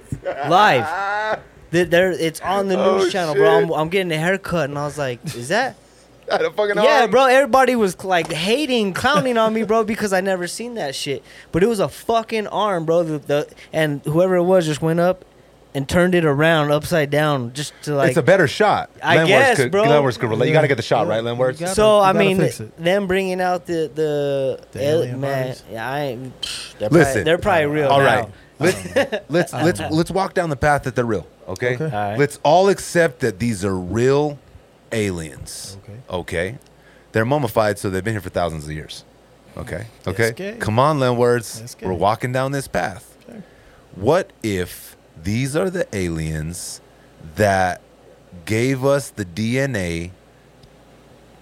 Live. Th- There, it's on the
Oh,
news channel, bro. I'm. I'm getting a haircut, and I was like, "Is that?"
A fucking
yeah,
arm.
bro. Everybody was like hating, clowning on me, bro, because I never seen that shit. But it was a fucking arm, bro. The, the and whoever it was just went up and turned it around upside down, just to like.
it's a better shot.
I
Lenwords
guess,
could,
bro.
Lenwords could relate. You got to get the shot right, Lenwords.
You got-
so I mean, them bringing out the the,
The alien
man, yeah, I ain't. They're
Listen.
probably, they're probably real.
All
now.
right. Let's let's let's let's walk down the path that they're real. Okay.
Okay.
All right.
Let's all accept that these are real aliens.
Okay.
Okay. They're mummified, so they've been here for thousands of years. Okay. Okay.
Okay.
Come on.
That's
We're walking down this path.
Okay.
What if these are the aliens that gave us the DNA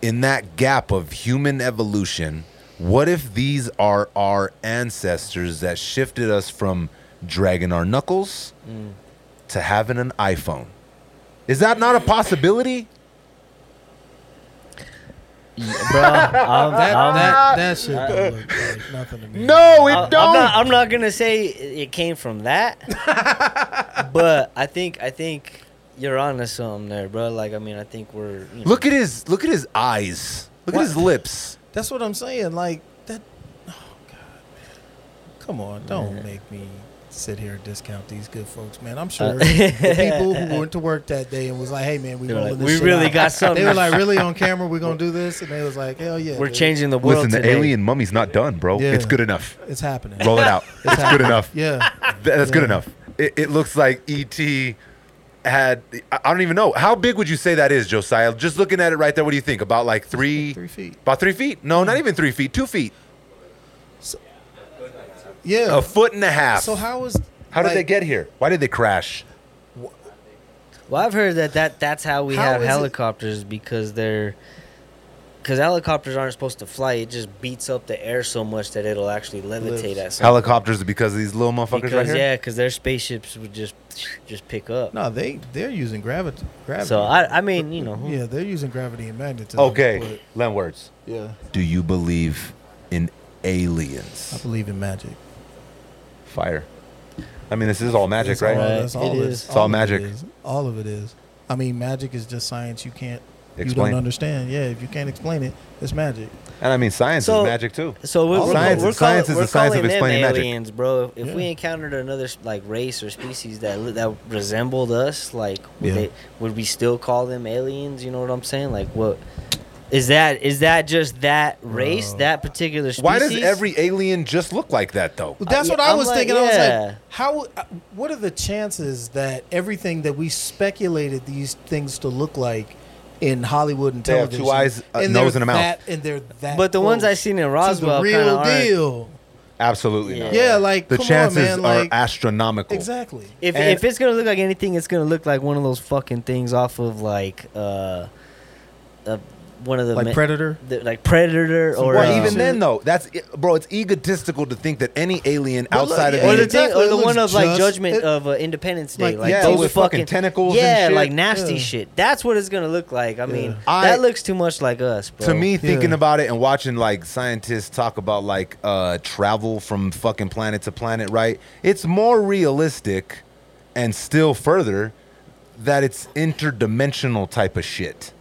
in that gap of human evolution? What if these are our ancestors that shifted us from dragging our knuckles
Mm.
to having an iPhone? Is that not a possibility?
Bro. I'm, um,
That
I'm-
that that shit don't look like nothing to me.
No, it
I-
don't.
I'm not, I'm not gonna say it came from that, but I think I think you're on onto something there, bro. Like I mean, I think we're you know,
Look at his look at his eyes. Look
What?
at his lips.
That's what I'm saying. Like that. Oh God, man. Come on, don't make me sit here and discount these good folks, man. I'm sure
Uh,
the people who went to work that day and was like, "Hey, man, we rolling
like,
this
"We
shit
really
out."
got something.
They were like, "Really on camera? We're gonna do this?" And they was like, "Hell yeah,
we're
dude.
changing the world
Listen, the alien mummy's not done, bro.
Yeah.
It's good enough.
It's happening.
Roll it out. it's good enough.
Yeah,
Th- That's good enough. It, it looks like ET had. I I don't even know how big would you say that is, Josiah. Just looking at it right there, what do you think? About like three,
three feet.
about three feet? No, not even three feet. Two feet.
Yeah.
A foot and a half.
So how was?
How did they get here? Why did they crash?
Well, I've heard that, that that's how we
How
have
is it-
helicopters because they're because helicopters aren't supposed to fly. It just beats up the air so much that it'll actually levitate
Lifts.
at something.
Helicopters because of these little motherfuckers
because
right here.
yeah, because their spaceships would just just pick up.
No, they they're using gravity. Gravity.
So I I mean you know
yeah, they're using gravity and magnetism.
Okay, Lenwords.
but- yeah,
Do you believe in aliens?
I
aliens?
believe in magic.
Fire. I mean, this is all magic,
It's
right?
all-
Right.
that's all
It
it
is.
is.
It's all
of it
magic.
is. All of it is. I mean, magic is just science. You can't. You
Explain.
don't understand. Yeah, if you can't explain it, it's magic.
And I mean, science
So-
is magic too.
So we're,
All
we're,
science-
we're,
science
call,
is
we're
the science of
calling them
magic.
aliens, bro. If
Yeah.
we encountered another like race or species that li- that resembled us, like would,
Yeah.
they, would we still call them aliens? You know what I'm saying? Like what is that? Is that just that race,
Bro.
that particular species?
Why does every alien just look like that though?
Well, that's
Uh,
what
yeah,
I
I'm
was
like,
thinking. I was
yeah.
like, how? uh, What are the chances that everything that we speculated these things to look like in Hollywood and
They have
television,
two eyes, a
and
nose,
they're
and a mouth.
that- and they're that.
But the ones I
close
seen in
to
Roswell
the
kind
real
aren't.
deal.
Absolutely
Yeah.
not.
Yeah, like
The
come
chances
on, man,
are
like
astronomical.
exactly.
If
And-
if it's gonna look like anything, it's gonna look like one of those fucking things off of like uh, uh one of the
Like
ma-
Predator.
the- like Predator or
well,
uh,
even then though, that's bro. It's egotistical to think that any alien
But look,
outside
yeah,
of
or
the
the
exactly,
thing, or the one of like Judgment
it-
of uh, Independence Day,
like-
like,
Yeah,
those
with
fucking,
fucking tentacles and
yeah,
shit.
like nasty
Yeah.
shit. That's what it's gonna look like. I mean,
I-
that looks too much like us, bro.
To me, thinking
Yeah.
about it and watching like scientists talk about like uh, travel from fucking planet to planet, right? It's more realistic and still further that it's interdimensional type of shit.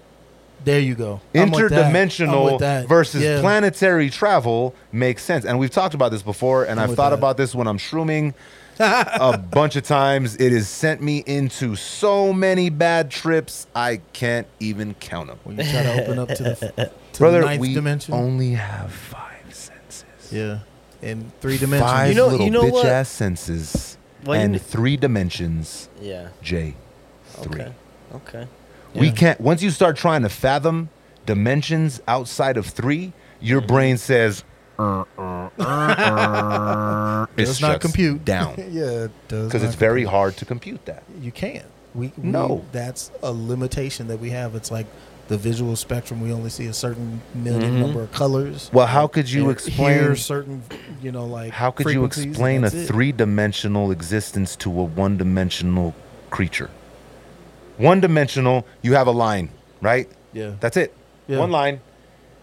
There you go. I'm that.
Interdimensional
that.
versus
Yeah.
planetary travel makes sense. And we've talked about this before, and
I'm
I've thought
that.
about this when I'm shrooming a bunch of times. It has sent me into so many bad trips, I can't even count them.
When you try to open up to the, to the ninth
we
dimension.
only have five senses.
yeah, in three dimensions.
Five
You know-
little
you know
bitch
what?
ass senses
Well,
and
kn-
three dimensions.
yeah,
J, three.
okay, okay.
We can't. Once you start trying to fathom dimensions outside of three, your brain says, uh, uh, uh,
does not compute
down
yeah, it does
because
not
it's very
compute.
hard to compute that.
You can't. We, we
No.
That's a limitation that we have. It's like the visual spectrum. We only see a certain 1000000
Mhm.
number of colors.
Well, how could you explain?
hear certain, you know, like
How could you explain a three-dimensional existence to a one-dimensional creature? One-dimensional, you have a line, right?
Yeah.
That's it.
Yeah.
One line.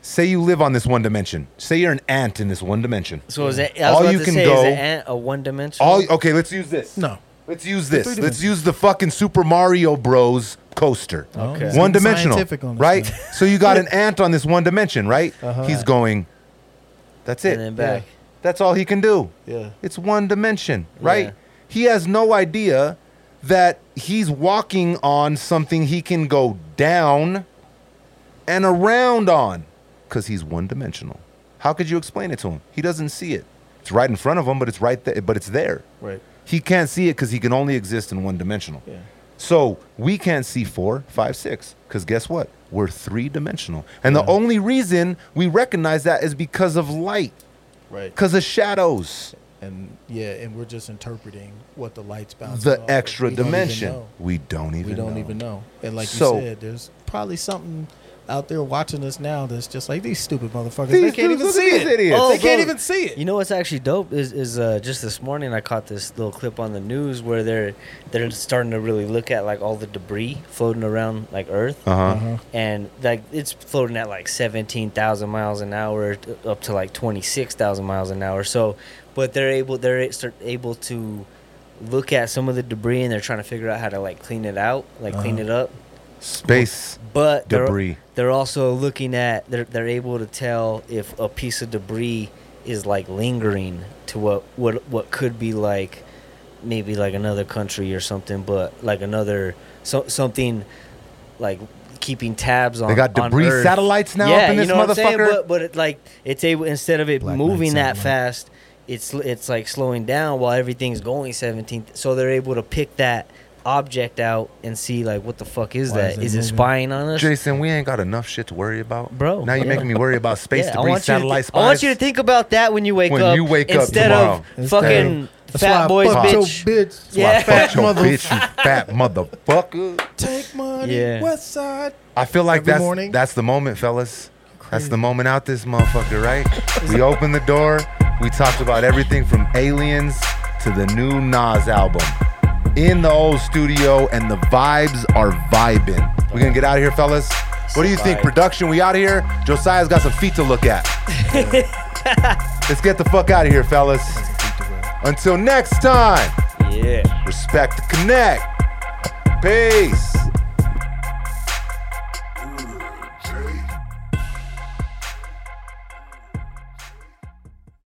Say you live on this one dimension. Say you're an ant in this one dimension.
So is that? I was
All
about
you
to
can
say,
go-
is an ant a one dimensional?
All okay, let's use this.
No.
Let's use
The
this. Let's
dimensions.
use the fucking Super Mario Bros coaster.
Oh,
Okay.
One dimensional.
on
right?
now.
so you got an ant on this one dimension, right?
Uh-huh.
He's going. That's it.
and then back.
That's all he can do.
Yeah.
It's one dimension, right?
Yeah.
He has no idea that he's walking on something he can go down and around on because he's one dimensional. How could you explain it to him? He doesn't see it. It's right in front of him, but it's right there, but it's there.
Right.
He can't see it because he can only exist in one dimensional.
Yeah.
So we can't see four, five, six, because guess what? We're three dimensional. And the only reason we recognize that is because of light,
Right.
because of shadows.
And yeah, and we're just interpreting what the light's bouncing
the
off
extra
We don't
dimension. We don't even
we don't
know.
even know. And like
So-
you said, there's probably something out there watching us now that's just like these stupid motherfuckers.
These
they can't even see it.
idiots.
Oh,
they can't even see it.
You know what's actually dope is is uh, just this morning I caught this little clip on the news where they're they're starting to really look at like all the debris floating around like Earth,
Uh-huh.
Uh-huh.
and like it's floating at like seventeen thousand miles an hour up to like twenty six thousand miles an hour. So, but they're able they're start able to look at some of the debris and they're trying to figure out how to like clean it out, like clean
Uh-huh.
it up.
Space
But they're-
debris.
they're also looking at they're they're able to tell if a piece of debris is like lingering to what what what could be like maybe like another country or something but like another so something like keeping tabs on
They got debris satellites now
yeah,
up in this
you know what I'm saying?
motherfucker?
but but it, like it's able instead of it
Black
moving that
satellite.
fast it's it's like slowing down while everything's going 17 so they're able to pick that object out and see like what the fuck is
Why
that
is
is
it
it spying on us
Jason, we ain't got enough shit to worry about.
Bro,
Now you're
yeah.
making me worry about space
Yeah, I
debris,
want you to I want you to think about that when you wake
When
up.
you wake up
instead
tomorrow.
of
Instead
fucking
That's why I
fat boys,
fucked your
bitch.
bitch.
That's why I
Yeah.
fucked your
Mother-
bitch, you fat motherfucker.
Take money,
Yeah.
West Side.
I feel like
Every
that's
morning.
that's the moment, fellas. That's the moment out this motherfucker, right? We open the door. We talked about everything from aliens to the new Nas album in the old studio, and the vibes are vibing. We gonna get out of here, fellas. What do you think? Production, we out of here. Josiah's got some feet to look at. Let's get the fuck out of here, fellas. Until next time,
Yeah.
respect the connect. Peace.